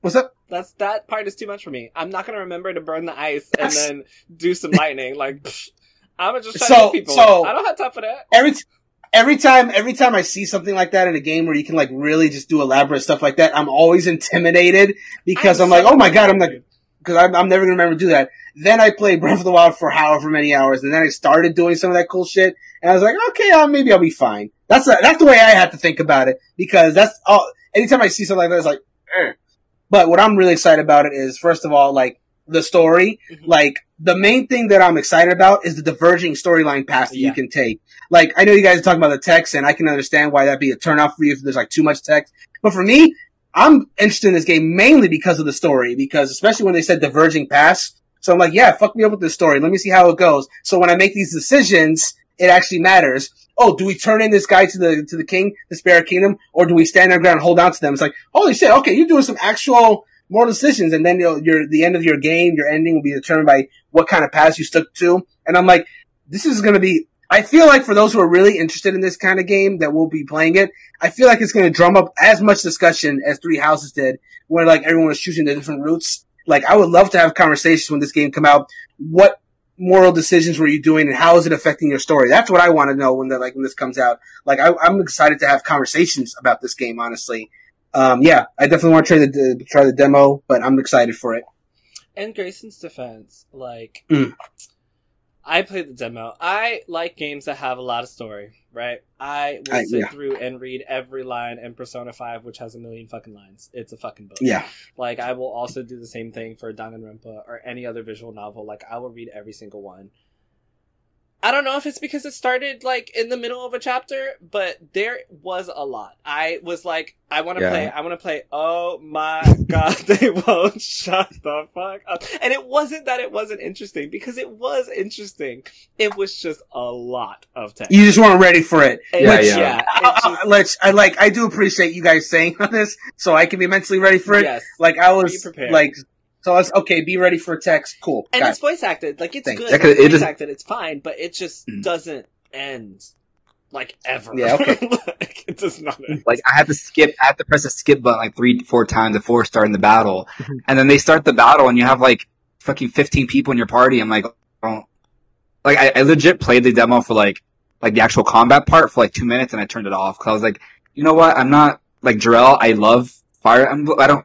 what's up? That's that part is too much for me. I'm not gonna remember to burn the ice and then do some lightning. Like, I'm just trying So- to people. so- I don't have time for that. Every, t- every time, every time I see something like that in a game where you can like really just do elaborate stuff like that, I'm always intimidated because I'm, like, so oh my god, I'm like. Because I'm, I'm never gonna remember to do that. Then I played Breath of the Wild for however many hours, and then I started doing some of that cool shit, and I was like, okay, uh, maybe I'll be fine. That's the, that's the way I had to think about it because that's all. Anytime I see something like that, it's like, eh. but what I'm really excited about it is first of all, like the story, Mhm. like the main thing that I'm excited about is the diverging storyline path that Yeah. you can take. Like I know you guys are talking about the text, and I can understand why that'd be a turnoff for you if there's like too much text. But for me, I'm interested in this game mainly because of the story, because especially when they said diverging paths. So I'm like, yeah, fuck me up with this story. Let me see how it goes. So when I make these decisions, it actually matters. Oh, do we turn in this guy to the to the king, the Spirit Kingdom, or do we stand our ground and hold on to them? It's like, holy shit, okay, you're doing some actual moral decisions, and then you'll, your the end of your game, your ending will be determined by what kind of paths you stuck to. And I'm like, this is going to be. I feel like for those who are really interested in this kind of game that will be playing it, I feel like it's going to drum up as much discussion as Three Houses did, where like everyone was choosing the different routes. Like I would love to have conversations when this game come out. What moral decisions were you doing, and how is it affecting your story? That's what I want to know when the like when this comes out. Like I, I'm excited to have conversations about this game. Honestly, um, yeah, I definitely want to try the try the demo, but I'm excited for it. And Grayson's defense, like Mm. I played the demo. I like games that have a lot of story, right? I will I- sit yeah. through and read every line in Persona 5, which has a million fucking lines. It's a fucking book. Yeah, Like I will also do the same thing for Danganronpa or any other visual novel. Like I will read every single one. I don't know if it's because it started like in the middle of a chapter, but there was a lot. I was like, I want to Yeah. play. I want to play. Oh my god, they won't shut the fuck up. And it wasn't that it wasn't interesting because it was interesting. It was just a lot of text. you just weren't ready for it. And Yeah, which, yeah. yeah, I, it I, just- let's, I like, I do appreciate you guys saying this, so I can be mentally ready for it. yes. Like I Be was, prepared. like, so I was okay. Be ready for a text. Cool. and Got it's voice acted. Like it's Thanks. good. Yeah, 'cause it's it voice just- acted. It's fine, but it just Mm. doesn't end like ever. Yeah, okay. like, it does not end. Like I have to skip, I have to press a skip button like three, four times before starting the battle, and then they start the battle, and you have like fucking fifteen people in your party. I'm like, oh, like I, I legit played the demo for like, like the actual combat part for like two minutes, and I turned it off because I was like, you know what? I'm not like Jarrell. I love Fire Emblem. I don't,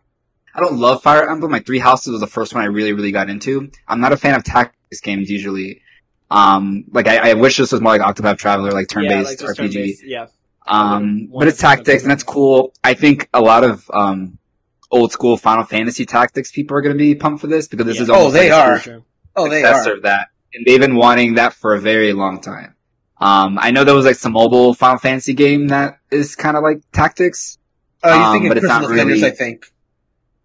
I don't love Fire Emblem. My Three Houses was the first one I really, really got into. I'm not a fan of tactics games usually. Um, like I, I wish this was more like Octopath Traveler, like turn-based like RPG. turn-based, Yeah. Um, One but it's tactics and that's cool. I think a lot of, um, old school Final Fantasy tactics people are going to be pumped for this because this Yeah. is Oh, almost they like a are. True. Oh, they successor are. of that. And they've been wanting that for a very long time. Um, I know there was like some mobile Final Fantasy game that is kind of like tactics. Oh, you Um, thinking but it's Crystal not Defenders? really- I think.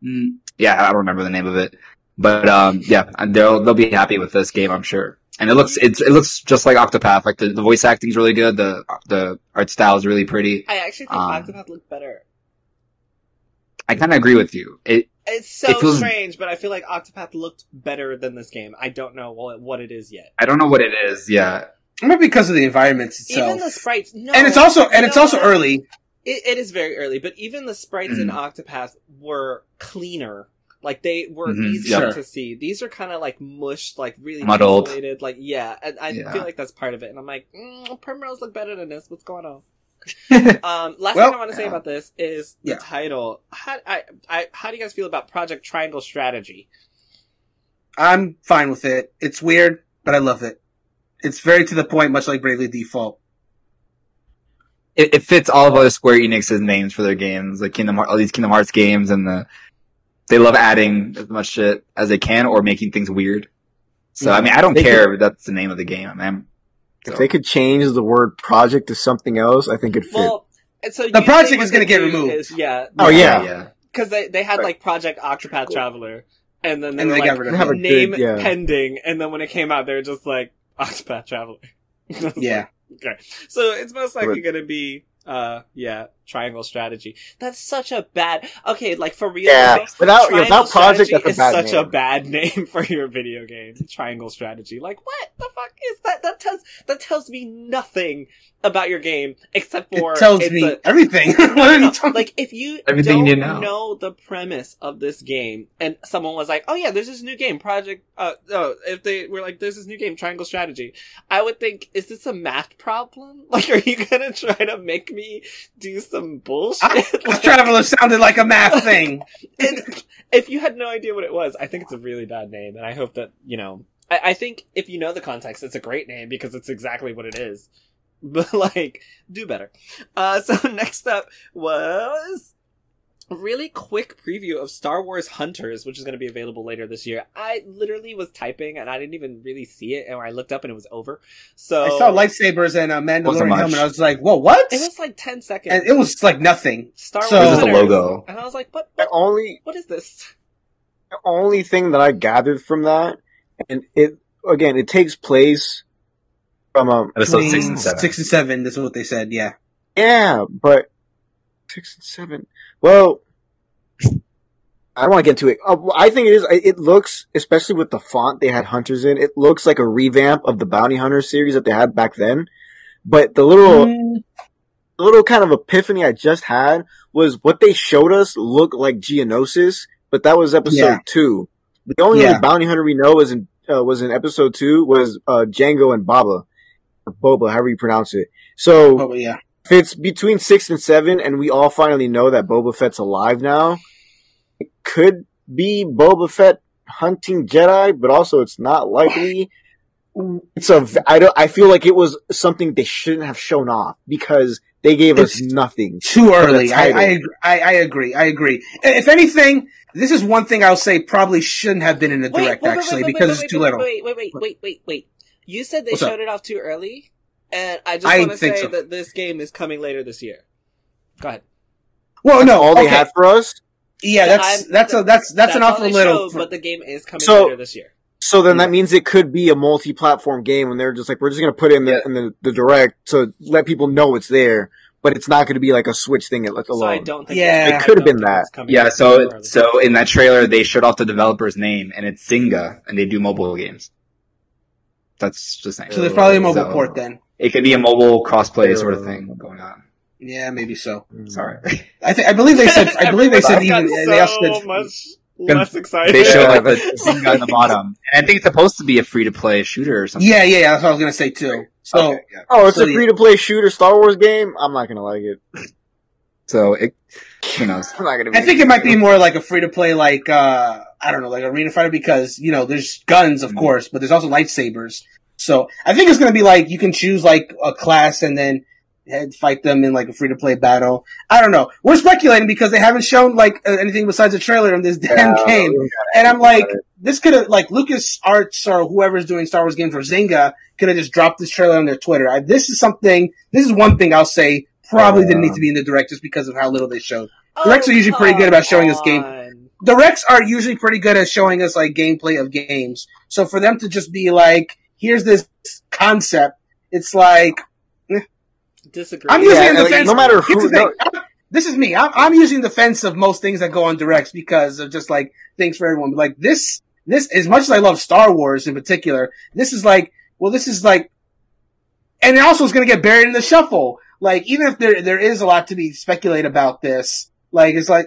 Mm, yeah, I don't remember the name of it, but, um, yeah, they'll, they'll be happy with this game, I'm sure. And it looks, it's, it looks just like Octopath. Like the, the voice acting's really good. The, the art style is really pretty. I actually think Um, Octopath looked better. I kind of agree with you. It, It's so it feels- strange, but I feel like Octopath looked better than this game. I don't know what, what it is yet. I don't know what it is. Yeah. Maybe because of the environments itself. Even the sprites, no, and it's also and you it's also what? early. It, it is very early, but even the sprites in Mhm. Octopath were cleaner. Like they were Mhm, easier sure. to see. These are kind of like mushed, like really Muddled. pixelated. Like yeah, and I Yeah. feel like that's part of it. And I'm like, mm, Primrose look better than this. What's going on? Um, last Well, thing I want to say yeah. about this is the Yeah. title. How I, I how do you guys feel about Project Triangle Strategy? I'm fine with it. It's weird, but I love it. It's very to the point, much like Bravely Default. It, it fits all of other Square Enix's names for their games, like Kingdom Hearts, all these Kingdom Hearts games, and the they love adding as much shit as they can or making things weird. So I mean, I don't They care if that's the name of the game. I mean, I'm- If they could change the word project to something else, I think it'd fit. Well, so The project is gonna get removed. is- yeah. Oh, yeah. yeah. because they they had Right. like Project Octopath Traveler, and then they And were they like got rid of Have a name good- yeah. pending, and then when it came out, they were just like Octopath Traveler. Yeah. like, okay. So it's most likely going to be, uh, yeah, Triangle Strategy. That's such a bad. Okay, like for real. Yeah, though, without Triangle without project, Strategy that's a is such name. a bad name for your video game. Triangle Strategy. Like what the fuck is that? That tells that tells me nothing about your game except for It tells me a- everything. no, What are you talking- like if you Everything don't you need to know. the premise of this game, and someone was like, "Oh yeah, there's this new game, Project." Uh, no, if they were like, "There's this new game, Triangle Strategy," I would think, "Is this a math problem? Like, are you gonna try to make me do some bullshit?" Like, Traveler sounded like a math thing. and if you had no idea what it was, I think it's a really bad name, and I hope that you know. I, I think if you know the context, it's a great name because it's exactly what it is. But like, do better. Uh, so next up was really quick preview of Star Wars Hunters, which is going to be available later this year. I literally was typing and I didn't even really see it, and I looked up and it was over. So I saw lightsabers and a Mandalorian much. helmet. I was like, "Whoa, what?" It was like ten seconds. and it was like nothing. Star so- Wars It was just a Hunters. logo. and I was like, "What? What, only what is this?" the only thing that I gathered from that, and it again, it takes place from um Episode six Between and seven. Six and seven. This is what they said. Yeah. yeah, but six and seven. Well, I don't want to get into it. Uh, I think it is. It looks, especially with the font they had hunters in, it looks like a revamp of the Bounty Hunter series that they had back then. But the little Mm, the little kind of epiphany I just had was what they showed us looked like Geonosis, but that was episode Yeah. two. The only Yeah. bounty hunter we know was in uh, was in episode two was uh, Jango and Baba or Boba, however you pronounce it. So oh, yeah. If it's between six and seven, and we all finally know that Boba Fett's alive now, it could be Boba Fett hunting Jedi, but also it's not likely. It's a. v- I don't. I feel like it was something they shouldn't have shown off because they gave us nothing. Too early. I. I, agree- I, I agree. I agree. If anything, this is one thing I'll say probably shouldn't have been in the direct actually because it's too little. Wait, wait, wait, wait, wait, wait. You said they What's up? showed it off too early, and I just I want to say so. that this game is coming later this year. Go ahead. Well, That's no, all they okay. had for us. Yeah, that's I'm- that's a that's that's, an all awful they little. showed, but the game is coming So- later this year. So then that means it could be a multi-platform game, and they're just like, we're just gonna put it in the Yeah. in the, the direct to let people know it's there, but it's not gonna be like a Switch thing. Let So I don't think Yeah. It could've been that. Yeah, so so in that trailer they showed off the developer's name and it's Zynga and they do mobile games. That's just nice. So there's probably a mobile So, port then. It could be a mobile crossplay sort of thing going on. Yeah, maybe so. Sorry. I think I believe they said I believe they said even got they also so said much less excited. they showed like the Zynga on the bottom. And I think it's supposed to be a free to play shooter or something. Yeah, yeah, yeah. That's what I was gonna say too. So Okay, yeah. Oh, it's So a free-to-play shooter Star Wars game. I'm not gonna like it. So it who knows. I'm not gonna. Be I think it might be more like a free to play, like uh I don't know, like arena fighter because you know there's guns, of Mhm. course, but there's also lightsabers. So I think it's gonna be like you can choose like a class and then head fight them in like a free to play battle. I don't know. We're speculating because they haven't shown like uh, anything besides a trailer in this damn Yeah, game, and I'm like, this could have like LucasArts or whoever's doing Star Wars games or Zynga could have just dropped this trailer on their Twitter. I, this is something. This is one thing I'll say probably didn't need to be in the direct just because of how little they showed. Directs are usually pretty good about showing us game- on. directs are usually pretty good at showing us like gameplay of games. So for them to just be like, here's this concept, it's like eh. Disagree. I'm using Yeah, the like, fence. no matter Here's who. the thing. This is me. I'm, I'm using the fence of most things that go on directs because of just like things for everyone. But like this, this as much as I love Star Wars in particular, this is like, well, this is like and it also is going to get buried in the shuffle. Like even if there there is a lot to be speculated about this, like it's like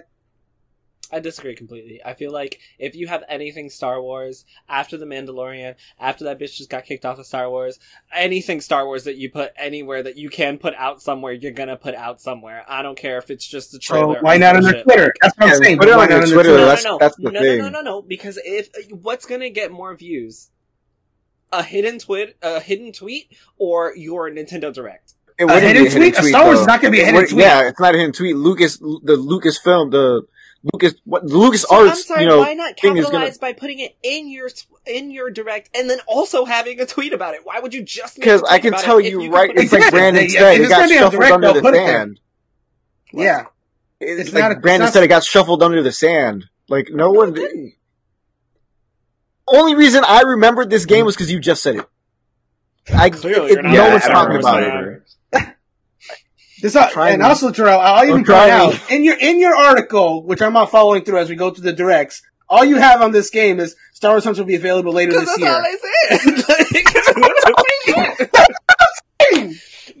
I disagree completely. I feel like if you have anything Star Wars after The Mandalorian, after that bitch just got kicked off of Star Wars, anything Star Wars that you put anywhere that you can put out somewhere, you're gonna put out somewhere. I don't care if it's just a so trailer. why not on their bullshit. Twitter? That's what I'm saying. put it why on not their on Twitter, No, that's- no, no, that's the no, thing. no, no, no, no. Because if what's gonna get more views, a hidden tweet, a hidden tweet, or your Nintendo Direct? It A wouldn't hidden be a tweet? A Star Wars though. is not gonna be a hidden tweet. Yeah, it's not a hidden tweet. Lucas, the Lucasfilm, the Lucas, what the Lucas So I'm sorry, you know, why not capitalize gonna by putting it in your in your direct and then also having a tweet about it? Why would you just because I can about tell it you right. put It's like Brandon said, it got gonna be on shuffled under the put it there. sand. Yeah, It's, It's like Brandon said, it got shuffled under the sand. Like no No, one. it didn't. Only reason I remembered this game mm-hmm. was because you just said it. I Clearly, it- you're no Yeah, one's talking about remember. it. This, uh, and me. also, Terrell, I'll even Don't point out me. in your in your article, which I'm not following through as we go through the directs. All you have on this game is Star Wars Hunts will be available later this that's all year.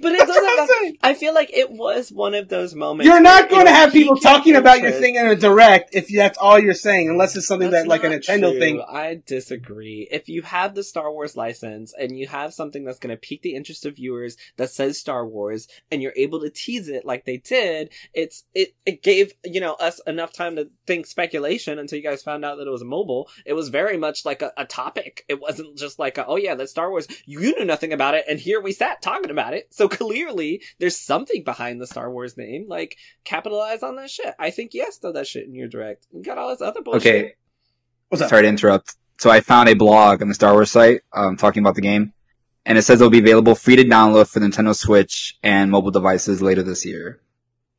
But it That's doesn't. I feel like it was one of those moments. You're not going to have people talking about your thing in a direct if that's all you're saying, unless it's something That's that like a Nintendo true. thing. I disagree. If you have the Star Wars license and you have something that's going to pique the interest of viewers that says Star Wars, and you're able to tease it like they did, it's it it gave you know us enough time to think speculation until you guys found out that it was mobile. It was very much like a, a topic. It wasn't just like a, oh yeah, that's Star Wars. You knew nothing about it, and here we sat talking about it. So clearly, there's something behind the Star Wars name. Like capitalize on that shit. I think yes, throw that shit in your direct. You got all this other bullshit. Okay, What's up? sorry to interrupt. So I found a blog on the Star Wars site um, talking about the game, and it says it'll be available free to download for Nintendo Switch and mobile devices later this year.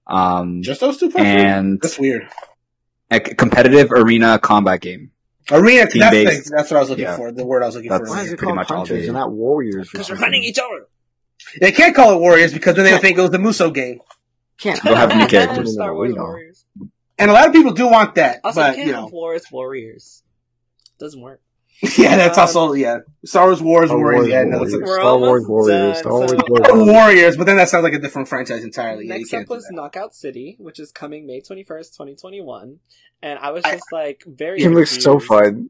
Um, Just those two for free? and That's weird. a c- competitive arena combat game. Arena. Team That's, the, that's what I was looking Yeah. for. The word I was looking That's- for. Why is it pretty called much all Hunters and not Warriors? Because you're hunting each other. They can't call it Warriors because then they think it was the Musou game. Can't They'll have new characters. Star Wars We know. Warriors. And a lot of people do want that, Also, but can't you have know, Wars Warriors. Doesn't work. yeah, that's Um, also yeah. Star Wars Wars Star Warriors. Wars Yeah, no, it's Warriors. We're Star Wars Warriors. done, Star Wars so- Warriors. Warriors, but then that sounds like a different franchise entirely. Yeah, Next can't up was. Knockout City, which is coming May 21st, 2021. And I was I- just like, very. Game looks so fun.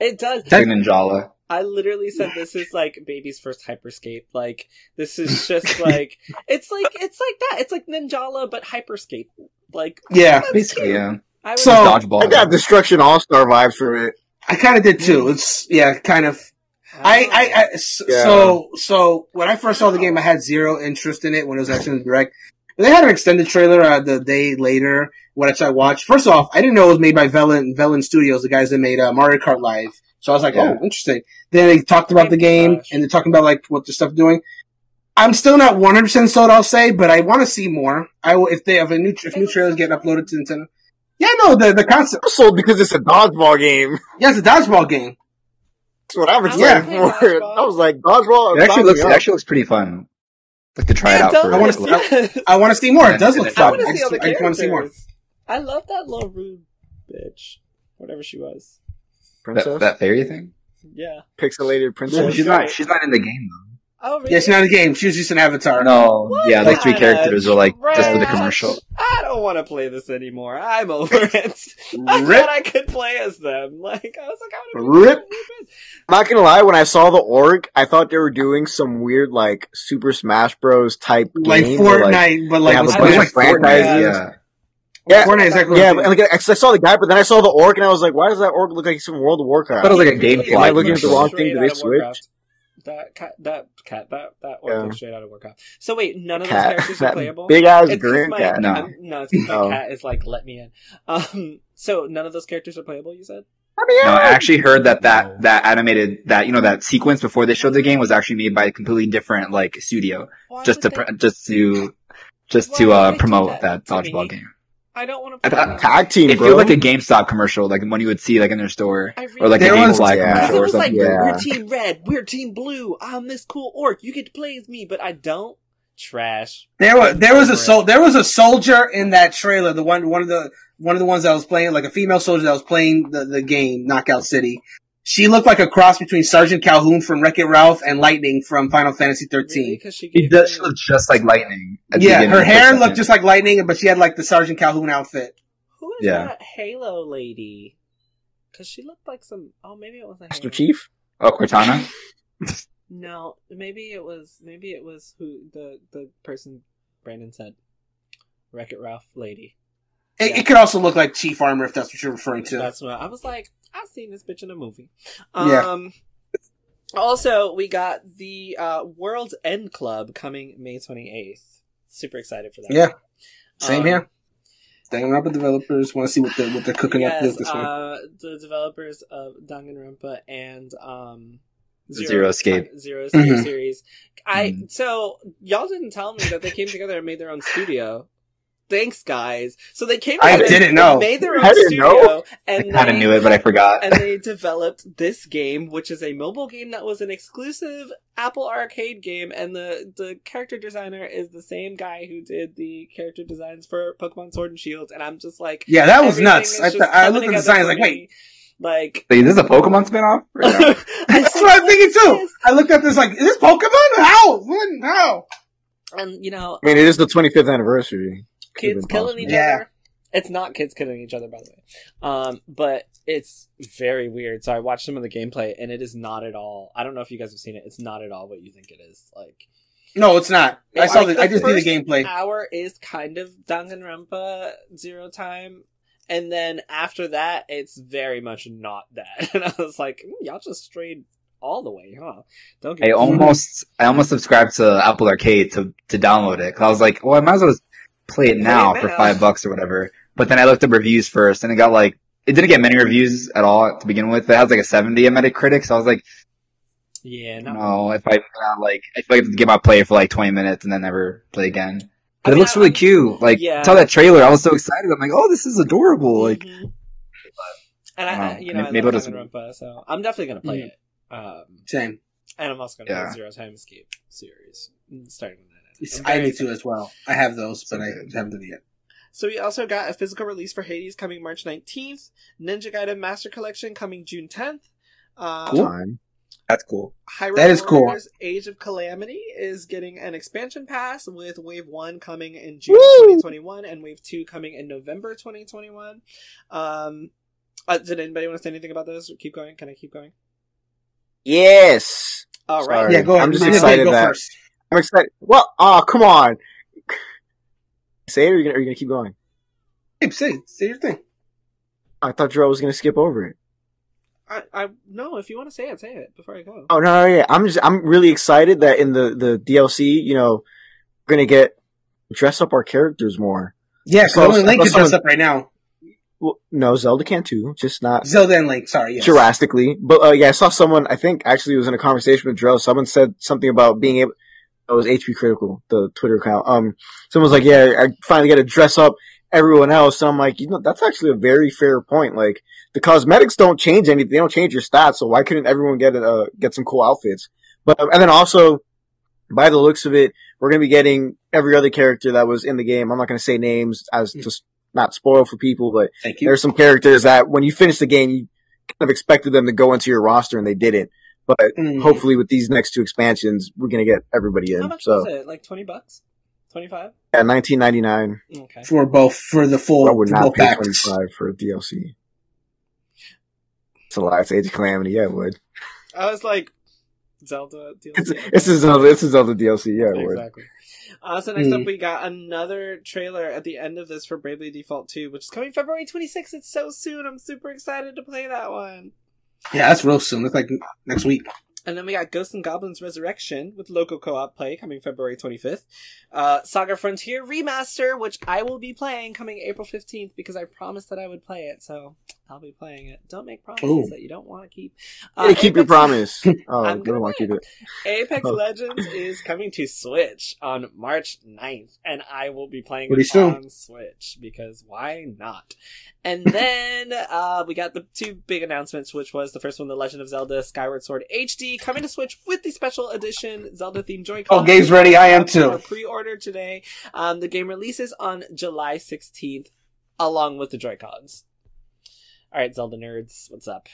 It does. Like Ninjala. I literally said this is like baby's first Hyper Scape. Like, this is just like, it's like, it's like that. It's like Ninjala, but Hyper Scape. Like, Yeah, Basically, cute. yeah. I was So- Dodgeball. I got Destruction All Star vibes from it. I kind of did too. Mm. It's yeah, kind of. I, I, I s- Yeah. so so when I first saw the game, I had zero interest in it when it was actually in the direct. But they had an extended trailer uh, the day later, which I watched. First off, I didn't know it was made by Velan Velan Studios, the guys that made uh, Mario Kart Live. So I was like, Yeah. oh, interesting. Then they talked about the game and they're talking about like what the stuff doing. I'm still not 100 percent sold. I'll say, but I want to see more. I will if they have a new if new trailers get uploaded to Nintendo. Yeah, no, the the concept. I'm sold because it's a dodgeball game. Yeah, it's a dodgeball game. That's what I was I excited for. I was like, dodgeball. It actually sign looks. me It actually looks pretty fun. Like to try Yeah, it out does. for. I wanna see- I want to see more. It does look I I fun. I just, I just want to see more. I love that little rude bitch, whatever she was. Princess? That, that fairy thing. Yeah. Pixelated princess. she's not. She's not in the game though. Oh, really? Yeah, she's not a game. She was just an avatar. No. What Yeah, like three characters of are like just for the commercial. I don't want to play this anymore. I'm over it. I Rip. thought I could play as them. Like I was like, I would Rip. I'm not gonna lie, when I saw the org, I thought they were doing some weird like Super Smash Bros. type Like game. where, Fortnite, but they like have a bunch Smash. of franchises. Yeah. Yeah, Fortnite exactly yeah, what but, like, I I saw the guy, but then I saw the orc, and I was like, "Why does that orc look like some World of Warcraft?" But it was like a game Am I looking at the wrong thing? Did they Straight out switch? Warcraft. That cat, that cat, that that orc Yeah. looks straight out of Warcraft. So wait, none of those characters are that playable. big ass green my- cat. No. I'm- no, it's 'cause my cat is like, let me in. Um, so none of those characters are playable. You said? No, I actually heard that that that animated that you know that sequence before they showed the game was actually made by a completely different like studio Why just to they- pr- just to just Why to uh promote that that dodgeball game. I don't want I to. thought- Tag team, It bro. feels like a GameStop commercial, like one you would see like in their store, really or like There a was- GameFly yeah. Commercial it or was like, something. Yeah. we're team red, we're team blue. I'm this cool orc. You get to play as me, but I don't. Trash. There was there was a sol- there was a soldier in that trailer. The one one of the one of the ones that was playing like a female soldier that was playing the, the game Knockout City. She looked like a cross between Sergeant Calhoun from Wreck It Ralph and Lightning from Final Fantasy Really? thirteen. 'Cause she She does. She me- looks just like lightning. at Yeah, beginning her for a hair second. looked just like Lightning, but she had like the Sergeant Calhoun outfit. Who is Yeah. that Halo lady? Because she looked like some. Oh, maybe it wasn't Master Halo. Chief. Oh, Cortana. No, maybe it was. Maybe it was who the the person Brandon said. Wreck It Ralph lady. It, Yeah. it could also look like Chief Armor if that's what you're referring to. That's what I was like. I've seen this bitch in a movie. Yeah. Um. Also, we got the uh, World's End Club coming May twenty eighth. Super excited for that. Yeah. Same Um, here. Staying up with developers, want to see what they're what they're cooking up with Yes, this one. uh, the developers of Danganronpa and um, Zero Escape. Zero Escape Mhm. series. I Mhm. so y'all didn't tell me that they came together and made their own studio. Thanks, guys. So they came. I didn't know. Made their own I didn't studio, know. I and kind of knew it, but I forgot. and they developed this game, which is a mobile game that was an exclusive Apple Arcade game, and the the character designer is the same guy who did the character designs for Pokemon Sword and Shield, and I'm just like, yeah, that was nuts. I, th- I looked at the design, I was like, wait. like. Wait, this is a Pokemon spinoff? Right now? That's what I'm thinking too. I looked at this like, is this Pokemon? How? When? How? And you know, I mean, it is the 25th anniversary. Could've kids killing possible. each Yeah. other. It's not kids killing each other, by the way. Um, but it's very weird. So I watched some of the gameplay, and it is not at all. I don't know if you guys have seen it. It's not at all what you think it is. Like No, it's not. I saw like the, I just did the gameplay. Hour is kind of Danganronpa Zero Time, and then after that, it's very much not that. And I was like, "Hmm, y'all just strayed all the way, huh? Don't get I almost, I almost subscribed to Apple Arcade to to download it. Cause I was like, well, I might as well just play it now it for now. five bucks or whatever. But then I looked up reviews first, and it got like, it didn't get many reviews at all to begin with. It has like a seventy on Metacritic, so I was like, Yeah, not no, if I uh, like, I like I get my play for like twenty minutes and then never play again. I But it mean, looks I- really cute. Like, Yeah. saw that trailer, I was so excited. I'm like, oh, this is adorable. Like, Mhm. and I, I, you know, I Maybe I'll just- Danganronpa, so I'm definitely gonna play Mhm. it. Um, Same. and I'm also gonna play Yeah. the Zero Time Escape series, mm, starting with that. It's- I'm I very need to as well. I have those, but So I good. haven't done it yet. So we also got a physical release for Hades coming March 19th. Ninja Gaiden Master Collection coming June 10th. Um, Time. that's cool. Hyrule That is cool. Age of Calamity is getting an expansion pass with Wave 1 coming in June Woo! 2021 and Wave 2 coming in November 2021. Um, uh, did anybody want to say anything about those? Keep going. Can I keep going? Yes. All right. Sorry. Yeah, go ahead. I'm just Dave, excited go that- first. I'm excited. Well, oh, come on. Say it or are you gonna, are you gonna keep going? Hey, say, say your thing. I thought Joe was gonna skip over it. I, I no. If you want to say it, say it before I go. Oh no, no, yeah. I'm just I'm really excited that in the the DLC, you know, we're gonna get dress up our characters more. Yeah, So- only Link so can dress up right now. Well, no, Zelda can too, just not Zelda and Link, sorry. Yes. drastically. But uh, yeah, I saw someone. I think actually it was in a conversation with Dro. Someone said something about being able. It was HP Critical, the Twitter account. Um, someone was like, "Yeah, I finally got to dress up everyone else." And I'm like, you know, that's actually a very fair point. Like the cosmetics don't change anything; they don't change your stats. So why couldn't everyone get uh, get some cool outfits? But um, and then also, by the looks of it, we're gonna be getting every other character that was in the game. I'm not gonna say names as to s- not spoil for people, but Thank you. there's some characters that when you finish the game, you kind of expected them to go into your roster and they didn't. But Mm. hopefully with these next two expansions, we're going to get everybody in. How in. much So was it? Like twenty bucks? Twenty five? at 19.99, Okay. For both, for the full, I would not pay packs. 25 for a DLC. It's a lot. It's Age of Calamity. Yeah, I would. I was like, Zelda DLC. It's, it's a Zelda, it's a Zelda DLC. Yeah, I would. Exactly. Uh, so next up, Hmm. we got another trailer at the end of this for Bravely Default 2, which is coming February 26th. It's so soon. I'm super excited to play that one. Yeah, that's real soon. Looks like next week. And then we got Ghosts and Goblins Resurrection with local co-op play coming February 25th. Uh, Saga Frontier Remaster, which I will be playing coming April 15th because I promised that I would play it, so I'll be playing it. Don't make promises Ooh. that you don't want to keep. Hey, keep your promise. Oh, I'm gonna don't want you to. Apex Oh. Legends is coming to Switch on March 9th, and I will be playing Pretty it soon. on Switch because why not? And then uh, we got the two big announcements, which was the first one, The Legend of Zelda Skyward Sword HD, coming to Switch with the special edition Zelda themed Joy-Con. Oh, game's ready. I am too. Pre-order today. Um, the game releases on July 16th, along with the Joy-Cons. All right, Zelda nerds, what's up?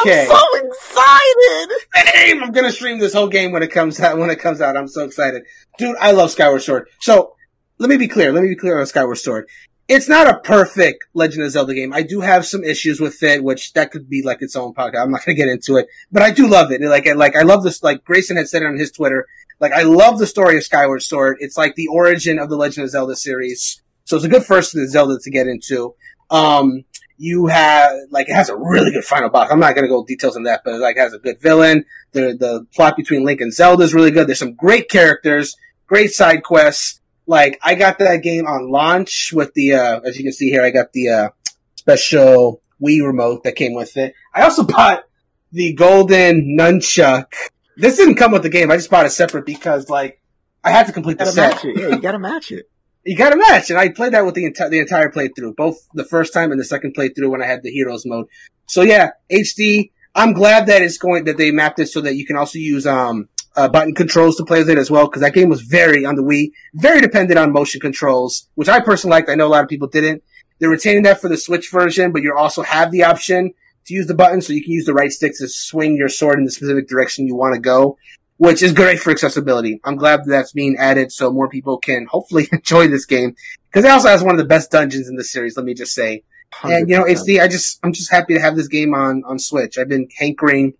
Okay. I'm so excited. Damn, I'm gonna stream this whole game when it comes out. When it comes out, I'm so excited, dude. I love Skyward Sword. So let me be clear. Let me be clear on Skyward Sword. It's not a perfect Legend of Zelda game. I do have some issues with it, which that could be like its own podcast. I'm not gonna get into it, but I do love it. Like, like I love this. Like Grayson had said it on his Twitter. Like I love the story of Skyward Sword. It's like the origin of the Legend of Zelda series. So it's a good first Zelda to get into. Um, you have like it has a really good final boss. I'm not gonna go details on that, but it like has a good villain. The the plot between Link and Zelda is really good. There's some great characters, great side quests. Like I got that game on launch with the uh as you can see here, I got the uh special Wii remote that came with it. I also bought the golden nunchuck. This didn't come with the game. I just bought it separate because like I had to complete the set. match it. Yeah, you gotta match it. You got a match, and I played that with the entire the entire playthrough, both the first time and the second playthrough when I had the heroes mode. So yeah, HD. I'm glad that it's going that they mapped it so that you can also use um uh, button controls to play with it as well because that game was very on the Wii, very dependent on motion controls, which I personally liked. I know a lot of people didn't. They're retaining that for the Switch version, but you also have the option to use the button, so you can use the right stick to swing your sword in the specific direction you want to go which is great for accessibility. I'm glad that that's being added so more people can hopefully enjoy this game because it also has one of the best dungeons in the series. Let me just say, and you know, 100%. HD. I just I'm just happy to have this game on on Switch. I've been hankering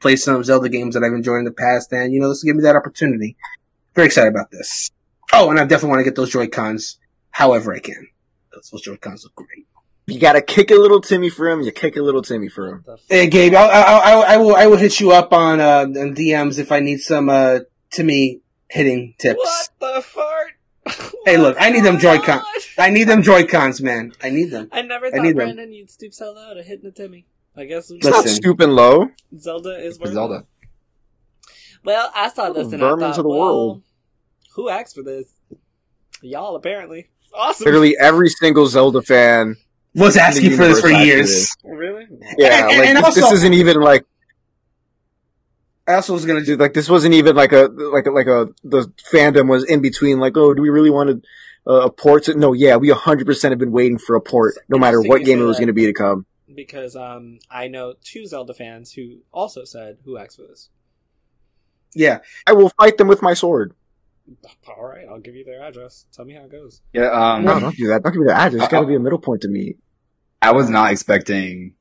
play some Zelda games that I've enjoyed in the past, and you know, this will give me that opportunity. Very excited about this. Oh, and I definitely want to get those Joy Cons, however I can. Those, those Joy Cons look great. You gotta kick a little Timmy for him. You kick a little Timmy for him. Hey, Gabe, I'll, I'll, I'll, I will hit you up on uh on DMs if I need some uh Timmy hitting tips. What the fart? Hey, look, I need them What's Joy-Con. on? I need them Joy Cons, man. I need them. I never I thought need them. Brandon you'd stoop so low to hitting a Timmy. I guess It's not Listen. stooping low. Zelda is worth Zelda. it. Well, I saw this and Vermin I thought, to the well, world. who asked for this? Y'all, apparently. Awesome. Literally every single Zelda fan. Was asking for this for years. Really? Yeah, And- like and this, also- this isn't even like I also was gonna do like this wasn't even like a like a, like a the fandom was in between. Like, oh, do we really want to uh, a port? To, no, yeah, we 100 percent have been waiting for a port, no matter what game it was going to be to come. Because um, I know two Zelda fans who also said, who asked for this? yeah. I will fight them with my sword. All right, I'll give you their address. Tell me how it goes. Yeah, um, No, don't do that. Don't give me the address. It's got to be a middle point to me. I was not expecting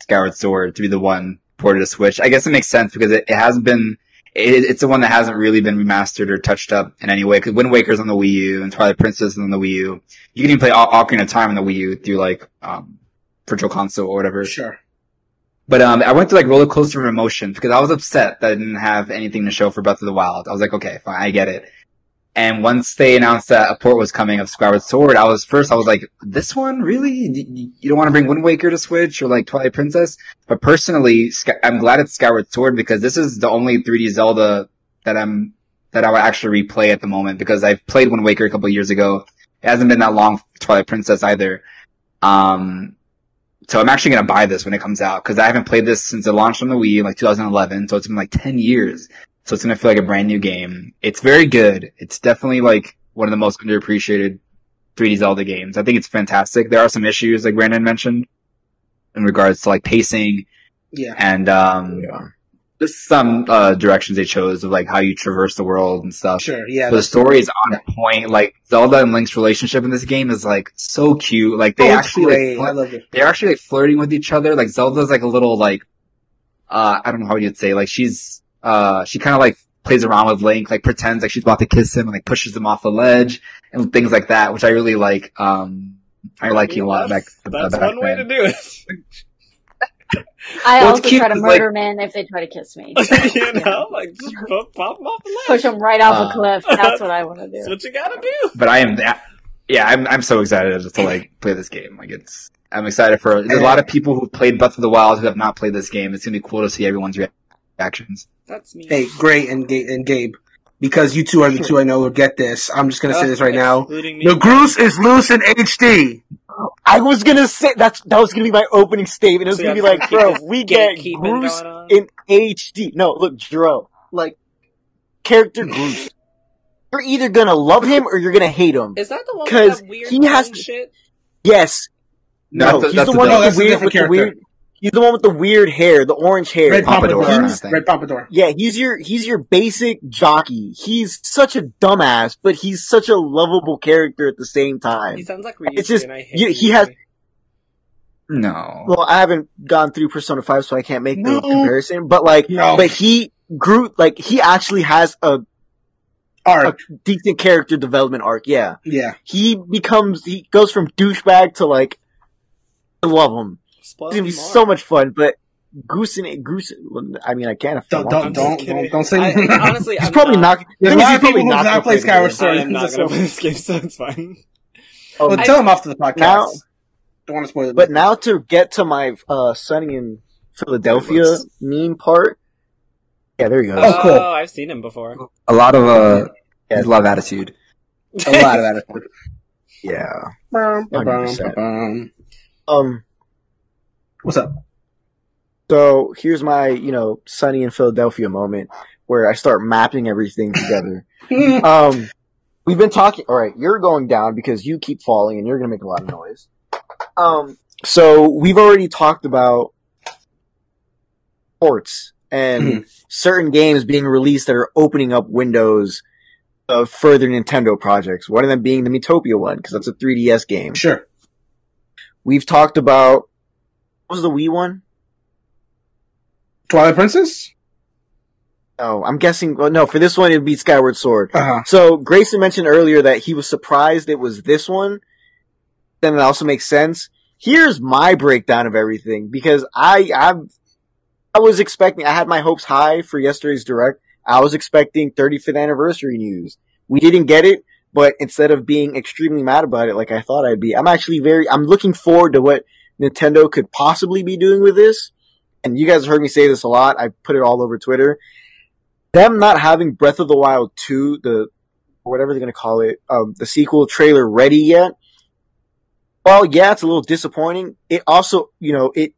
Skyward Sword to be the one ported to Switch. I guess it makes sense because it, it hasn't been. It, it's the one that hasn't really been remastered or touched up in any way. Because Wind Waker's on the Wii U and Twilight Princess is on the Wii U. You can even play O- Ocarina of Time on the Wii U through like um, Virtual Console or whatever. Sure. But um, I went to like roller coaster of emotions because I was upset that I didn't have anything to show for Breath of the Wild. I was like, okay, fine, I get it. And once they announced that a port was coming of Skyward Sword, I was first, I was like, this one really? You don't want to bring Wind Waker to Switch or like Twilight Princess? But personally, I'm glad it's Skyward Sword because this is the only 3D Zelda that I'm that I would actually replay at the moment because I've played Wind Waker a couple years ago. It hasn't been that long Twilight Princess either. Um, so I'm actually gonna buy this when it comes out because I haven't played this since it launched on the Wii in like 2011. So it's been like 10 years. So it's gonna feel like a brand new game. It's very good. It's definitely like one of the most underappreciated 3D Zelda games. I think it's fantastic. There are some issues like Brandon mentioned in regards to like pacing Yeah. and um Yeah. just some uh directions they chose of like how you traverse the world and stuff. Sure. Yeah. But the story is on point. Like Zelda and Link's relationship in this game is like so cute. Like they Oh, actually like, I love it. they're actually like flirting with each other. Like Zelda's like a little like, uh, I don't know how you'd say, like she's, uh, she kind of like plays around with Link, like pretends like she's about to kiss him and like pushes him off a ledge and things like that, which I really like. Um, I like you a lot back, That's back one way to do it. I Well, also cute try to 'cause, like- murder men if they try to kiss me. you know, like just pop, pop them off the ledge. Push them right off Uh, a cliff. That's what I want to do. That's what you gotta do. But I am, that, yeah, I'm, I'm so excited to like play this game. Like it's, I'm excited for, there's a lot of people who've played Breath of the Wild who have not played this game. It's gonna be cool to see everyone's reactions. That's me. Hey, Gray and, Ga- and Gabe, because you two are the two I know will get this. I'm just gonna say this right now. Excluding me. The Groose is loose in HD. I was gonna say that's that was gonna be my opening statement. It was So gonna be you like, some bro, keep- we get gatekeeping Groose going on? in HD. No, look, Dro, like character Groose. You're either gonna love him or you're gonna hate him. Is that the one with 'Cause that weird he has tongue to- shit? Yes. No, No, that's a- he's that's the a one dog. with That's a the weird, different with the character. weird. He's the one with the weird hair, the orange hair. Red Pompadour Pompadour. thing. Red Pompadour. Yeah, he's your he's your basic jockey. He's such a dumbass, but he's such a lovable character at the same time. He sounds like Ryuji, It's just- and I hate you- he has- No. Well, I haven't gone through Persona 5, so I can't make No. the comparison, but like, No. but he grew, like, he actually has a, arc, a Arc. decent character development arc, yeah. Yeah. He becomes, he goes from douchebag to like, I love him. Spoil It's gonna be more. so much fun, but Goose and Goose, I mean, I can't if I Don't- want I'm to. just don't- don't say- I, honestly, He's I'm probably not, the There's a lot of people who not have not gonna played play Skyward game. Sword. I am not gonna play this game, so it's fine. Um, Well, I- tell him off to the podcast. Now- Don't want to spoil it. But now to get to my uh Sunny in Philadelphia Looks- meme part. Yeah, there you go. Oh, cool. I've seen him before. A lot of, uh, Yeah. a lot of attitude. a lot of that. Yeah. Bum, bum, 100%. Um What's up? so here's my, you know, Sunny in Philadelphia moment where I start mapping everything together. um we've been talking all right, you're going down because you keep falling and you're gonna make a lot of noise. Um so we've already talked about ports and Mhm. certain games being released that are opening up windows of further Nintendo projects. One of them being the Miitopia one, because that's a 3DS game. Sure. We've talked about was the Wii one? Twilight Princess? Oh, I'm guessing. Well, no, for this one it'd be Skyward Sword. Uh huh. So Grayson mentioned earlier that he was surprised it was this one. Then it also makes sense. Here's my breakdown of everything because I I I was expecting. I had my hopes high for yesterday's direct. I was expecting 35th anniversary news. We didn't get it, but instead of being extremely mad about it like I thought I'd be, I'm actually very. I'm looking forward to what Nintendo could possibly be doing with this. And you guys have heard me say this a lot. I put it all over Twitter. Them not having Breath of the Wild 2, the whatever they're going to call it, um, the sequel trailer ready yet. Well, yeah, it's a little disappointing. It also, you know, it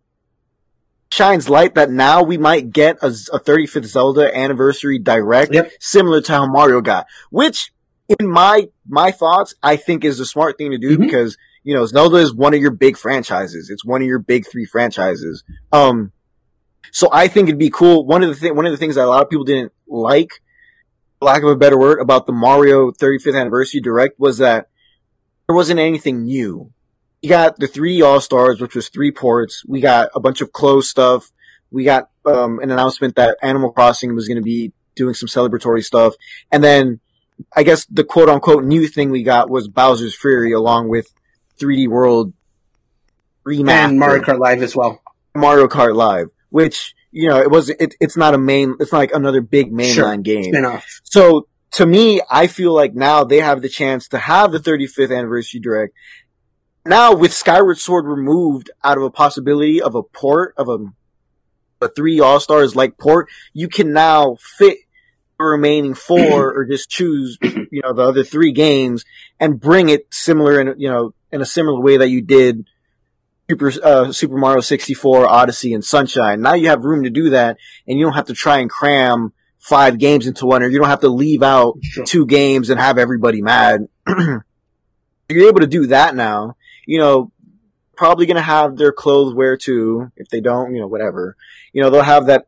shines light that now we might get a, a 35th Zelda anniversary direct, Yep. similar to how Mario got, which in my, my thoughts, I think is the smart thing to do Mhm. because, you know, Zelda is one of your big franchises. It's one of your big three franchises. Um, so I think it'd be cool. One of the th- one of the things that a lot of people didn't like, lack of a better word, about the Mario 35th anniversary direct was that there wasn't anything new. You got the three All Stars, which was three ports. We got a bunch of closed stuff. We got um, an announcement that Animal Crossing was going to be doing some celebratory stuff, and then I guess the quote unquote new thing we got was Bowser's Fury along with 3D World remaster. And Mario Kart Live as well. Mario Kart Live, which you know it was it, it's not a main it's not like another big mainline Sure. game. So to me, I feel like now they have the chance to have the 35th anniversary direct. Now with Skyward Sword removed out of a possibility of a port of a a three All Stars like port, you can now fit the remaining four or just choose you know the other three games and bring it similar in you know in a similar way that you did Super uh, Super Mario 64, Odyssey, and Sunshine. Now you have room to do that, and you don't have to try and cram five games into one, or you don't have to leave out Sure. two games and have everybody mad. You're able to do that now. You know, probably gonna have their clothes wear too. If they don't, you know, whatever. You know, they'll have that.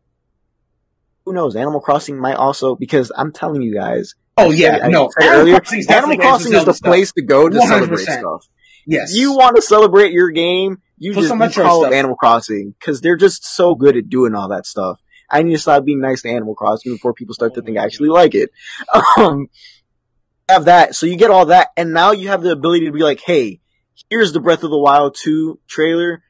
Who knows? Animal Crossing might also because I'm telling you guys. Oh yeah, I no. said Animal earlier, Crossing's Animal Crossing is the stuff. place to go to celebrate 100%. stuff. Yes. You want to celebrate your game, you Put just you call up. Animal Crossing because they're just so good at doing all that stuff. I need to stop being nice to Animal Crossing before people start to think I actually like it. Um, have that, so you get all that, and now you have the ability to be like, hey, here's the Breath of the Wild 2 trailer.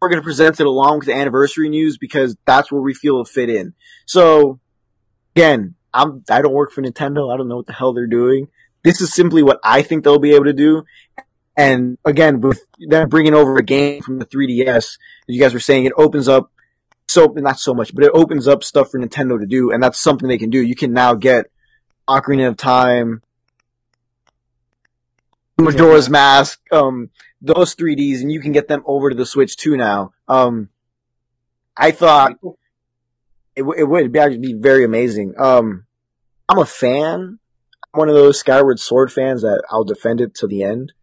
We're going to present it along with the anniversary news because that's where we feel it'll fit in. So, again, I'm, I don't work for Nintendo. I don't know what the hell they're doing. This is simply what I think they'll be able to do. And again, with them bringing over a game from the 3DS, as you guys were saying, it opens up so, not so much, but it opens up stuff for Nintendo to do. And that's something they can do. You can now get Ocarina of Time, Majora's Mask, um, those 3Ds, and you can get them over to the Switch too now. Um, I thought it, w- it would be be very amazing. Um, I'm a fan. I'm one of those Skyward Sword fans that I'll defend it to the end.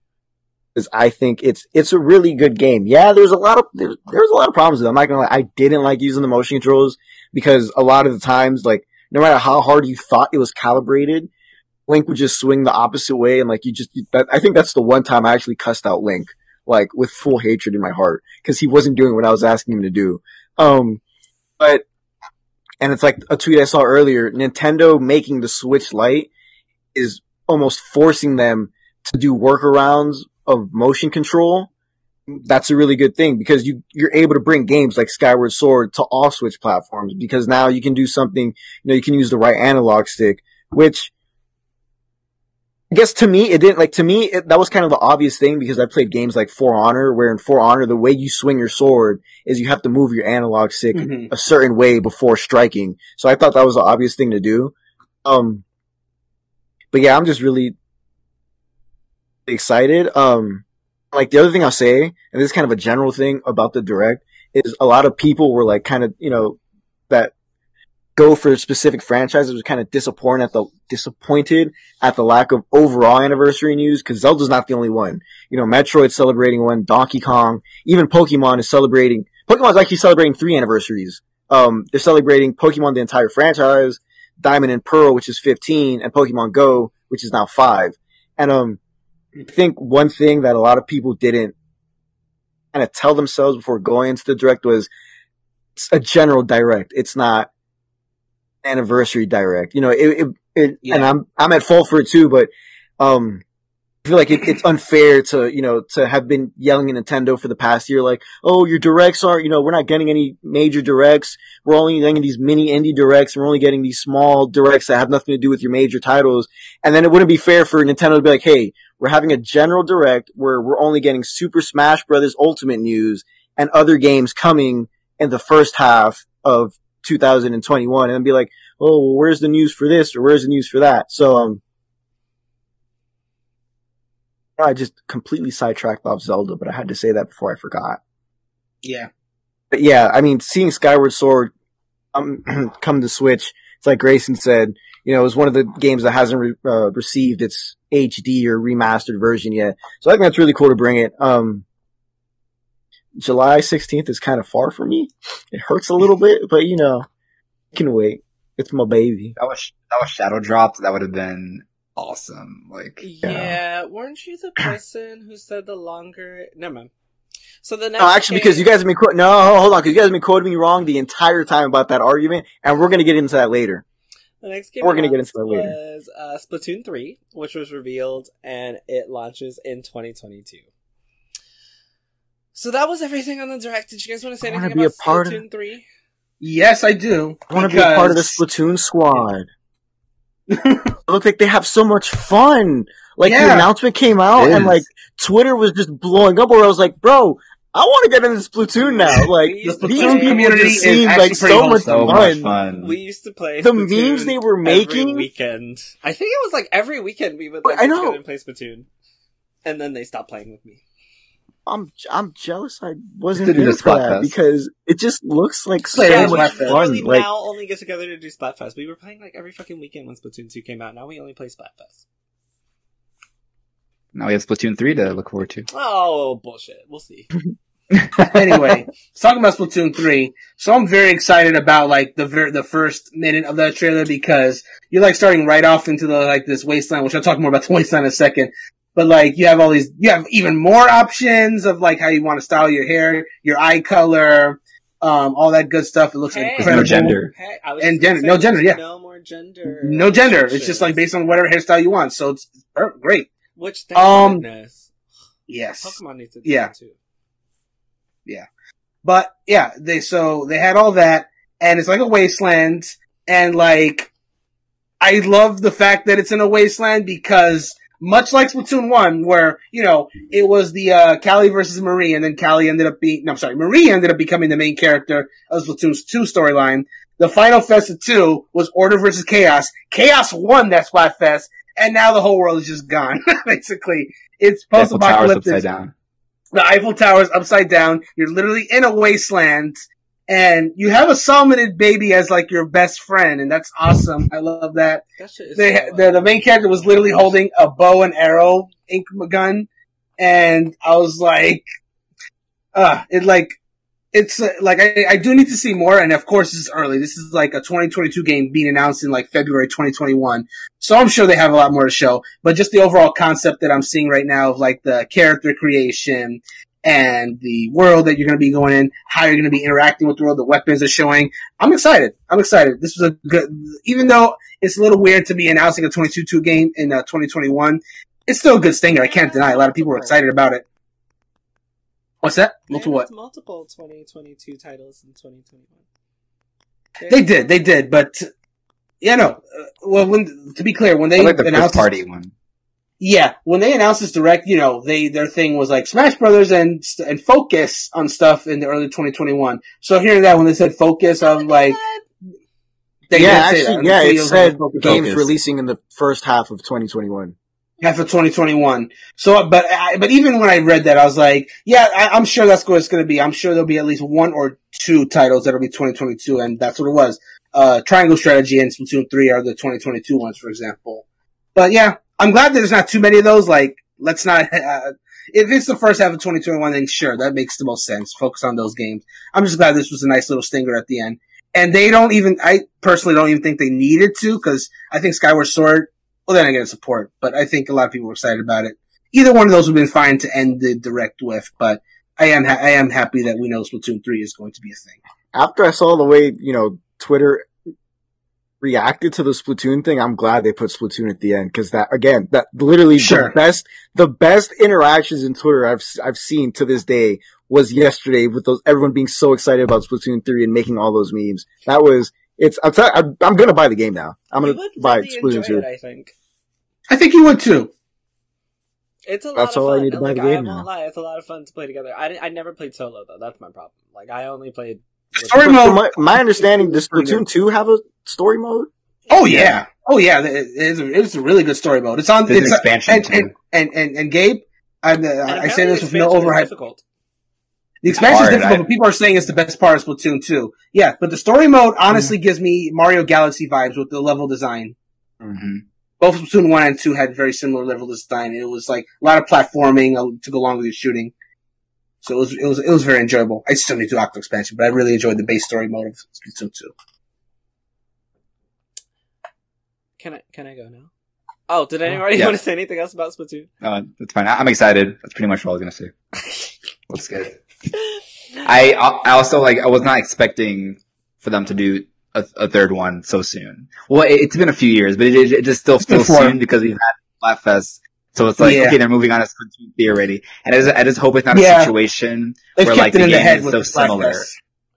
Because I think it's it's a really good game. Yeah, there's a lot of there's, there's a lot of problems with it. I'm not gonna lie. I didn't like using the motion controls because a lot of the times, like no matter how hard you thought it was calibrated, Link would just swing the opposite way, and like you just. That, I think that's the one time I actually cussed out Link, like with full hatred in my heart, because he wasn't doing what I was asking him to do. Um, but and it's like a tweet I saw earlier. Nintendo making the Switch Lite is almost forcing them to do workarounds of motion control. That's a really good thing because you, you're able to bring games like Skyward Sword to all Switch platforms because now you can do something, you know, you can use the right analog stick, which I guess to me, it didn't like to me, it, that was kind of the obvious thing because I played games like For Honor, where in For Honor, the way you swing your sword is you have to move your analog stick Mhm. a certain way before striking. So I thought that was the obvious thing to do. Um, but yeah, I'm just really excited. Um, like the other thing I'll say, and this is kind of a general thing about the direct, is a lot of people were like kind of, you know, that go for specific franchises were kind of disappointed at the disappointed at the lack of overall anniversary news because Zelda's not the only one. You know, Metroid's celebrating one, Donkey Kong, even Pokemon is celebrating. Pokemon's actually celebrating three anniversaries. Um, they're celebrating Pokemon the entire franchise, Diamond and Pearl, which is 15, and Pokemon Go, which is now five. And um, think one thing that a lot of people didn't kind of tell themselves before going into the direct was it's a general direct. It's not anniversary direct. You know, it, it, it Yeah. and I'm I'm at fault for it too, but um I feel like it, it's unfair to, you know, to have been yelling at Nintendo for the past year, like, oh, your directs aren't you know, we're not getting any major directs. We're only getting these mini indie directs. And we're only getting these small directs that have nothing to do with your major titles. And then it wouldn't be fair for Nintendo to be like, hey, we're having a general direct where we're only getting Super Smash Brothers Ultimate news and other games coming in the first half of 2021 and be like, oh, well, where's the news for this or where's the news for that? So, um, I just completely sidetracked off Zelda, but I had to say that before I forgot. Yeah. But yeah, I mean, seeing Skyward Sword um, come to Switch, it's like Grayson said, you know, it was one of the games that hasn't re- uh, received its HD or remastered version yet. So I think that's really cool to bring it. Um, July 16th is kind of far for me. It hurts a little bit, but you know, I can wait. It's my baby. That was that was shadow dropped. That would have been awesome. Like Yeah, weren't you the person who said the longer? Never mind. So the next. No, actually, because you guys have been quoting, no, hold on, because you guys have been quoting me wrong the entire time about that argument, and we're gonna get into that later. The next game We're gonna get into that later. was uh, Splatoon 3, which was revealed, and it launches in 2022. So that was everything on the direct. Did you guys want to say anything be a about part of- Splatoon 3? Yes, I do. I want to be a part of the Splatoon squad. Look like they have so much fun. Like the announcement came out, and like Twitter was just blowing up. Where I was like, bro, I want to get into Splatoon now. Like The to these Splatoon people community just is seem actually like pretty so much so fun. much fun. We used to play The Splatoon memes they were every making? weekend. I think it was like every weekend we would like, I get know. and play Splatoon, and then they stopped playing with me. I'm I'm jealous. I wasn't To do here for that Splatfest. because it just looks like so Play yeah, it we much Splatfest. fun. literally Like now only get together to do Splatfest. We were playing like every fucking weekend when Splatoon 2 came out. Now we only play Splatfest. now we have Splatoon three to look forward to. Oh, bullshit. We'll see. anyway, let's about Splatoon 3. So I'm very excited about like the ver- the first minute of that trailer because you're like starting right off into the like this wasteland, which I'll talk more about the wasteland in a second. But like you have all these, you have even more options of like how you want to style your hair, your eye color, um, all that good stuff. It looks Hey. There's no gender. Hey, I was And gender- no gender, yeah. No more gender. No gender. It's just like based on whatever hairstyle you want. So it's great. Which, thank Um, goodness. Yes. Pokemon needs to do Yeah. that too. But yeah, they so they had all that, and it's like a wasteland, and like I love the fact that it's in a wasteland because much like Splatoon one, where you know it was the uh, Callie versus Marie, and then Callie ended up being no, I'm sorry, Marie ended up becoming the main character of Splatoon's two storyline. The final Festa two was Order versus Chaos. Chaos won that Splatfest, and now the whole world is just gone. Basically, it's Tower's post-apocalyptic upside down. the Eiffel Tower is upside down. You're literally in a wasteland, and you have a salmonid baby as like your best friend, and that's awesome. I love that. That They, so, the, the main character was literally holding a bow and arrow ink gun, and I was like, uh, it like, it's uh, like I, I do need to see more, and of course this is early. This is like a 2022 game being announced in like February 2021, so I'm sure they have a lot more to show. But just the overall concept that I'm seeing right now of like the character creation and the world that you're going to be going in, how you're going to be interacting with the world, the weapons are showing. I'm excited. I'm excited. This was a good, even though it's a little weird to be announcing a 22-2 game in uh, 2021, it's still a good stinger. I can't deny. A lot of people were excited about it. What's that? Multiple what? Multiple 2022 titles in 2021. They did, they did, but yeah, no. Uh, well, when to be clear, when they I like the first announced party one. Yeah, when they announced this direct, you know, they their thing was like Smash Brothers and and focus on stuff in the early 2021. So hearing that when they said focus, I'm like, they yeah, did say actually, that. yeah, They it said like, focus. games Focus. releasing in the first half of 2021. half of 2021. So, but I, but even when I read that, I was like, yeah, I, I'm sure that's what it's going to be. I'm sure there'll be at least one or two titles that'll be 2022, and that's what it was. Uh, Triangle Strategy and Splatoon 3 are the 2022 ones, for example. But yeah, I'm glad that there's not too many of those. Like, let's not. Uh, if it's the first half of 2021, then sure, that makes the most sense. Focus on those games. I'm just glad this was a nice little stinger at the end. And they don't even, I personally don't even think they needed to, because I think Skyward Sword well, then again, support, but I think a lot of people were excited about it. Either one of those would have been fine to end the direct with, but I am ha- I am happy that we know Splatoon three is going to be a thing. After I saw the way, you know, Twitter reacted to the Splatoon thing, I'm glad they put Splatoon at the end because that again, that literally Sure. the best, the best interactions in Twitter I've I've seen to this day was yesterday with those everyone being so excited about Splatoon three and making all those memes. That was it's. I'm, tell- I'm, I'm gonna buy the game now. I'm gonna buy really Splatoon enjoy two. it, I think. I think you would too. It's a lot That's of all I need to buy like, the I game won't now. lie, it's a lot of fun to play together. I, I never played solo though. That's my problem. Like I only played. With- Story But mode- from my, my understanding, does Pretty. Splatoon two have a story mode? Oh yeah, oh yeah, it is a, it's a really good story mode. It's on There's an it's expansion and, and, and and and Gabe, I, And I say this with no expansion is overhype. difficult. The expansion is difficult, I- but people are saying it's the best part of Splatoon 2. Yeah, but the story mode honestly gives me Mario Galaxy vibes with the level design. hmm Both Splatoon 1 and 2 had very similar level design. It was like a lot of platforming to go along with your shooting. So it was, it was, it was very enjoyable. I still need to Octo expansion, but I really enjoyed the base story mode of Splatoon 2. Can I can I go now? Oh, did anybody Yeah. want to say anything else about Splatoon? Uh, that's fine. I- I'm excited. That's pretty much all I was gonna say. Looks good. I I also like I was not expecting for them to do a, a third one so soon. Well, it, it's been a few years, but it, it just still been feels soon because we've had Splatfest. So it's like Yeah. okay, they're moving on to Splatoon 3 already, and I just, I just hope it's not Yeah. a situation They've where like the in the game head is so similar.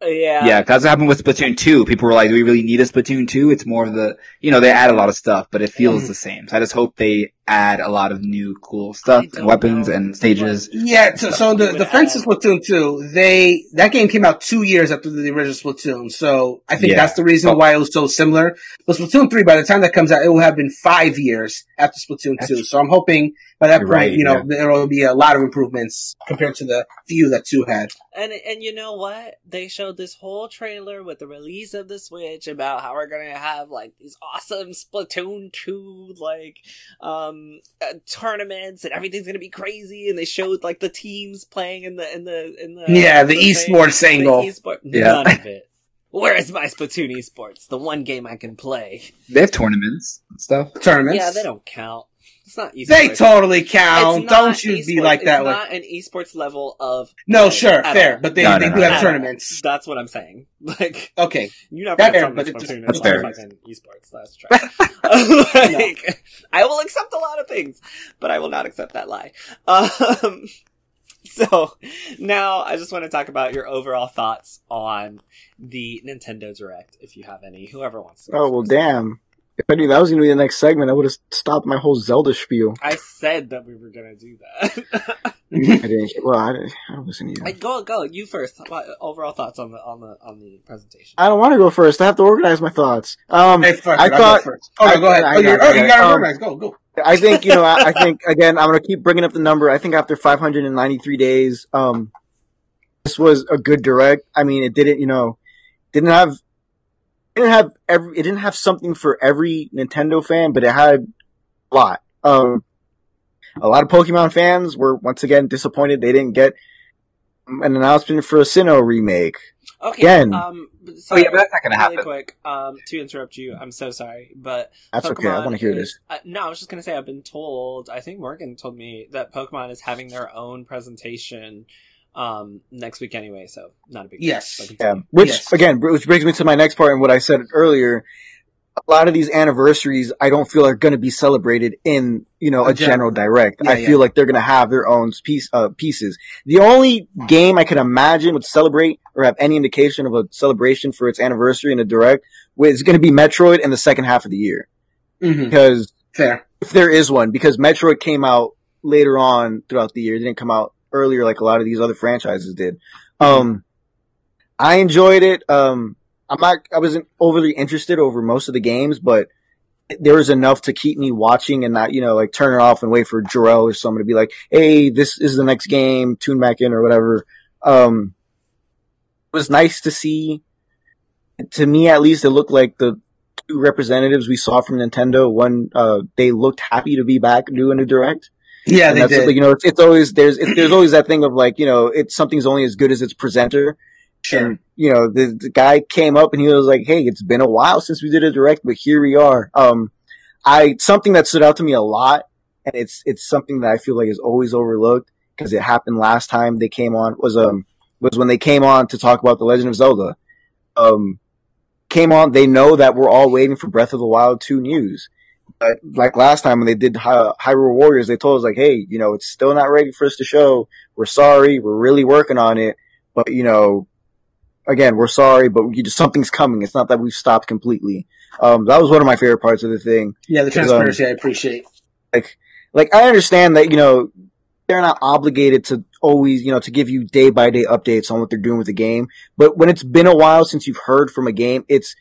Yeah, Yeah, 'cause that's what happened with Splatoon 2. People were like, do we really need a Splatoon 2? It's more of the, you know, they add a lot of stuff, but it feels Mhm. the same. So I just hope they add a lot of new cool stuff and weapons know and stages. Yeah, so, so the Would Defense of Splatoon 2, they, that game came out two years after the original Splatoon, so I think Yeah. that's the reason Oh. why it was so similar. But Splatoon 3, by the time that comes out, it will have been five years after Splatoon 2, That's- so I'm hoping by that You're point, right, you know, yeah. there will be a lot of improvements compared to the few that 2 had. And and you know what? They showed this whole trailer with the release of the Switch about how we're gonna have like these awesome Splatoon two like um uh, tournaments and everything's gonna be crazy. And they showed like the teams playing in the in the in the Yeah, the thing. esports The angle. esport- Yeah. None of it. Where is my Splatoon esports? The one game I can play. They have tournaments and stuff. Tournaments. Yeah, they don't count. It's not esports. They totally count. Not Don't you be esports. like that It's way. not an esports level of No, sure, fair, all. but they, No, they no, do no, have At tournaments. That's what I'm saying. Like Okay. you never That had fair, something but that's it- Splatoon that's that's fair. fucking esports. That's trash. like, I will accept a lot of things, but I will not accept that lie. Um, so now I just want to talk about your overall thoughts on the Nintendo Direct, if you have any. Whoever wants to. Oh well, first. damn. If I knew that was gonna be the next segment, I would have stopped my whole Zelda spiel. I said that we were gonna do that. I didn't. Well, I, didn't, I wasn't listen to you. I, go go you first. What- Overall thoughts on the on the on the presentation. I don't want to go first. I have to organize my thoughts. Um, Hey, fuck I it, I'll thought- go first. Oh, no, I- go ahead. I Oh, you're, got you got got to it. organize. Go, go. I think you know. I, I think again, I'm gonna keep bringing up the number. I think after 593 days, um, this was a good direct. I mean, it didn't. You know, didn't have. It didn't have every. It didn't have something for every Nintendo fan, but it had a lot. Um, a lot of Pokemon fans were once again disappointed they didn't get an announcement for a Sinnoh remake. Okay. Again. Um, Oh yeah, but that's not gonna really happen. quick, um, to interrupt you, I'm so sorry, but That's okay. I want to hear is- this. Uh, no, I was just gonna say I've been told. I think Morgan told me that Pokemon is having their own presentation um next week anyway, so not a big deal. Yes. So Yeah, which Yes. again, which brings me to my next part and what I said earlier. A lot of these anniversaries, I don't feel are going to be celebrated in you know A a general general. direct. Yeah, I yeah. feel like they're going to have their own piece uh, pieces. The only game I can imagine would celebrate or have any indication of a celebration for its anniversary in a direct is going to be Metroid in the second half of the year hmm because Fair. if there is one, because Metroid came out later on throughout the year. It didn't come out earlier like a lot of these other franchises did. Um, I enjoyed it. Um, I'm not, I wasn't overly interested over most of the games, but there was enough to keep me watching and not, you know, like turn it off and wait for Jarrell or someone to be like, Hey, this is the next game, tune back in or whatever. Um, it was nice to see, to me at least, it looked like the two representatives we saw from Nintendo. One, uh, they looked happy to be back doing a direct. Yeah, And they that's did. you know, it's, it's always, there's, it, there's always that thing of like, you know, it's something's only as good as its presenter. sure. And, you know, the, the guy came up and he was like, Hey, it's been a while since we did a direct, but here we are. Um, I, something that stood out to me a lot and it's, it's something that I feel like is always overlooked because it happened last time they came on was, um, was when they came on to talk about the Legend of Zelda. Um, came on, they know that we're all waiting for Breath of the Wild 2 news. But like last time when they did Hy- Hyrule Warriors, they told us like, hey, you know, it's still not ready for us to show. We're sorry. We're really working on it. But, you know, again, we're sorry, but we just, something's coming. It's not that we've stopped completely. Um, that was one of my favorite parts of the thing. Yeah, the um, transparency I appreciate. Like, like I understand that, you know, they're not obligated to always, you know, to give you day by day updates on what they're doing with the game. But when it's been a while since you've heard from a game, it's,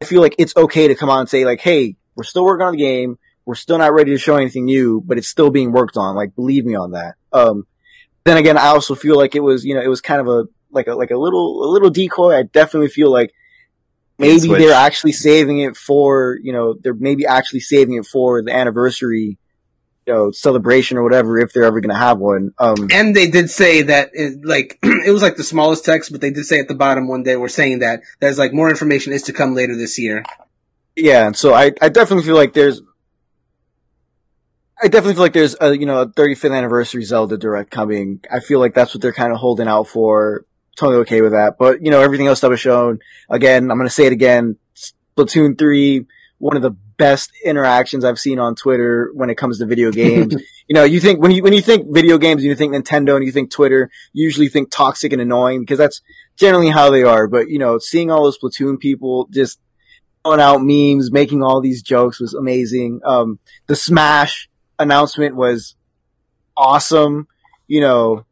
I feel like it's okay to come out and say like, Hey, we're still working on the game. We're still not ready to show anything new, but it's still being worked on. Like, believe me on that. Um, then again, I also feel like it was, you know, it was kind of a, like a, like a little, a little decoy. I definitely feel like maybe they're actually saving it for, you know, they're maybe actually saving it for the anniversary, you know, celebration or whatever, if they're ever going to have one. Um, And they did say that, it, like, it was like the smallest text, but they did say at the bottom one day, we're saying that there's like more information is to come later this year. Yeah. And so I, I definitely feel like there's, I definitely feel like there's a, you know, a 35th anniversary Zelda direct coming. I feel like that's what they're kind of holding out for. Totally okay with that. But, you know, everything else that was shown, again, I'm going to say it again. Splatoon 3, one of the best interactions I've seen on Twitter when it comes to video games. you know, you think, when you, when you think video games you think Nintendo and you think Twitter, you usually think toxic and annoying because that's generally how they are. But, you know, seeing all those Splatoon people just out memes, making all these jokes was amazing. Um, the Smash announcement was awesome. You know,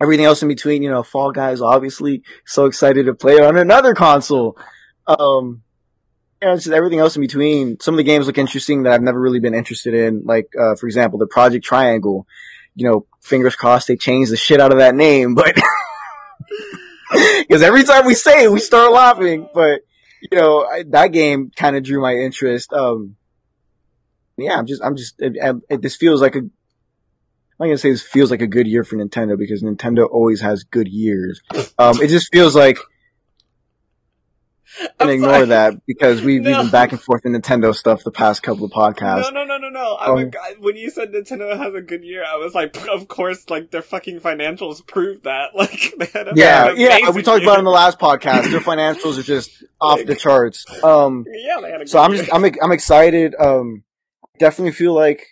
everything else in between, you know, Fall Guys, obviously so excited to play on another console. Um, you know, just everything else in between. Some of the games look interesting that I've never really been interested in. Like, uh, for example, the Project Triangle. You know, fingers crossed they change the shit out of that name, but because every time we say it, we start laughing. But you know, I, that game kind of drew my interest. Um, yeah, I'm just, I'm just, this feels like a. I'm not gonna say this feels like a good year for Nintendo because Nintendo always has good years. Um, it just feels like and ignore sorry. that because we've No. been back and forth in Nintendo stuff the past couple of podcasts. No, no, no, no, no. I'm a Um, when you said Nintendo has a good year, I was like, of course, like their fucking financials prove that. Like they had a Yeah, yeah, we talked about it in the last podcast. Their financials are just off the charts. Um, Yeah, they had a so I'm year. just, I'm, I'm excited. Um, definitely feel like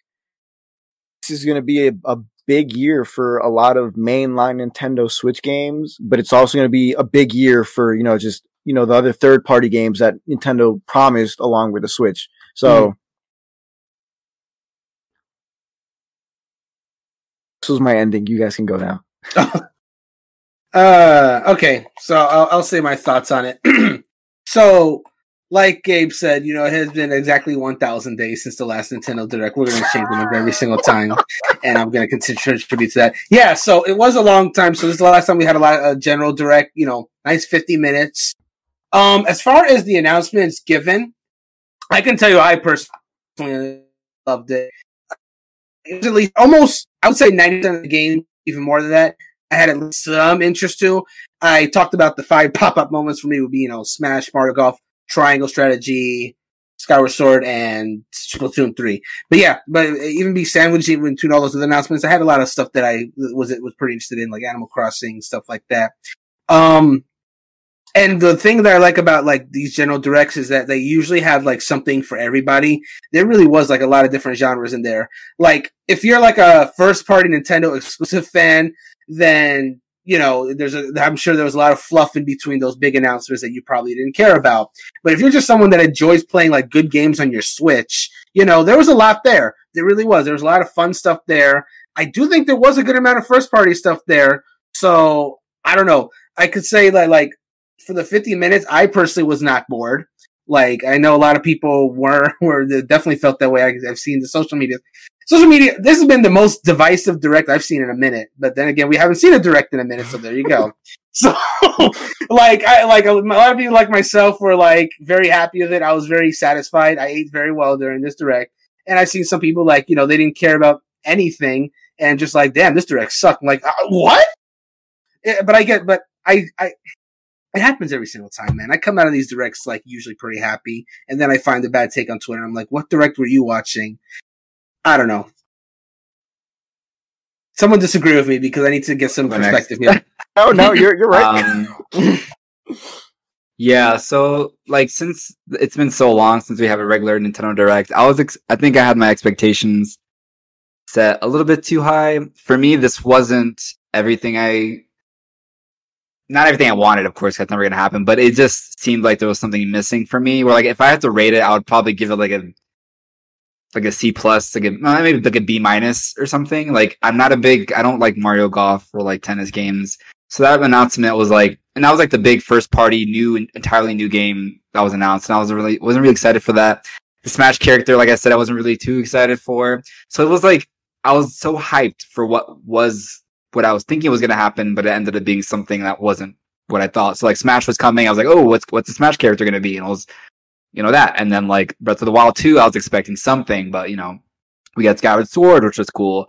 this is going to be a, a big year for a lot of mainline Nintendo Switch games, but it's also going to be a big year for, you know, just, you know, the other third party games that Nintendo promised along with the Switch. So this was my ending. You guys can go now. Uh, okay, so I'll, I'll say my thoughts on it. so, like Gabe said, you know, it has been exactly 1,000 days since the last Nintendo Direct. We're going to change the number every single time, and I'm going to continue to contribute to that. Yeah, so it was a long time. So this is the last time we had a lot of uh, general Direct. You know, nice 50 minutes. Um, as far as the announcements given, I can tell you, I personally loved it. it was at least almost I would say ninety percent of the game, even more than that. I had at least some interest to. I talked about the five pop up moments for me would be you know Smash, Mario Golf, Triangle Strategy, Skyward Sword, and Splatoon three. But yeah, but even be sandwiched between all those other announcements. I had a lot of stuff that I was it was pretty interested in, like Animal Crossing stuff like that. Um, and the thing that I like about like these general directs is that they usually have like something for everybody. There really was like a lot of different genres in there. Like if you're like a first party Nintendo exclusive fan, then you know there's a I'm sure there was a lot of fluff in between those big announcements that you probably didn't care about. But if you're just someone that enjoys playing like good games on your Switch, you know, there was a lot there. There really was. There was a lot of fun stuff there. I do think there was a good amount of first party stuff there. So I don't know. I could say that like for the 50 minutes, I personally was not bored. Like I know a lot of people were were definitely felt that way. I, I've seen the social media. Social media. This has been the most divisive direct I've seen in a minute. But then again, we haven't seen a direct in a minute, so there you go. so, like, I like a lot of people like myself were like very happy with it. I was very satisfied. I ate very well during this direct, and I've seen some people like you know they didn't care about anything and just like, damn, this direct sucked. I'm like, uh, what? Yeah, but I get, but I, I, it happens every single time, man. I come out of these directs like usually pretty happy, and then I find a bad take on Twitter. I'm like, what direct were you watching? I don't know. Someone disagree with me because I need to get some Go perspective here. Oh no, you're you're right. Um, yeah, so like since it's been so long since we have a regular Nintendo Direct, I was ex- I think I had my expectations set a little bit too high. For me, this wasn't everything I not everything I wanted, of course, that's never gonna happen, but it just seemed like there was something missing for me. Where like if I had to rate it, I would probably give it like a like a C plus, like a uh, maybe like a B minus or something. Like I'm not a big I don't like Mario Golf or like tennis games. So that announcement was like and that was like the big first party new entirely new game that was announced and I was really wasn't really excited for that. The Smash character, like I said, I wasn't really too excited for. So it was like I was so hyped for what was what I was thinking was going to happen, but it ended up being something that wasn't what I thought. So like Smash was coming, I was like, oh, what's what's the Smash character going to be? And it was, you know, that. And then like Breath of the Wild 2, I was expecting something, but you know, we got Skyward Sword, which was cool.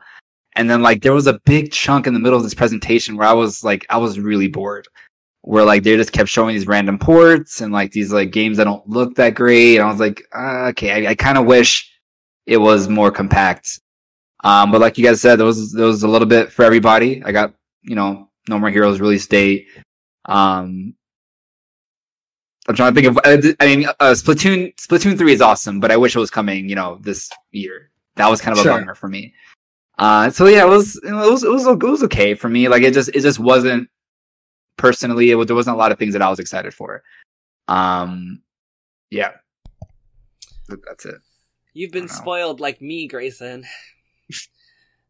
And then like there was a big chunk in the middle of this presentation where I was like, I was really bored. Where like they just kept showing these random ports and like these like games that don't look that great. And I was like, uh, okay, I, I kind of wish it was more compact. Um, but like you guys said, there was there was a little bit for everybody. I got you know No More Heroes release date. Um, I'm trying to think of. I mean, uh, Splatoon Splatoon three is awesome, but I wish it was coming. You know, this year. That was kind of a Sure. bummer for me. Uh, so yeah, it was it was it was it was okay for me. Like it just it just wasn't personally. It was, there wasn't a lot of things that I was excited for. Um, yeah, that's it. You've been I don't know. spoiled like me, Grayson.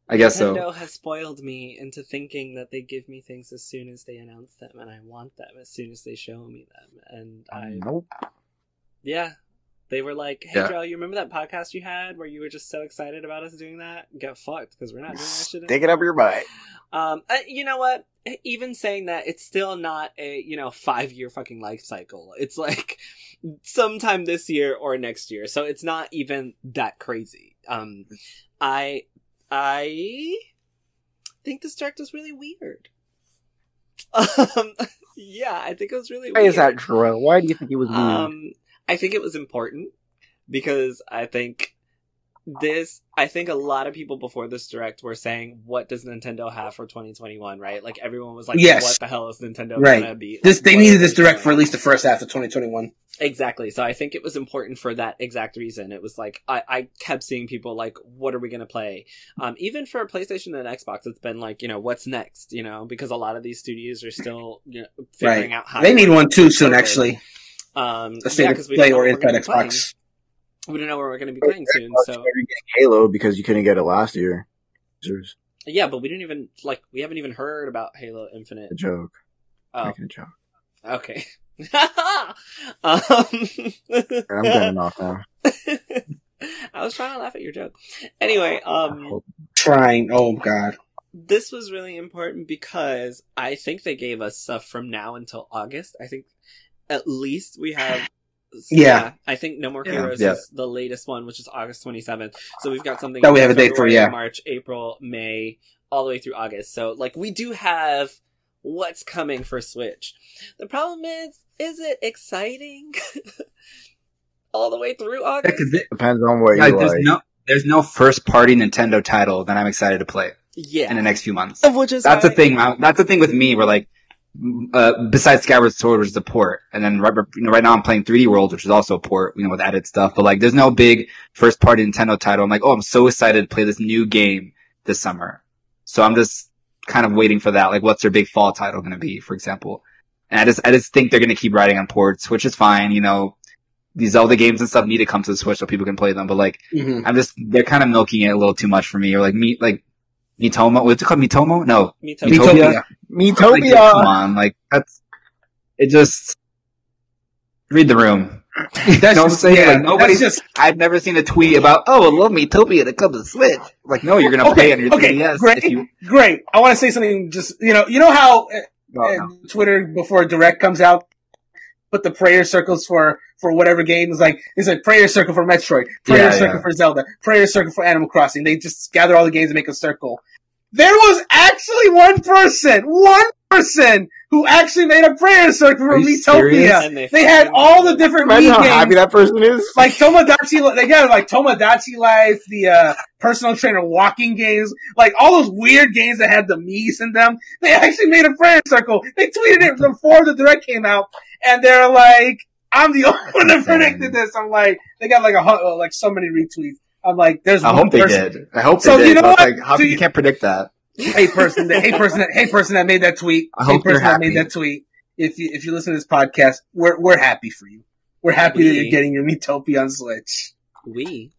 I guess so. Nintendo has spoiled me into thinking that they give me things as soon as they announce them, and I want them as soon as they show me them. And I, Nope. yeah, they were like, "Hey, Yeah. Joe, you remember that podcast you had where you were just so excited about us doing that? Get fucked because we're not doing that shit." Stick it up your butt. Um, uh, you know what? Even saying that, it's still not a you know five year fucking life cycle. It's like sometime this year or next year, so it's not even that crazy. Um, I I think this direct was really weird. Um, yeah, I think it was really Why weird. is that, Drew? Why do you think he was weird? Um, I think it was important because I think this. I think a lot of people before this direct were saying, "What does Nintendo have for 2021?" Right? Like everyone was like, Yes. "What the hell is Nintendo Right. gonna be?" This Like, they needed this direct doing? for at least the first half of 2021. Exactly. So I think it was important for that exact reason. It was like I, I kept seeing people like, "What are we gonna play?" Um, even for PlayStation and Xbox, it's been like, you know, what's next? You know, because a lot of these studios are still you know, figuring out how They need one too soon, actually. Um, A state yeah, of play or inside gonna playing. We don't know where we're going to be playing soon. So getting Halo because you couldn't get it last year. Yeah, but we didn't even like we haven't even heard about Halo Infinite. a joke. Oh, Making a joke. okay. um, I'm getting off now. I was trying to laugh at your joke. Anyway, um, Trying. Oh god. this was really important because I think they gave us stuff from now until August. I think at least we have Yeah. I think No More Yeah. Heroes Yeah. is the latest one, which is August 27th. So we've got something That we have a date for, February, yeah. March, April, May, all the way through August. So like we do have what's coming for Switch. The problem is, is it exciting? all the way through August? It Depends on what Yeah, you there's like. no there's no first party Nintendo title that I'm excited to play yeah. in the next few months. Of which is That's the thing. I- That's the thing with me. Where like, uh, besides Skyward Sword, which is a port, and then right, you know, right now I'm playing 3D World, which is also a port, you know, with added stuff. But like, there's no big first party Nintendo title. I'm like, oh, I'm so excited to play this new game this summer. So I'm just kind of waiting for that. Like, what's their big fall title going to be, for example? And I just, I just think they're going to keep riding on ports, which is fine. You know, these Zelda games and stuff need to come to the Switch so people can play them. But like, Mhm. I'm just, they're kind of milking it a little too much for me. Or like me, like, Mitomo, what's it called? Mitomo? No, Me too. Miitopia? Miitopia. like, come on, like that's it. Just read the room. That's You know what I'm just, saying? yeah, Like, nobody's- that's just I've never seen a tweet about, oh, I love Miitopia to come to Switch. Like, no, you're gonna play okay. it on your Okay, 3DS great, if you. great. I want to say something. Just you know, you know how Oh, uh, Twitter before Direct comes out, put the prayer circles for for whatever game is like. It's like prayer circle for Metroid, prayer Yeah, circle yeah. for Zelda, prayer circle for Animal Crossing. They just gather all the games and make a circle. There was actually one person, one person who actually made a prayer circle for Are you serious? Miitopia. They They had all the different Imagine Wii how games happy that person is. like Tomodachi, they got like Tomodachi Life, the uh, personal trainer walking games, like all those weird games that had the Mii's in them. They actually made a prayer circle. They tweeted it before the direct came out, and they're like, "I'm the only one that predicted this." I'm like, they got like a hu- uh, like so many retweets. I'm like, "There's I one hope they person, did. I hope So they did. you know what? Like, how So you, you- can't predict that? hey person, that, hey person, that, hey person that made that tweet, I hey hope person you're that made happy. that tweet. If you if you listen to this podcast, we're we're happy for you. We're happy that you're getting your Miitopia on Switch." We.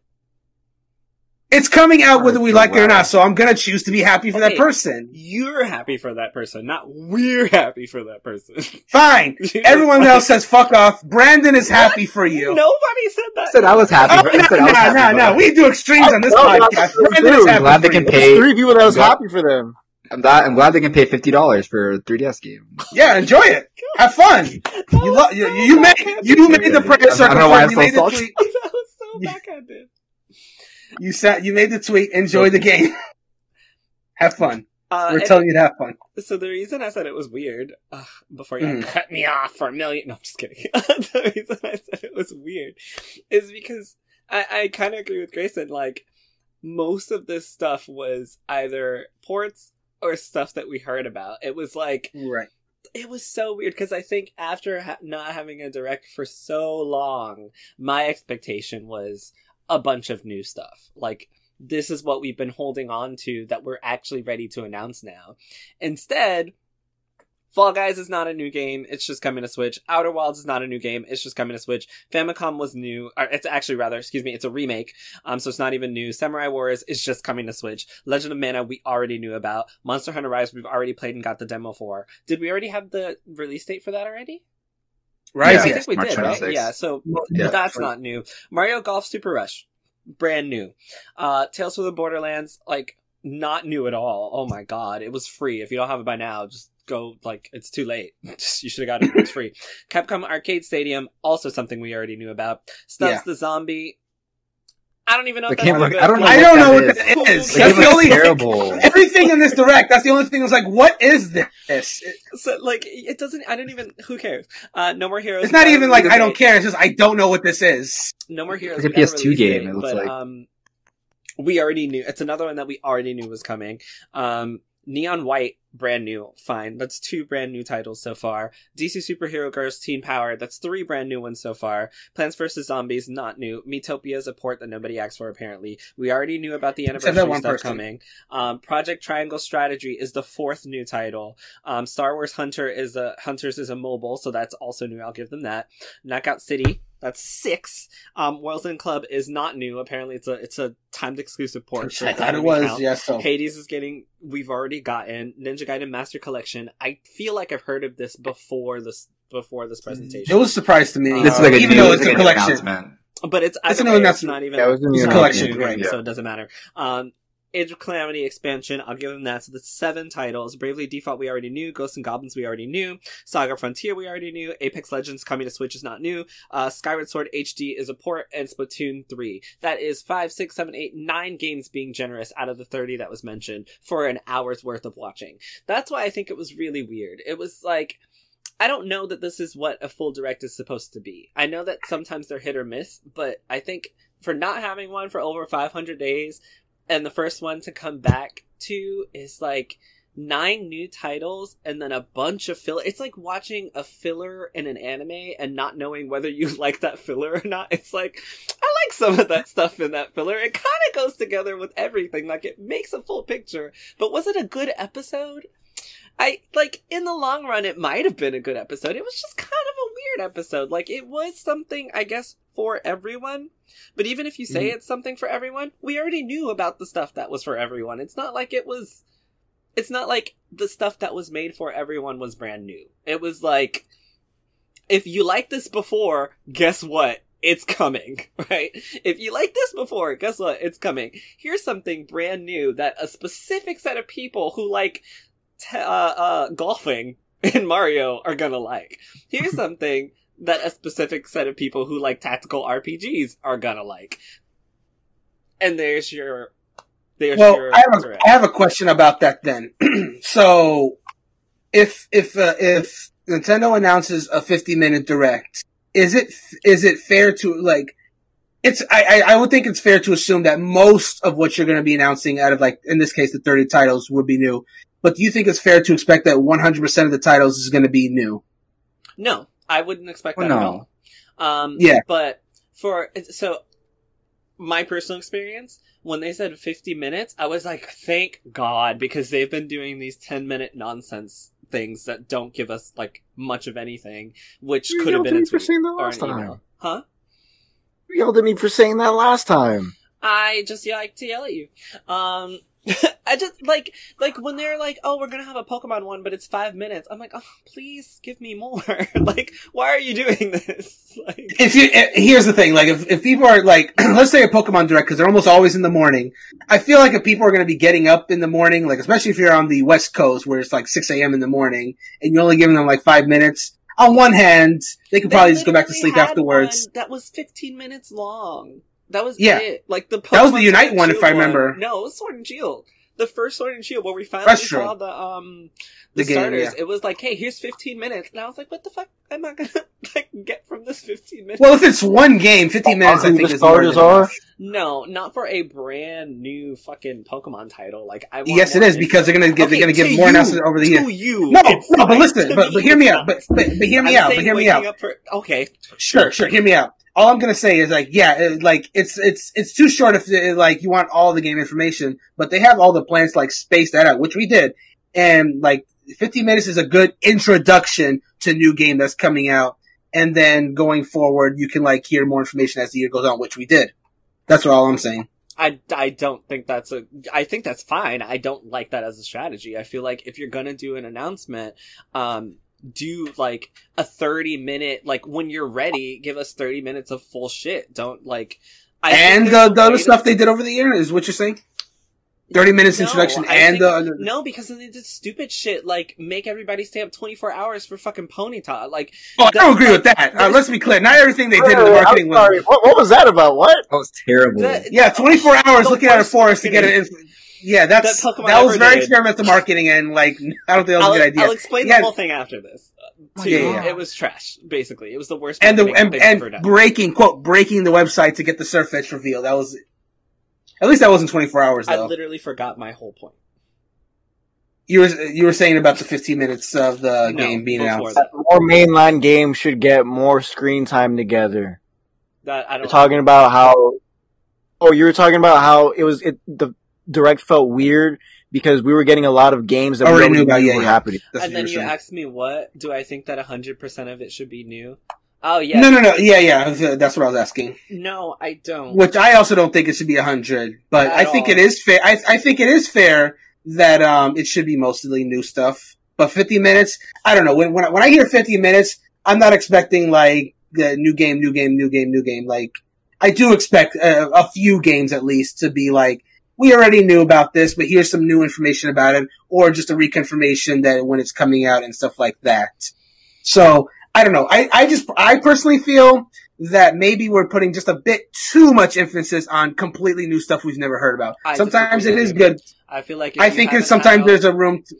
It's coming out whether we Oh, like it or not, so I'm gonna choose to be happy for that person. You're happy for that person, not we're happy for that person. Fine. Everyone else says fuck off. Brandon is happy for you. Nobody said that. I said I was happy. Oh, for- I said I no, was no, happy no, no. We do extremes on this oh, No, no, podcast. no, Brandon is no. happy Glad they can you. pay- There's three people that was Yeah. happy for them. I'm glad, I'm glad they can pay fifty dollars for a 3DS game. Yeah, enjoy it. Have fun. You, lo- you, you made you made the prayer I don't know why for I'm. You so made the salty. tweet. that was so backhanded. You said you made the tweet. Enjoy the game. have fun. Uh, We're telling you to have fun. So the reason I said it was weird, uh, before you Mhm. cut me off for a million, no, I'm just kidding. the reason I said it was weird is because I, I kind of agree with Grayson. Like most of this stuff was either ports or stuff that we heard about. It was like Right. it was so weird because I think after ha- not having a direct for so long, my expectation was a bunch of new stuff. Like this is what we've been holding on to that we're actually ready to announce now. Instead, Fall Guys is not a new game. It's just coming to Switch. Outer Wilds is not a new game. It's just coming to Switch. Famicom was new. It's actually rather, excuse me, it's a remake. Um, so it's not even new. Samurai Warriors is just coming to Switch. Legend of Mana we already knew about. Monster Hunter Rise we've already played and got the demo for. Did we already have the release date for that already? Right. Yeah. I think we March did, right? Yeah. So Yeah. that's not new. Mario Golf Super Rush, brand new. Uh, Tales from the Borderlands, like not new at all. Oh my god, it was free. If you don't have it by now, just go. Like it's too late. You should have got it. It's free. Capcom Arcade Stadium, also something we already knew about. Stubbs Yeah. the Zombie. I don't even know. The If that's look- good- I don't know I what don't that know what is. that is. The That's the only terrible. everything in this direct. That's the only thing. I was like, what is this? So like it doesn't. I don't even. Who cares? Uh, no more heroes. It's not even like I don't date. care. It's just I don't know what this is. No more heroes. It's a PS2 release game, date, it looks but, like. Um, we already knew. It's another one that we already knew was coming. Um, Neon White, brand new. Fine, that's two brand new titles so far. DC Superhero Girls Teen Power, that's three brand new ones so far. Plants vs Zombies, not new. Miitopia is a port that nobody asked for apparently. We already knew about the anniversary stuff person. coming. Um, Project Triangle Strategy is the fourth new title. Um, Star Wars Hunter is a Hunters is a mobile, so that's also new. I'll give them that. Knockout City, that's six. Um, World's End Club is not new. Apparently, it's a it's a timed exclusive port. so I thought it was. count. Yeah. So Hades is getting. We've already gotten Ninja Gaiden Master Collection. I feel like I've heard of this before this before this presentation. it was a surprise to me. This is like a even new- though it's it's a collection. announcement. but it's It's either a way, new it's not even. Yeah, it was a It's a collection, right, yeah. So it doesn't matter. Um, Age of Calamity expansion, I'll give them that. So the seven titles. Bravely Default we already knew. Ghosts and Goblins we already knew. Saga Frontier we already knew. Apex Legends coming to Switch is not new. Uh, Skyward Sword HD is a port, and Splatoon 3. That is five, six, seven, eight, nine games being generous out of the 30 that was mentioned for an hour's worth of watching. That's why I think it was really weird. It was like, I don't know that this is what a full direct is supposed to be. I know that sometimes they're hit or miss, but I think for not having one for over 500 days, and the first one to come back to is like nine new titles and then a bunch of filler. It's like watching a filler in an anime and not knowing whether you like that filler or not. It's like, I like some of that stuff in that filler. It kind of goes together with everything. Like it makes a full picture. But was it a good episode? I like in the long run it might have been a good episode. It was just kind of a weird episode. Like it was something I guess for everyone. But even if you say it's something for everyone, we already knew about the stuff that was for everyone. It's not like it was it's not like the stuff that was made for everyone was brand new. It was like if you liked this before, guess what? It's coming, right? If you liked this before, guess what? It's coming. Here's something brand new that a specific set of people who like t- uh, uh, golfing in Mario are gonna like. Here's something that a specific set of people who like tactical RPGs are gonna like. And there's your, there's Well, your. I have, a. I have a question about that then. so, if if uh, if Nintendo announces a 50 minute direct, is it is it fair to like? It's I, I would think it's fair to assume that most of what you're going to be announcing out of like in this case the 30 titles would be new. But do you think it's fair to expect that 100% of the titles is going to be new? No, I wouldn't expect that Well, at all. Um, Yeah. but for so my personal experience when they said 50 minutes, I was like, thank God, because they've been doing these 10 minute nonsense things that don't give us like much of anything, which You could have been at a me for saying that or an last time. email. Huh? You yelled at me for saying that last time. I just like to yell at you. Um, I just like like when they're like, "Oh, we're gonna have a Pokemon one, but it's five minutes." I'm like, "Oh, please give me more!" like, why are you doing this? Like, if you eh, here's the thing like if, if people are like let's say a pokemon direct because they're almost always in the morning i feel like if people are to be getting up in the morning like especially if you're on the west coast where it's like 6 a.m in the morning and you're only giving them like five minutes on one hand they could probably They just go back to sleep afterwards That was 15 minutes long. That was Yeah. it. Like the That was the Unite one, if I remember. No, it was Sword and Shield. The first Sword and Shield where we finally That's true. saw the um the, The game, starters. yeah. It was like, hey, here's 15 minutes, and I was like, what the fuck am I gonna like get from this 15 minutes? well if it's one game 15 minutes i think the is more starters than are? no, not for a brand new fucking Pokemon title. Like I yes it is more because they're going to give Okay, they're going to to give more you, announcements over the to year you. no it's no but listen but, but hear me out but, but but hear me I'm out but hear me out for okay. Sure, sure. Hear me out. All I'm gonna say is like, yeah, it- like it's it's it's too short if uh, like you want all the game information, but they have all the plans like space that out, which we did, and like 15 minutes is a good introduction to new game that's coming out, and then going forward, you can like hear more information as the year goes on, which we did. That's all I'm saying. I, I don't think that's a I think that's fine. I don't like that as a strategy. I feel like if you're gonna do an announcement, um, do like a 30 minute like when you're ready, give us 30 minutes of full shit. Don't like I and there's the, the other stuff they did over the year is what you're saying. 30 minutes No, introduction I and think- the other. No, because then they did stupid shit like make everybody stay up 24 hours for fucking Ponyta. Like Oh, I don't agree with that. Uh, let's be clear. Not everything they did in the Wait, wait, marketing I'm was. What, what was that about? What? That was terrible. The- Yeah, 24 hours looking at a forest to get marketing. It. in- Yeah, that's That that was very did. experimental marketing, and like I don't think that was I'll, a good idea. I'll explain Yeah. the whole thing after this. uh, To Yeah, you. yeah, yeah. It was trash, basically. It was the worst and the marketing and, ever and done. breaking quote breaking the website to get the Sirfetch'd reveal. That was at least that wasn't 24 hours I literally forgot my whole point. you were you were saying about the 15 minutes of the No, game being before announced. that. More mainline games should get more screen time together. That I You're don't. talking about how. Oh, you were talking about how it was. It the direct felt weird because we were getting a lot of games that Already we knew about, yeah, were yeah. happening. That's and then you you saying. asked me, what do I think that hundred percent of it should be new? Oh yeah. No, no, no. Yeah, yeah. That's what I was asking. No, I don't. Which I also don't think it should be 100, but At I think all. it is fair. I, I think it is fair that um it should be mostly new stuff. But 50 minutes, I don't know. When when I, when I hear 50 minutes, I'm not expecting like the new game, new game, new game, new game. Like I do expect uh, a few games at least to be like we already knew about this, but here's some new information about it, or just a reconfirmation that when it's coming out and stuff like that. So I don't know. I, I just I personally feel that maybe we're putting just a bit too much emphasis on completely new stuff we've never heard about. I sometimes it is good. I feel like I think it's sometimes there's a room to,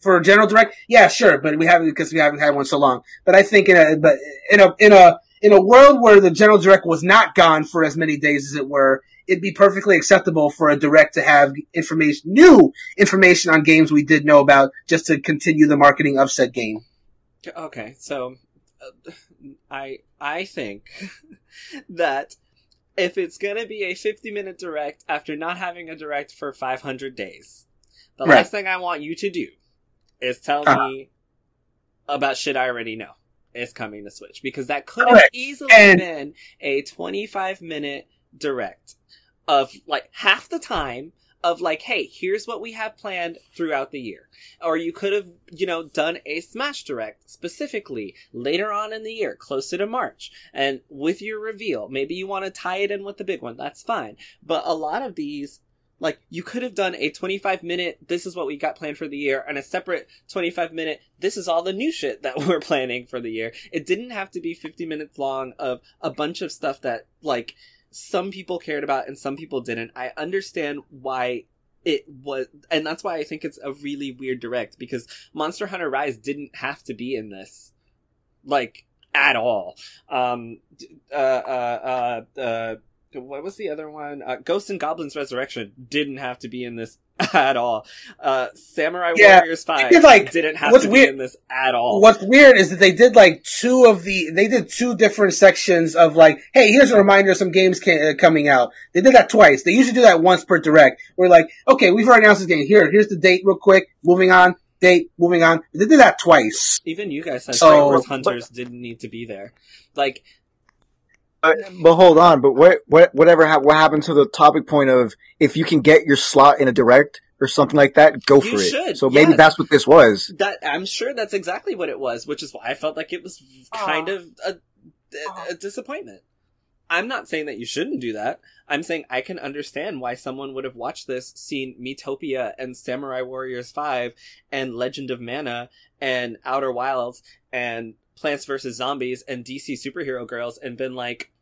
for a general direct. Yeah, sure, but we haven't because we haven't had one so long. But I think in a but in a in a in a world where the general direct was not gone for as many days as it were, it'd be perfectly acceptable for a direct to have information, new information on games we did know about, just to continue the marketing of said game. Okay, so uh, I I think that if it's gonna be a 50 minute direct after not having a direct for 500 days, the Right. last thing I want you to do is tell Uh-huh. me about shit I already know is coming to Switch because that could have easily And- been a 25 minute direct of like half the time of like, hey, here's what we have planned throughout the year. Or you could have, you know, done a Smash Direct specifically later on in the year, closer to March. And with your reveal, maybe you want to tie it in with the big one, that's fine. But a lot of these, like, you could have done a 25 minute, this is what we got planned for the year, and a separate 25 minute, this is all the new shit that we're planning for the year. It didn't have to be 50 minutes long of a bunch of stuff that, like, some people cared about and some people didn't. I understand why it was, and that's why I think it's a really weird direct because Monster Hunter Rise didn't have to be in this, like at all. Um, uh, uh, uh, uh, what was the other one? Uh, Ghosts and Goblins Resurrection didn't have to be in this at all. Uh, Samurai Yeah, Warriors Five did, like, didn't have what's to weird- be in this at all. What's weird is that they did like two of the, they did two different sections of like, hey, here's a reminder of some games ca- uh, coming out. They did that twice. They usually do that once per direct. We're like, okay, we've already announced this game. Here, here's the date real quick. Moving on. Date, moving on. They did that twice. Even you guys said So- Hunters didn't need to be there. Like, But, but hold on, but what, what, whatever, ha- what happened to the topic point of if you can get your slot in a direct or something like that, go You for it. should, so maybe yes. that's what this was. that I'm sure that's exactly what it was, which is why I felt like it was kind of a, a, a disappointment. I'm not saying that you shouldn't do that. I'm saying I can understand why someone would have watched this, seen Miitopia and Samurai Warriors 5 and Legend of Mana and Outer Wilds and Plants vs. Zombies and DC Superhero Girls and been like,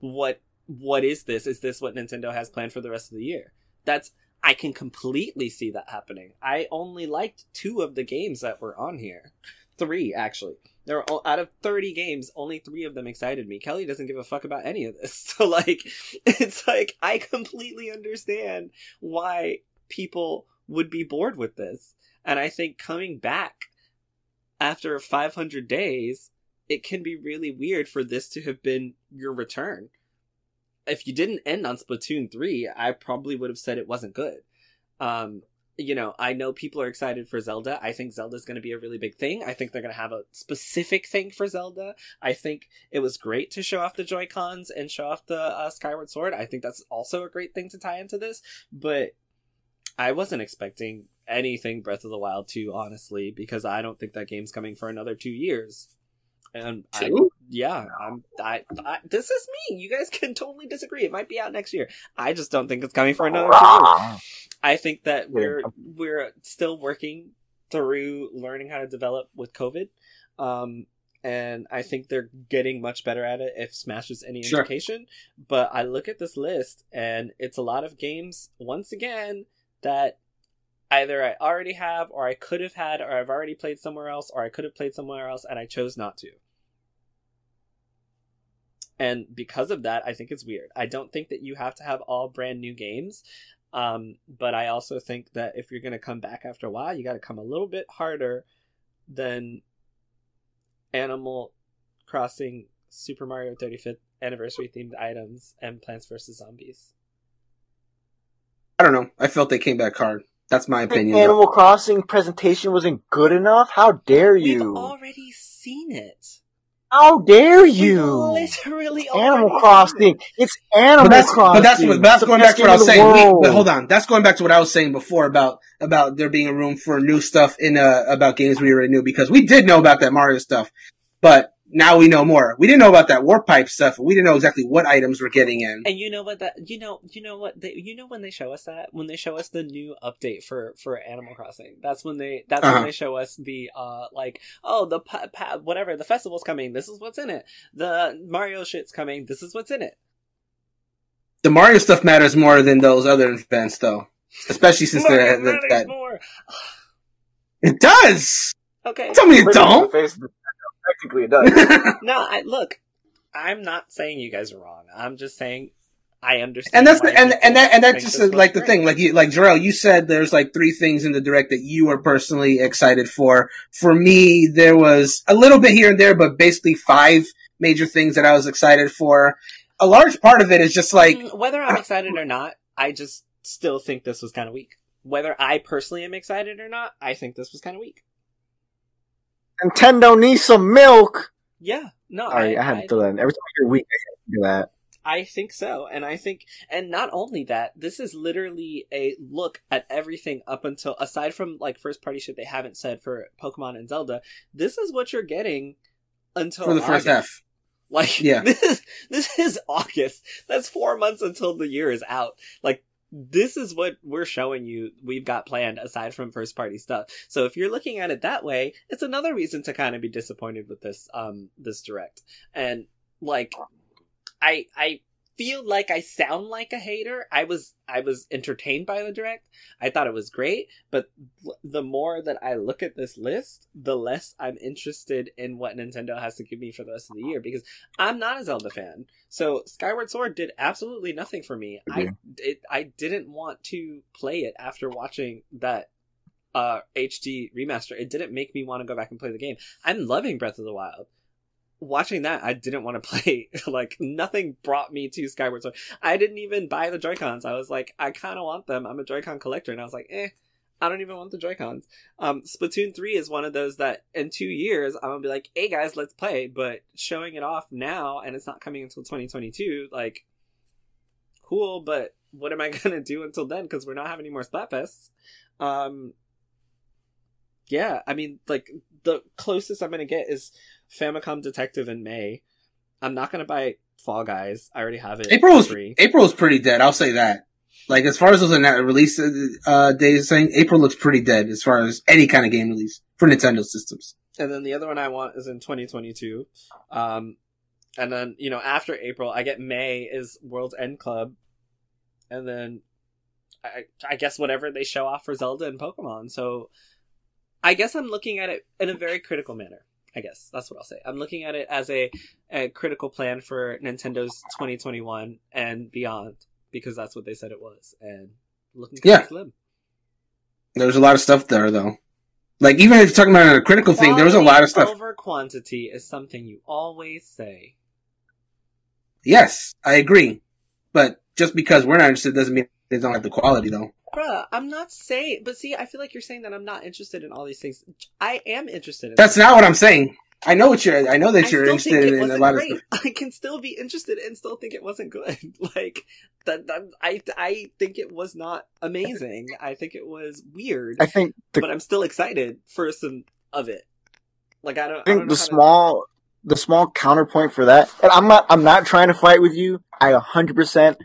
what, what is this? Is this what Nintendo has planned for the rest of the year? That's, I can completely see that happening. I only liked two of the games that were on here. Three, actually. There were, all, out of 30 games, only three of them excited me. Kelly doesn't give a fuck about any of this. So, like, it's like, I completely understand why people would be bored with this. And I think coming back after 500 days, it can be really weird for this to have been your return. If you didn't end on Splatoon 3, I probably would have said it wasn't good. Um, you know, I know people are excited for Zelda. I think Zelda's going to be a really big thing. I think they're going to have a specific thing for Zelda. I think it was great to show off the Joy Cons and show off the uh, Skyward Sword. I think that's also a great thing to tie into this. But I wasn't expecting anything Breath of the Wild 2, honestly, because I don't think that game's coming for another two years. And I, Two? yeah, I'm. I, I. This is me. You guys can totally disagree. It might be out next year. I just don't think it's coming for another two years. I think that we're we're still working through learning how to develop with COVID. Um, and I think they're getting much better at it if Smash is any Sure. indication. But I look at this list and it's a lot of games once again that either I already have or I could have had or I've already played somewhere else or I could have played somewhere else and I chose not to. And because of that, I think it's weird. I don't think that you have to have all brand new games. Um, but I also think that if you're going to come back after a while, you got to come a little bit harder than Animal Crossing Super Mario 35th anniversary themed items and Plants vs. Zombies. I don't know. I felt they came back hard. That's my opinion. though. Animal Crossing presentation wasn't good enough. How dare you? We've already seen it. How dare you? literally Animal Crossing. It's Animal But that's, Crossing. but that's what, that's going back to what I was saying. the Wait, world. but hold on. That's going back to what I was saying before about, about there being a room for new stuff in, uh, about games we already knew because we did know about that Mario stuff. But now we know more. We didn't know about that warp pipe stuff. We didn't know exactly what items we're getting in. And you know what that you know you know what they, you know when they show us that when they show us the new update for for Animal Crossing that's when they that's Uh-huh. when they show us the uh like oh the pa- pa- whatever the festival's coming this is what's in it the Mario shit's coming this is what's in it The Mario stuff matters more than those other events, though. Especially since they're matters that, more it does. okay Tell me it don't. Technically, it does. no I look I'm not saying you guys are wrong I'm just saying I understand and that's the, and and that and think that's just this like the was thing. Like you, like Jarrell, you said there's like three things in the direct that you are personally excited for. For me, there was a little bit here and there, but basically five major things that I was excited for. A large part of it is just like Mm, whether I'm excited or not, I just still think this was kind of weak. Whether I personally am excited or not, I think this was kind of weak. Nintendo needs some milk. Yeah, no, Sorry, I, I, had I, to throw that in. Every time I hear weak, I have to do that. I think so, and I think, and not only that, this is literally a look at everything up until aside from like first party shit they haven't said for Pokemon and Zelda. This is what you're getting until for the first half. Like, Yeah. this is this is August. That's four months until the year is out. Like, this is what we're showing you. We've got planned aside from first party stuff. So if you're looking at it that way, it's another reason to kind of be disappointed with this um this direct. And like, I I feel like I sound like a hater. I was I was entertained by the direct. I thought it was great, but the more that I look at this list, the less I'm interested in what Nintendo has to give me for the rest of the year because I'm not a Zelda fan. So Skyward Sword did absolutely nothing for me. I it, I didn't want to play it after watching that uh HD remaster. It didn't make me want to go back and play the game. I'm loving Breath of the Wild. Watching that, I didn't want to play. like nothing brought me to Skyward Sword. I didn't even buy the Joy Cons. I was like, I kind of want them. I'm a Joy-Con collector, and I was like, eh, I don't even want the Joy Cons. Um, Splatoon three is one of those that in two years I'm gonna be like, hey guys, let's play. But showing it off now, and it's not coming until 2022. Like, cool, but what am I gonna do until then? Because we're not having any more Splatfests. Um, yeah, I mean, like the closest I'm gonna get is Famicom Detective in May. I'm not gonna buy Fall Guys. I already have it. April was free. April was pretty dead. I'll say that. Like as far as those release uh, days saying, April looks pretty dead as far as any kind of game release for Nintendo systems. and then the other one I want is in 2022. Um, and then you know after April, I get May is World's End Club, and then I, I guess whatever they show off for Zelda and Pokemon. So I guess I'm looking at it in a very critical manner. I guess that's what I'll say. I'm looking at it as a, a critical plan for Nintendo's 2021 and beyond because that's what they said it was, and looking Yeah. slim. There's a lot of stuff there though. Like even if you're talking about a critical thing, there was a lot of stuff. Over quantity is something you always say. Yes, I agree. But just because we're not interested doesn't mean they don't have the quality though. Bruh, I'm not saying, but see, I feel like you're saying that I'm not interested in all these things. I am interested in That's them. not what I'm saying. I know what you're. I know that I you're interested in, a wasn't lot of great. stuff. I can still be interested and still think it wasn't good. like that, that I, I think it was not amazing. I think it was weird, I think the but I'm still excited for some of it. Like I don't. I I don't think know the how to- small the small counterpoint for that, and I'm not I'm not trying to fight with you. I 100%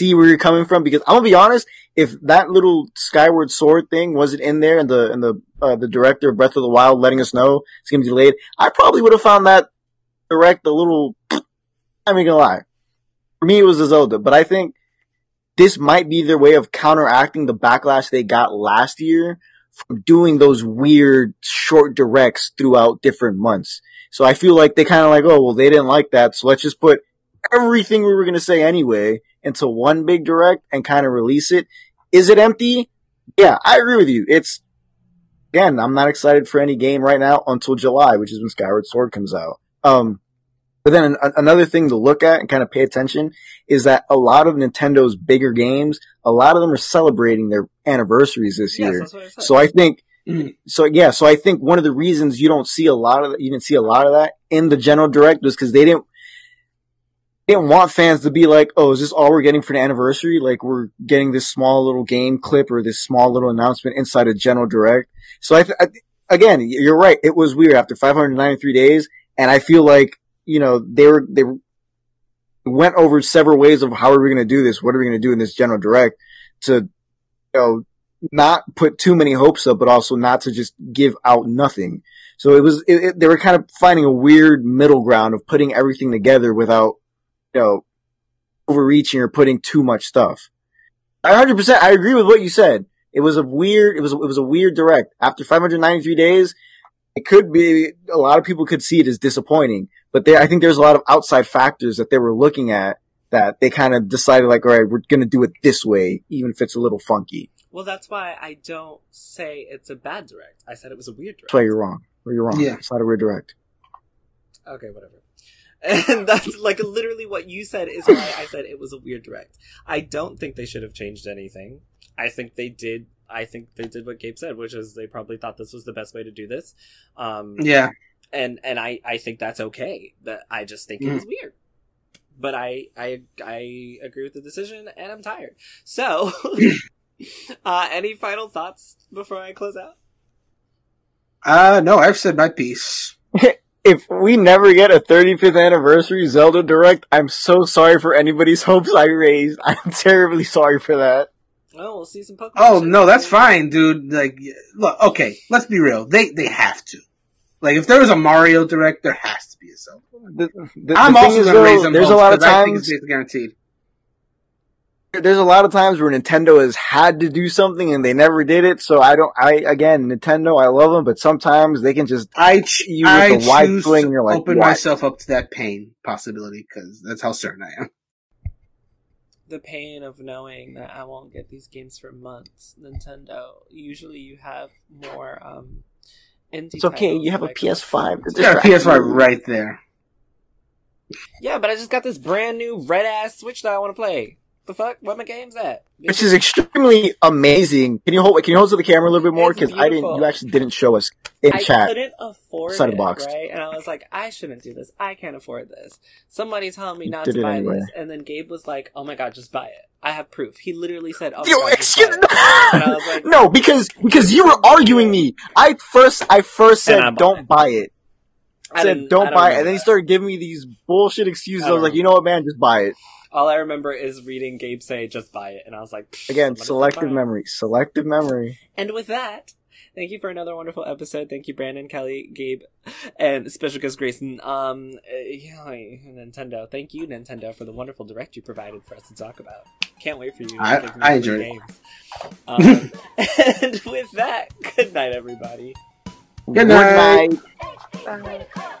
see where you're coming from because I'm gonna be honest. If that little Skyward Sword thing wasn't in there, and the and the uh, the director of Breath of the Wild letting us know it's gonna be delayed, I probably would have found that direct a little. I'm not gonna lie. For me, it was a Zelda, but I think this might be their way of counteracting the backlash they got last year from doing those weird short directs throughout different months. So I feel like they kind of like, oh, well, they didn't like that. So let's just put everything we were to say anyway into one big direct and kind of release it. Is it empty? Yeah, I agree with you. It's, again, I'm not excited for any game right now until July, which is when Skyward Sword comes out. Um, but then an- another thing to look at and kind of pay attention is that a lot of Nintendo's bigger games, a lot of them are celebrating their anniversaries this Yes, year. that's what I. So I think, Mhm. so yeah, so I think one of the reasons you don't see a lot of, you didn't see a lot of that in the general direct was because they didn't, didn't want fans to be like, oh, is this all we're getting for the anniversary? Like we're getting this small little game clip or this small little announcement inside a general direct. So I, th- I again, you're right. It was weird after 593 days. and I feel like you know they were they went over several ways of how are we going to do this, what are we going to do in this general direct to you know not put too many hopes up, but also not to just give out nothing. So it was it, it, they were kind of finding a weird middle ground of putting everything together without you know overreaching or putting too much stuff. I 100% I agree with what you said. It was a weird it was it was a weird direct. After 593 days, it could be a lot of people could see it as disappointing, but there I think there's a lot of outside factors that they were looking at that they kind of decided like, all right, we're going to do it this way, even if it's a little funky. Well, that's why I don't say it's a bad direct. I said it was a weird direct. That's why you're wrong. Or you're wrong. Yeah. It's not a weird direct. Okay, whatever. And that's like literally what you said is why I said it was a weird direct. I don't think they should have changed anything. I think they did. I think they did what Gabe said, which is they probably thought this was the best way to do this. Um, Yeah. and and I I think that's okay. That I just think it was weird. But I I I agree with the decision, and I'm tired. So, uh, any final thoughts before I close out? Uh, no, I've said my piece. If we never get a 35th anniversary Zelda direct, I'm so sorry for anybody's hopes I raised. I'm terribly sorry for that. Oh, we'll see some Pokemon. Oh no, that's fine, dude. Like, look, okay, let's be real. They they have to. Like, if there was a Mario direct, there has to be a Zelda. The, the, I'm the also gonna raise them. there's a hopes lot of 'cause I think times it's guaranteed. There's a lot of times where Nintendo has had to do something and they never did it. So I don't. I again, Nintendo, I love them, but sometimes they can just I ch- You with I the wide choose fling, to you're like, open what? myself up to that pain possibility because that's how certain I am. the pain of knowing that I won't get these games for months. Nintendo. Usually, you have more. um indie It's okay. You have that a I PS5. play. to You got a distract PS5 right there. Yeah, but I just got this brand new red ass Switch that I want to play. The fuck? What my game's at? which is extremely amazing. Can you hold? Can you hold to the camera a little bit more? Because I didn't. You actually didn't show us in I chat. I couldn't afford Side it, boxed. right? And I was like, I shouldn't do this. I can't afford this. Somebody telling me not to buy anyway. this, and then Gabe was like, "Oh my god, just buy it. I have proof." He literally said, "Oh my Yo, god, excuse buy it." And I was like, no, because because you were arguing me. I first I first said I don't it. buy it. I said didn't- don't buy it, and then he started giving me these bullshit excuses. I I was like, you know what, man, just buy it. All I remember is reading Gabe say, "Just buy it," and I was like, Again, selective memory. Selective memory. And with that, thank you for another wonderful episode. Thank you, Brandon, Kelly, Gabe, and special guest Grayson. Um, uh, yeah, Nintendo. Thank you, Nintendo, for the wonderful direct you provided for us to talk about. Can't wait for you. I- give I free enjoyed it. games. Um, and with that, good night, everybody. Good night. night. Bye.